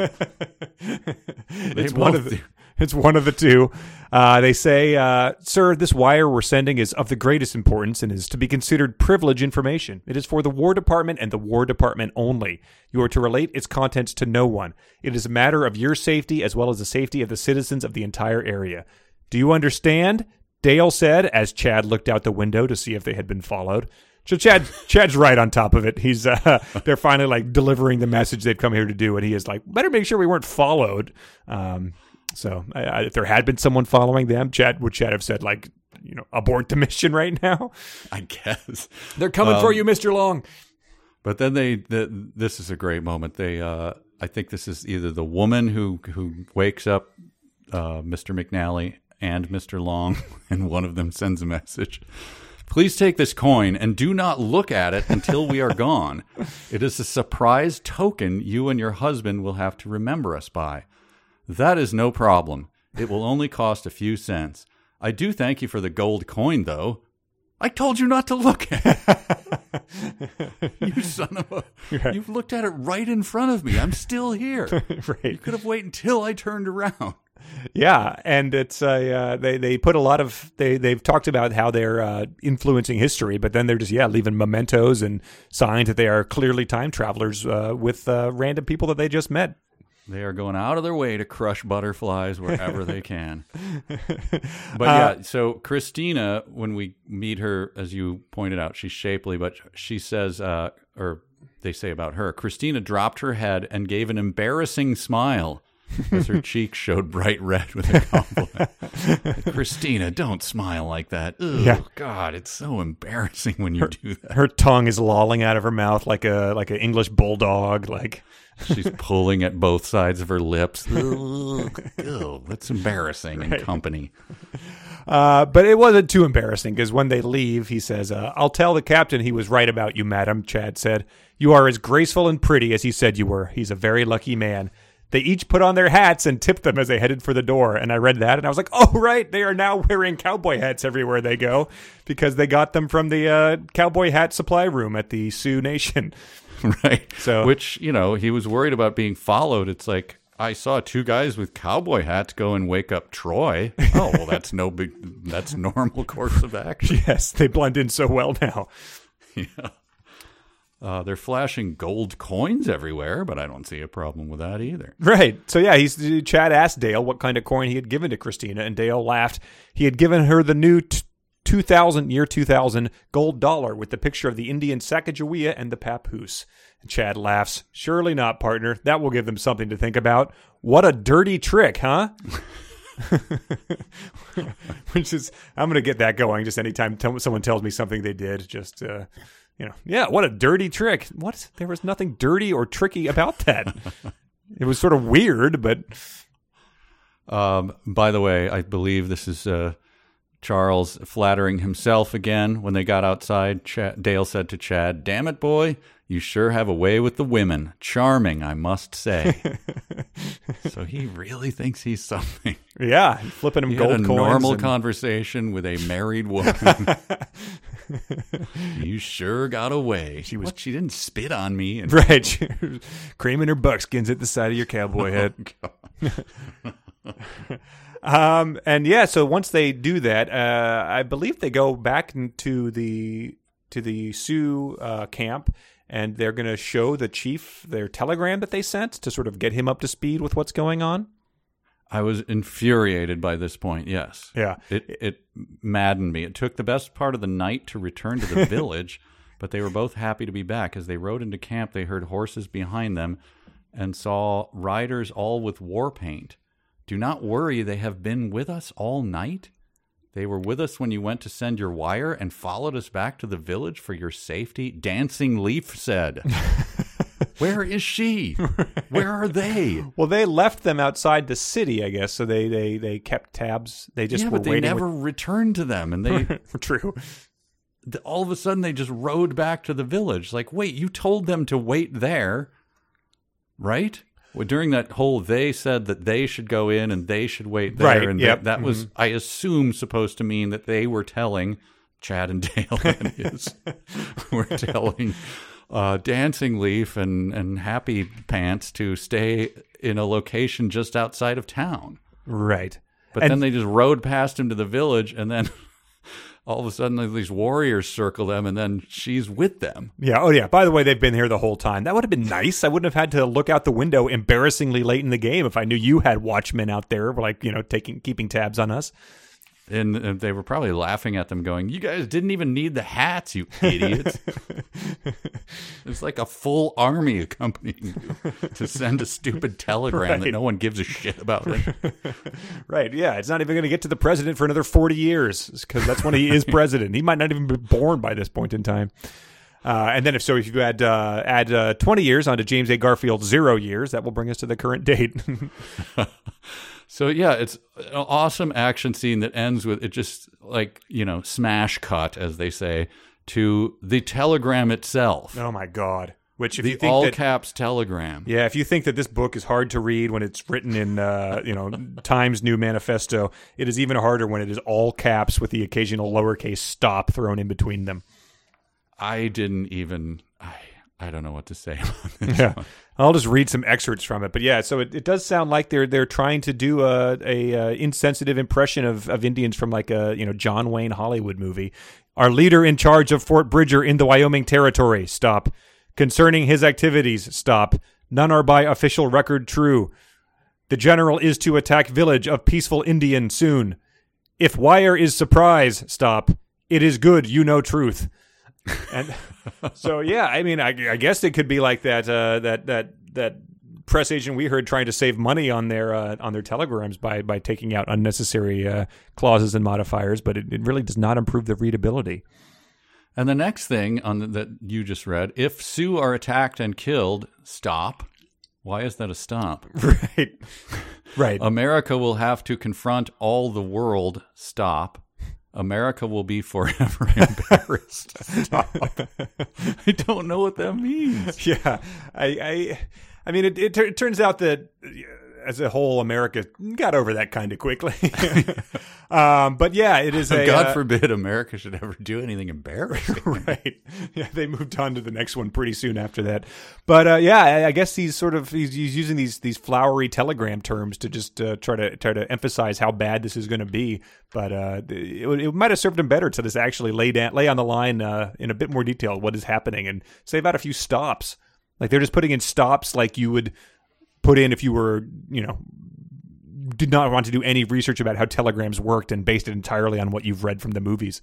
it's one of the it's one of the two. Uh, they say, uh, "Sir, this wire we're sending is of the greatest importance and is to be considered privileged information. It is for the War Department and the War Department only. You are to relate its contents to no one. It is a matter of your safety as well as the safety of the citizens of the entire area. Do you understand?" Dale said as Chad looked out the window to see if they had been followed. So Chad, Chad's right on top of it. He's uh, they're finally like delivering the message they've come here to do, and he is like, better make sure we weren't followed. Um, so I, I, if there had been someone following them, Chad would Chad have said like, you know, abort the mission right now. I guess. They're coming for you, Mister Long. But then they, the, this is a great moment. They, uh, I think this is either the woman who who wakes up uh, Mr. McNally and Mr. Long, and one of them sends a message. Please take this coin and do not look at it until we are gone. It is a surprise token you and your husband will have to remember us by. That is no problem. It will only cost a few cents. I do thank you for the gold coin, though. I told you not to look at it. you son of a. You've looked at it right in front of me. I'm still here. You could have waited until I turned around. Yeah, and it's a uh, they they put a lot of they they've talked about how they're uh, influencing history, but then they're just yeah leaving mementos and signs that they are clearly time travelers uh, with uh, random people that they just met. They are going out of their way to crush butterflies wherever they can. But yeah, so Christina, when we meet her, as you pointed out, she's shapely, but she says, uh, or they say about her, Christina dropped her head and gave an embarrassing smile as her cheeks showed bright red with a compliment. Christina, don't smile like that. Ugh, Yeah. God, it's so embarrassing when you do that. Her tongue is lolling out of her mouth like a like an English bulldog. Like She's pulling at both sides of her lips. Ew, that's embarrassing in company. Uh, but it wasn't too embarrassing because when they leave, he says, uh, I'll tell the captain he was right about you, madam, Chad said. You are as graceful and pretty as he said you were. He's a very lucky man. They each put on their hats and tipped them as they headed for the door. And I read that and I was like, oh, right. They are now wearing cowboy hats everywhere they go because they got them from the uh, cowboy hat supply room at the Sioux Nation. right? So- which you know he was worried about being followed. It's like I saw two guys with cowboy hats go and wake up Troy. Oh well, that's no big. That's normal course of action. yes, they blend in so well now. Uh, they're flashing gold coins everywhere, but I don't see a problem with that either. Right. So yeah, he's Chad asked Dale what kind of coin he had given to Christina, and Dale laughed. He had given her the new t- 2000 year 2000 gold dollar with the picture of the Indian Sacagawea and the papoose. And Chad laughs. Surely not, partner. That will give them something to think about. What a dirty trick, huh? Which is, I'm going to get that going just anytime someone tells me something they did. Just, uh, you know, yeah, what a dirty trick. What? There was nothing dirty or tricky about that. it was sort of weird, but Um, by the way, I believe this is uh, Charles flattering himself again. When they got outside, Dale said to Chad, "Damn it, boy, you sure have a way with the women. Charming, I must say." so he really thinks he's something. yeah, flipping him He gold had a coins. normal and- conversation with a married woman. you sure got away. She was. What, she didn't spit on me. And Right, creaming her buckskins at the side of your cowboy hat. um, and yeah, so once they do that, uh, I believe they go back into the to the Sioux uh, camp, and they're going to show the chief their telegram that they sent to sort of get him up to speed with what's going on. I was infuriated by this point. Yes. Yeah. It it maddened me. It took the best part of the night to return to the village, but they were both happy to be back. As they rode into camp, they heard horses behind them and saw riders all with war paint. Do not worry, they have been with us all night. They were with us when you went to send your wire and followed us back to the village for your safety. Dancing Leaf said. Where is she? Where are they? Well, they left them outside the city, I guess. So they they, they kept tabs. They just yeah, were but they waiting. never returned to them, and they with- True. all of a sudden they just rode back to the village. Like, wait, you told them to wait there, right? Well, during that whole, they said that they should go in and they should wait there, Right, and yep, that, that was, I assume, supposed to mean that they were telling Chad and Dale, that is, were telling uh, Dancing Leaf and and Happy Pants to stay in a location just outside of town. Right. But And- then they just rode past him to the village, and then all of a sudden these warriors circle them, and then she's with them. Yeah. Oh, yeah. By the way, they've been here the whole time. That would have been nice. I wouldn't have had to look out the window embarrassingly late in the game if I knew you had watchmen out there, like you know, taking keeping tabs on us. And, and they were probably laughing at them, going, "You guys didn't even need the hats, you idiots!" it's like a full army accompanying you to send a stupid telegram that no one gives a shit about. It. Right. Yeah. It's not even going to get to the president for another forty years because that's when he is president. He might not even be born by this point in time. Uh, and then if so, if you add uh, add uh, twenty years onto James A. Garfield's zero years, that will bring us to the current date. So yeah, it's an awesome action scene that ends with it just like you know smash cut, as they say, to the telegram itself. oh my God! Which if the you think all that, caps telegram. Yeah, if you think that this book is hard to read when it's written in, uh, you know, Times New Manifesto, it is even harder when it is all caps with the occasional lowercase stop thrown in between them. I didn't even. I I don't know what to say. About this. Yeah, I'll just read some excerpts from it. But yeah, so it, it does sound like they're they're trying to do a, a, uh insensitive impression of, of Indians from like a you know John Wayne Hollywood movie. Our leader in charge of Fort Bridger in the Wyoming Territory. Stop. Concerning his activities. Stop. None are by official record true. The general is to attack village of peaceful Indian soon. If wire is surprise, stop. It is good, you know truth. And so yeah, I mean, I, I guess it could be like that uh, that that that press agent we heard trying to save money on their uh, on their telegrams by by taking out unnecessary uh, clauses and modifiers, but it, it really does not improve the readability. And the next thing on the, that you just read: if Sioux are attacked and killed, stop. Why is that a stop? Right, right. America will have to confront all the world. Stop. America will be forever embarrassed. I don't know what that means. yeah, I, I, I mean, it, it, it turns out that as a whole, America got over that kind of quickly. um, but yeah, it is a God uh, forbid America should ever do anything embarrassing. right. Yeah, they moved on to the next one pretty soon after that. But uh, yeah, I, I guess he's sort of he's, he's using these these flowery telegram terms to just uh, try to try to emphasize how bad this is going to be. But uh, it, it might have served him better to just actually lay down lay on the line uh, in a bit more detail what is happening and save out a few stops. Like they're just putting in stops like you would put in if you were you know did not want to do any research about how telegrams worked and based it entirely on what you've read from the movies.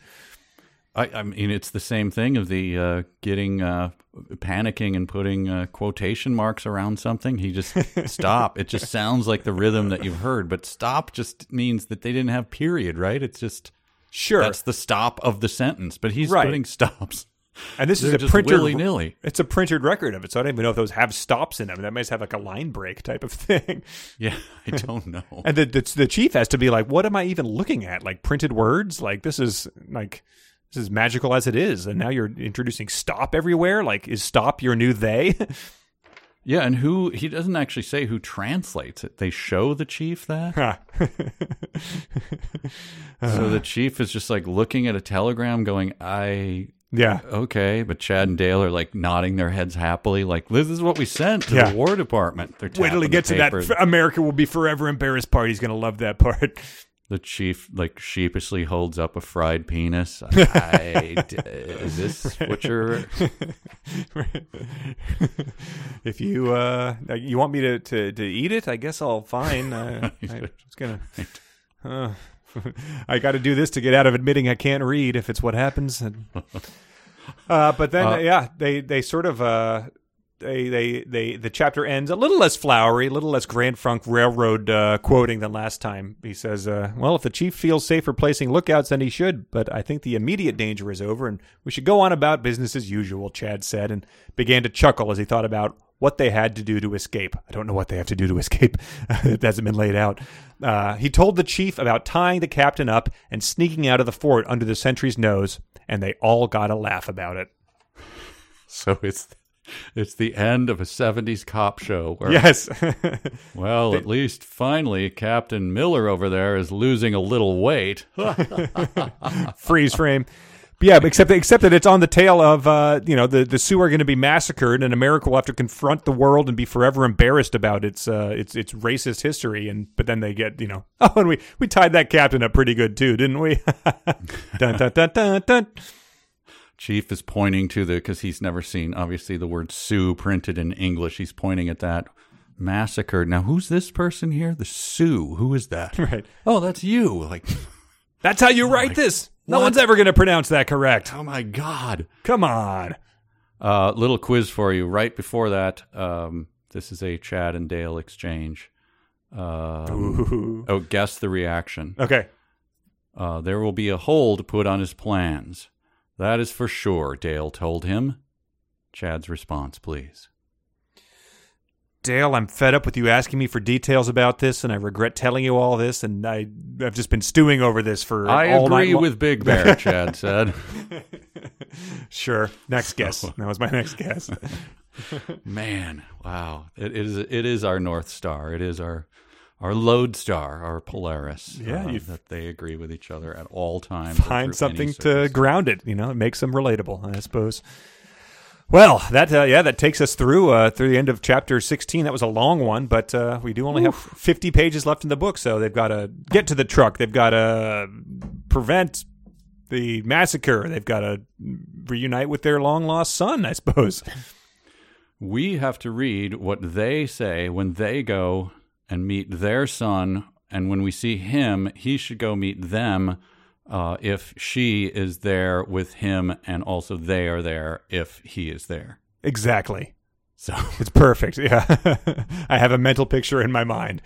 I, I mean, it's the same thing of the uh, getting uh, panicking and putting uh, quotation marks around something. He just stop. It just sounds like the rhythm that you've heard, but stop just means that they didn't have period, right? It's just Sure. that's the stop of the sentence, but he's Right. putting stops. And this is They're a printer willy-nilly. It's a printed record of it, so I don't even know if those have stops in them. That might have like a line break type of thing. Yeah, I don't know. And the, the the chief has to be like, "What am I even looking at? Like printed words? Like this is like this is magical as it is." And now you're introducing stop everywhere. Like is stop your new they? Yeah, and who he doesn't actually say who translates it. They show the chief that. so the chief is just like looking at a telegram going, I yeah. okay, but Chad and Dale are like nodding their heads happily, like this is what we sent to Yeah. the War Department. They're Wait till he gets to that. America will be forever embarrassed part. He's gonna love that part. The chief like sheepishly holds up a fried penis. I, is this what you're? if you uh you want me to, to, to eat it, I guess I'll fine. Uh, I, I was gonna. Uh, I got to do this to get out of admitting I can't read if it's what happens. And, uh, but then Uh, yeah, they they sort of uh they, they, they, the chapter ends a little less flowery, a little less Grand Funk Railroad uh, quoting than last time. He says, uh, "Well, if the chief feels safer placing lookouts, then he should. But I think the immediate danger is over, and we should go on about business as usual." Chad said, and began to chuckle as he thought about what they had to do to escape. I don't know what they have to do to escape. it hasn't been laid out. Uh, he told the chief about tying the captain up and sneaking out of the fort under the sentry's nose, and they all got a laugh about it. So it's it's the end of a '70s cop show. Where, Yes. Well, at least finally, Captain Miller over there is losing a little weight. freeze frame. But yeah, except except that it's on the tail of uh, you know the the Sioux are going to be massacred, and America will have to confront the world and be forever embarrassed about its uh, its its racist history. And but then they get you know oh, and we we tied that captain up pretty good too, didn't we? dun, dun, dun, dun, dun. Chief is pointing to the because he's never seen obviously the word Sioux printed in English. He's pointing at that massacre. Now, who's this person here? The Sioux. Who is that? Right. Oh, that's you. Like, That's how you write this. No What? one's ever going to pronounce that correct. oh my God. Come on. Uh, little quiz for you. Right before that, um, this is a Chad and Dale exchange. Um, oh, guess the reaction. Okay. Uh, there will be a hold put on his plans. That is for sure, Dale told him. Chad's response, please. Dale, I'm fed up with you asking me for details about this, and I regret telling you all this, and I, I've just been stewing over this for I all night agree lo- with Big Bear, Chad said. Sure. Next guess. That was my next guess. Man, wow. It is it is our North Star. It is our our lodestar, our Polaris. Yeah, uh, that they agree with each other at all times. Find something to ground it. You know, it makes them relatable, I suppose. Well, that uh, yeah, that takes us through uh, through the end of chapter sixteen. That was a long one, but uh, we do only have fifty pages left in the book, so they've got to get to the truck. They've got to prevent the massacre. They've got to reunite with their long lost son, I suppose. We have to read what they say when they go and meet their son, and when we see him, he should go meet them. Uh, if she is there with him, and also they are there if he is there. Exactly. So It's perfect. Yeah, I have a mental picture in my mind.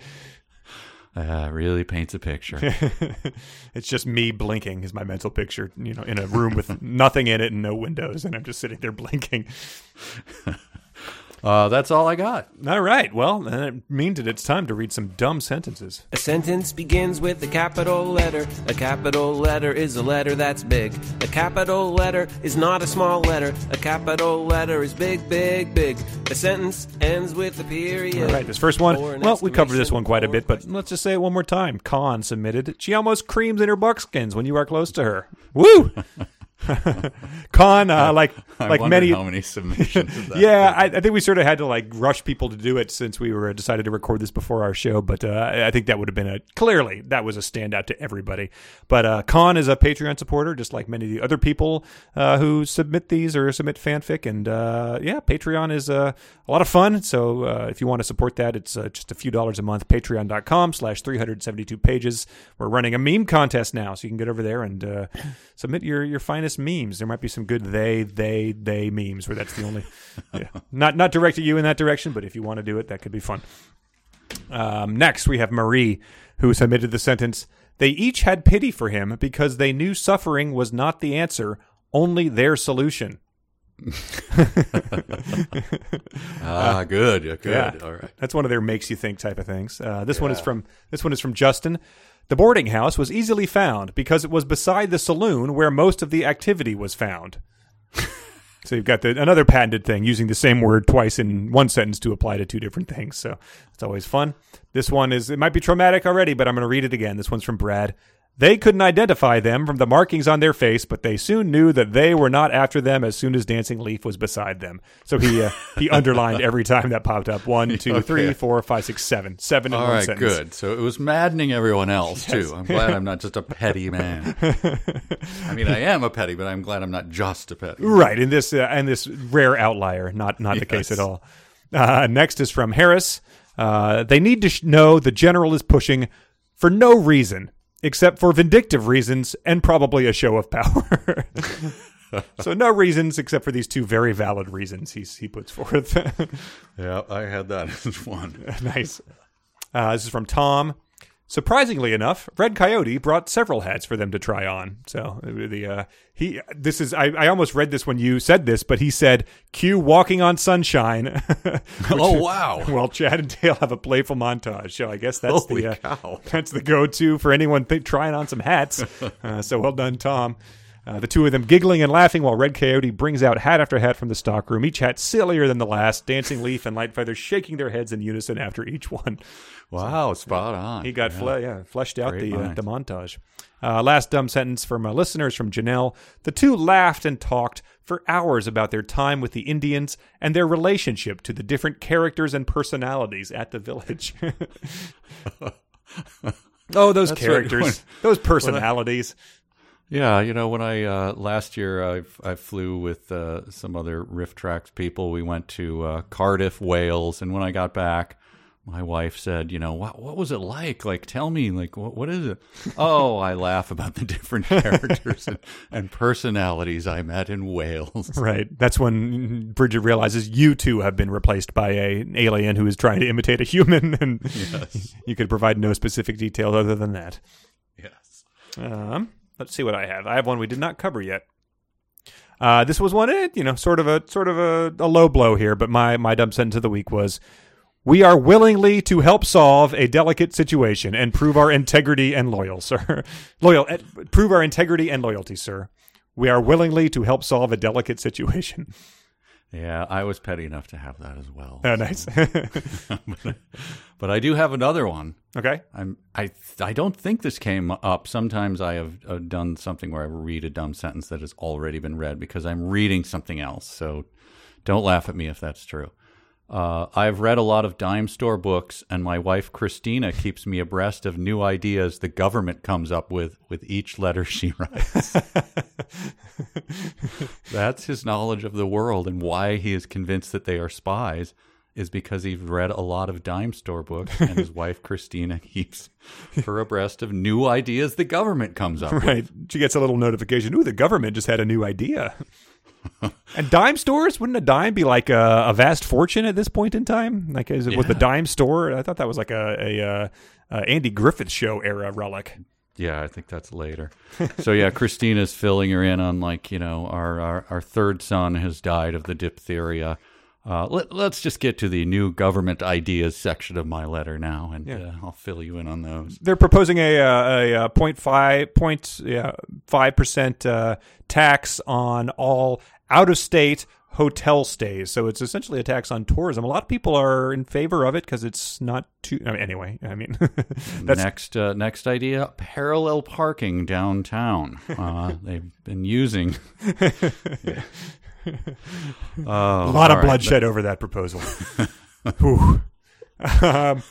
uh, really paints a picture. it's just me blinking is my mental picture, you know, in a room with nothing in it and no windows, and I'm just sitting there blinking. Uh, that's all I got. All right, well, that means that it's time to read some dumb sentences. A sentence begins with a capital letter. A capital letter is a letter that's big. A capital letter is not a small letter. A capital letter is big, big, big. A sentence ends with a period. All right, this first one, well, we covered this one quite a bit, but let's just say it one more time. Con submitted. She almost creams in her buckskins when you are close to her. Woo! Con, uh, like I like many how many submissions. that yeah, I, I think we sort of had to like rush people to do it since we were decided to record this before our show. But uh, I think that would have been a clearly that was a standout to everybody. But uh, Khan is a Patreon supporter, just like many of the other people uh, who submit these or submit fanfic. And uh, yeah, Patreon is uh, a lot of fun. So uh, if you want to support that, it's uh, just a few dollars a month. Patreon.com/slash three hundred seventy-two pages. We're running a meme contest now, so you can get over there and uh, submit your your finest memes. There might be some good they they they memes where that's the only yeah. not not direct at you in that direction, but if you want to do it, that could be fun. Um, next, we have Marie, who submitted the sentence: "They each had pity for him because they knew suffering was not the answer, only their solution." Ah, good, yeah, good. Yeah. All right. That's one of their makes you think type of things. Uh, this one is from this one is from Justin. The boarding house was easily found because it was beside the saloon where most of the activity was found. so you've got the, another patented thing using the same word twice in one sentence to apply to two different things. So it's always fun. This one is it might be traumatic already, but I'm going to read it again. This one's from Brad. They couldn't identify them from the markings on their face, but they soon knew that they were not after them as soon as Dancing Leaf was beside them. So he uh, he underlined every time that popped up. One, two, three, Okay. four, five, six, seven. Seven in All one right, sentence. good. So it was maddening everyone else too. I'm glad I'm not just a petty man. I mean, I am a petty, but I'm glad I'm not just a petty. Right, in this uh, and this rare outlier, not not the case at all. Uh, next is from Harris. Uh, they need to sh- know the general is pushing for no reason except for vindictive reasons and probably a show of power. so no reasons except for these two very valid reasons he's, he puts forth. Yeah, I had that as one. nice. Uh, this is from Tom. Surprisingly enough, Red Coyote brought several hats for them to try on. So the uh, he this is I, I almost read this when you said this, but he said "Cue walking on sunshine." oh wow! well, Chad and Dale have a playful montage, so I guess that's Holy the uh, that's the go-to for anyone th- trying on some hats. uh, so well done, Tom. Uh, the two of them giggling and laughing while Red Coyote brings out hat after hat from the stockroom, each hat sillier than the last, Dancing Leaf and Light Feather shaking their heads in unison after each one. Wow, spot on. He got yeah. fle- yeah, fleshed out Great the uh, the montage. Uh, last dumb sentence from uh, listeners from Janelle. The two laughed and talked for hours about their time with the Indians and their relationship to the different characters and personalities at the village. oh, those That's characters, those personalities. Yeah, you know, when I uh, last year I I flew with uh, some other RiffTrax people. We went to uh, Cardiff, Wales, and when I got back, my wife said, "You know, what what was it like? Like, tell me, like, what what is it?" oh, I laugh about the different characters and, and personalities I met in Wales. Right. That's when Bridget realizes you two have been replaced by a, an alien who is trying to imitate a human, and you could provide no specific detail other than that. Yes. Um, let's see what I have. I have one we did not cover yet. Uh, this was one, eh, you know, sort of a sort of a, a low blow here, but my my dumb sentence of the week was. We are willingly to help solve a delicate situation and prove our integrity and loyal, sir. Loyal, eh, prove our integrity and loyalty, sir. We are willingly to help solve a delicate situation. Yeah, I was petty enough to have that as well. Oh, nice. but I do have another one. okay. I'm I I don't think this came up. Sometimes I have uh, done something where I read a dumb sentence that has already been read because I'm reading something else. So don't laugh at me if that's true. Uh, I've read a lot of dime store books, and my wife Christina keeps me abreast of new ideas the government comes up with with each letter she writes. That's his knowledge of the world and why he is convinced that they are spies is because he's read a lot of dime store books and his wife Christina keeps her abreast of new ideas the government comes up with. Right. She gets a little notification. Ooh, the government just had a new idea. and dime stores? Wouldn't a dime be like a, a vast fortune at this point in time? Like, is it with the dime store? I thought that was like a, a, uh uh Andy Griffith show era relic. Yeah, I think that's later. so yeah, Christina's filling her in on like, you know, our our, our third son has died of the diphtheria. Uh, let, let's just get to the new government ideas section of my letter now, and uh, I'll fill you in on those. They're proposing a uh, a, a point five point yeah, five percent uh, tax on all out of state hotel stays. So it's essentially a tax on tourism. A lot of people are in favor of it because it's not too. I mean, anyway, I mean, next uh, next idea: parallel parking downtown. Uh, they've been using Oh, a lot of bloodshed over that proposal. Um,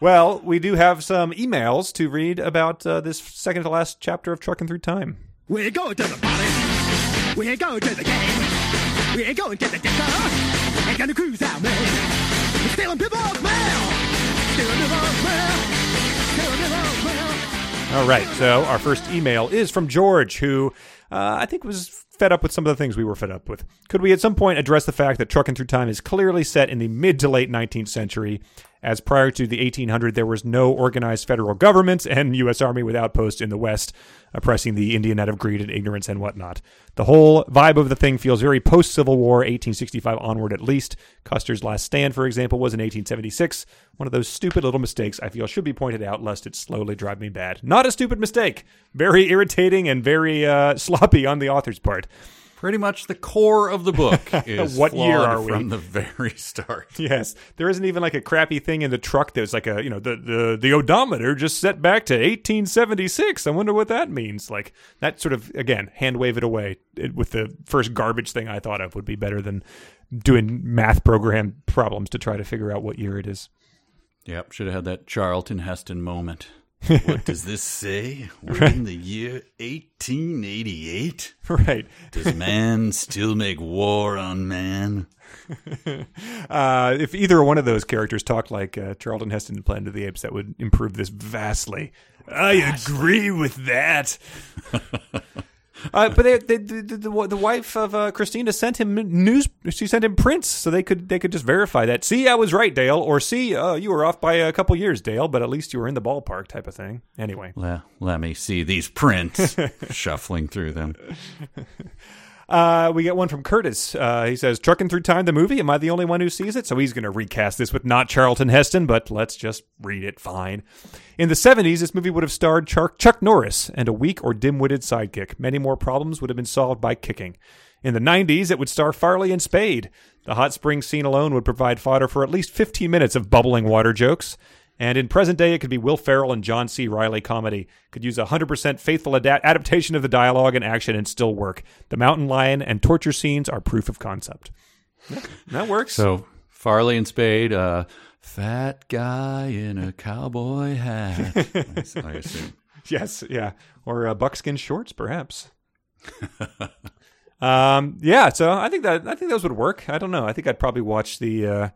well, we do have some emails to read about uh, this second to last chapter of Trucking Through Time. We're going to the party. We're going to the game. We're going to the disco. Ain't gonna cruise out, man. We're stealing people's mail. Stealing people's mail. Stealing people's mail. All right, so our first email is from George, who uh, I think was fed up with some of the things we were fed up with. Could we at some point address the fact that Trucking Through Time is clearly set in the mid to late 19th century, as prior to the 1800 there was no organized federal government and U.S. Army with outposts in the West oppressing the Indian out of greed and ignorance and whatnot. The whole vibe of the thing feels very post Civil War, 1865 onward at least. Custer's last stand, for example, was in 1876. One of those stupid little mistakes I feel should be pointed out lest it slowly drive me bad. Not a stupid mistake. Very irritating and very uh, sloppy on the author's part. Pretty much the core of the book. Is What year are we? from the very start? Yes, there isn't even like a crappy thing in the truck that's like a you know the the the odometer just set back to 1876. I wonder what that means. Like that sort of again hand wave it away it, with the first garbage thing I thought of would be better than doing math program problems to try to figure out what year it is. Yep, should have had that Charlton Heston moment. What does this say? We're in the year 1888. right. Does man still make war on man? Uh, if either one of those characters talked like uh, Charlton Heston in Planet of the Apes, that would improve this vastly. I agree with that. Uh, but they, they, the, the, the, wife of uh, Christina sent him news. She sent him prints so they could they could just verify that. See, I was right, Dale. Or see, uh, you were off by a couple years, Dale. But at least you were in the ballpark, type of thing. Anyway, let, let me see these prints. Shuffling through them. Uh, we get one from Curtis. Uh, he says, "Trucking through time, the movie. Am I the only one who sees it?" So he's going to recast this with not Charlton Heston, but let's just read it. Fine. In the '70s, this movie would have starred Chuck, Chuck Norris and a weak or dim-witted sidekick. Many more problems would have been solved by kicking. In the '90s, it would star Farley and Spade. The hot spring scene alone would provide fodder for at least 15 minutes of bubbling water jokes. And in present day, it could be Will Ferrell and John C. Reilly comedy. Could use a 100% faithful ada- adaptation of the dialogue and action and still work. The mountain lion and torture scenes are proof of concept. Yeah, that works. So Farley and Spade, uh, fat guy in a cowboy hat. I, I assume. yes, yeah. Or uh, buckskin shorts, perhaps. um, yeah, so I think that I think those would work. I don't know. I think I'd probably watch the uh,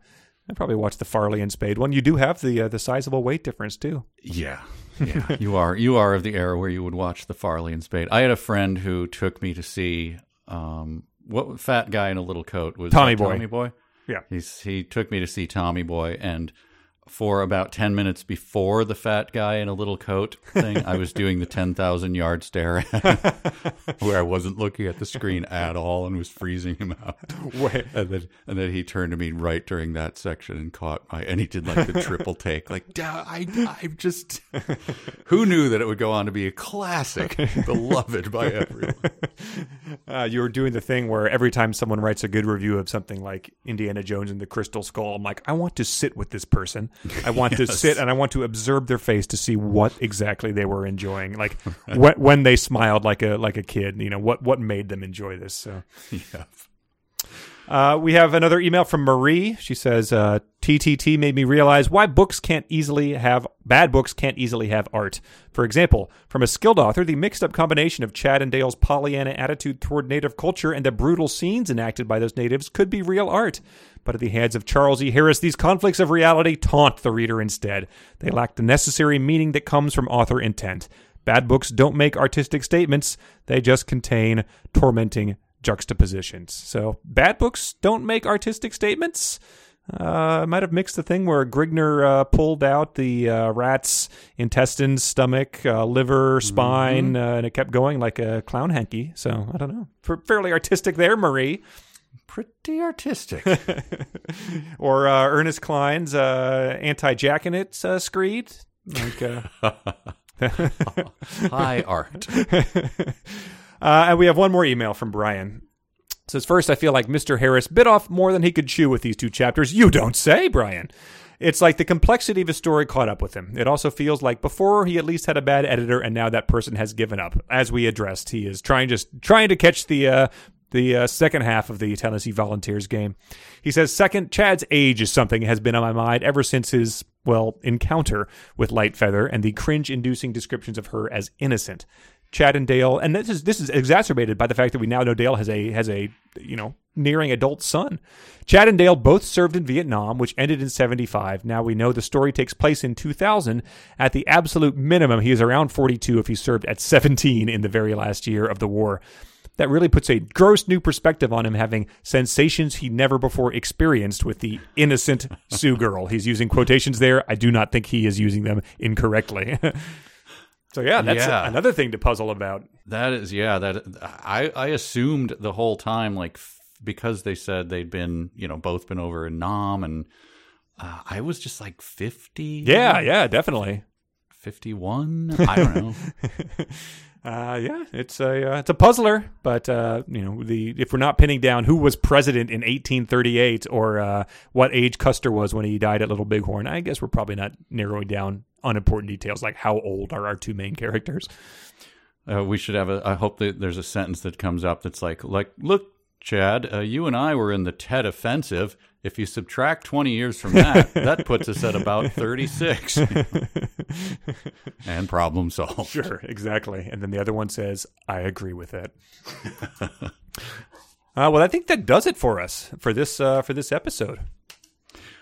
I'd probably watch the Farley and Spade one. You do have the uh, the sizable weight difference too. Yeah. Yeah, you are you are of the era where you would watch the Farley and Spade. I had a friend who took me to see um, what fat guy in a little coat was Tommy Boy. Tommy Boy. Yeah. He's he took me to see Tommy Boy, and for about ten minutes before the fat guy in a little coat thing, I was doing the ten thousand yard stare, where I wasn't looking at the screen at all and was freezing him out. Wait. And then and then he turned to me right during that section and caught my and he did like the triple take, like "Duh, I I just who knew that it would go on to be a classic, beloved by everyone. Uh, you were doing the thing where every time someone writes a good review of something like Indiana Jones and the Crystal Skull, I'm like, I want to sit with this person. I want to sit and I want to observe their face to see what exactly they were enjoying. Like when, when they smiled like a like a kid, you know what what made them enjoy this. So Yeah. uh, we have another email from Marie. She says, uh, "TTT made me realize why books can't easily have bad books can't easily have art. For example, from a skilled author, the mixed-up combination of Chad and Dale's Pollyanna attitude toward native culture and the brutal scenes enacted by those natives could be real art. But at the hands of Charles E. Harris, these conflicts of reality taunt the reader instead. They lack the necessary meaning that comes from author intent." Bad books don't make artistic statements, they just contain tormenting juxtapositions. So, bad books don't make artistic statements. Uh, I might have mixed the thing where Grigner uh, pulled out the uh, rat's intestines, stomach, uh, liver, spine, uh, and it kept going like a clown hanky. So, I don't know. F- fairly artistic there, Marie. Pretty artistic. Or uh, Ernest Klein's uh, anti jackanate uh, screed. Like, uh, High art. Uh, and we have one more email from Brian. It says first, I feel like Mr. Harris bit off more than he could chew with these two chapters. You don't say, Brian. It's like the complexity of his story caught up with him. It also feels like before he at least had a bad editor, and now that person has given up. As we addressed, he is trying just trying to catch the uh, the uh, second half of the Tennessee Volunteers game. He says, second, Chad's age is something that has been on my mind ever since his well encounter with Lightfeather and the cringe-inducing descriptions of her as innocent. Chad and Dale, and this is this is exacerbated by the fact that we now know Dale has a has a you know nearing adult son. Chad and Dale both served in Vietnam, which ended in '75. Now we know the story takes place in 2000. At the absolute minimum, he is around 42 if he served at 17 in the very last year of the war. That really puts a gross new perspective on him having sensations he never before experienced with the innocent Sioux girl. He's using quotations there. I do not think he is using them incorrectly. So yeah, that's Yeah. another thing to puzzle about. That is, yeah. That I I assumed the whole time, like because they said they'd been, you know, both been over in Nam, and uh, I was just like fifty. Yeah, yeah, definitely. fifty-one. I don't know. Uh, yeah, it's a uh, it's a puzzler, but uh, you know the if we're not pinning down who was president in 1838 or uh, what age Custer was when he died at Little Bighorn, I guess we're probably not narrowing down unimportant details like how old are our two main characters. Uh, we should have a. I hope that there's a sentence that comes up that's like, like, look, Chad, uh, you and I were in the Tet Offensive. If you subtract 20 years from that, that puts us at about 36. and problem solved. Sure, exactly. And then the other one says, "I agree with that." uh, well, I think that does it for us for this uh, for this episode.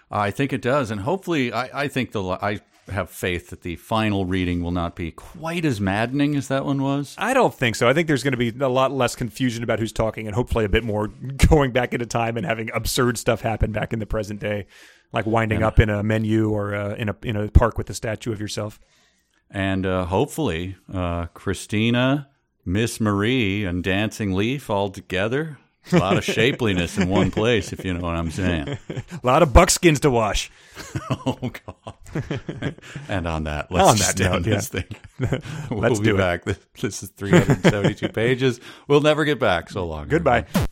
I think it does, and hopefully, I, I think the I have faith that the final reading will not be quite as maddening as that one was. I don't think so. I think there's going to be a lot less confusion about who's talking, and hopefully a bit more going back into time and having absurd stuff happen back in the present day, like winding up in a menu or uh, in a in a park with a statue of yourself. And uh, hopefully, uh, Christina, Miss Marie, and Dancing Leaf all together. A lot of shapeliness in one place, if you know what I'm saying. A lot of buckskins to wash. Oh God! and on that, let's On that note, this thing. we'll Let's be do it. back. This, this is 372 pages. We'll never get back. So long. Goodbye. everybody.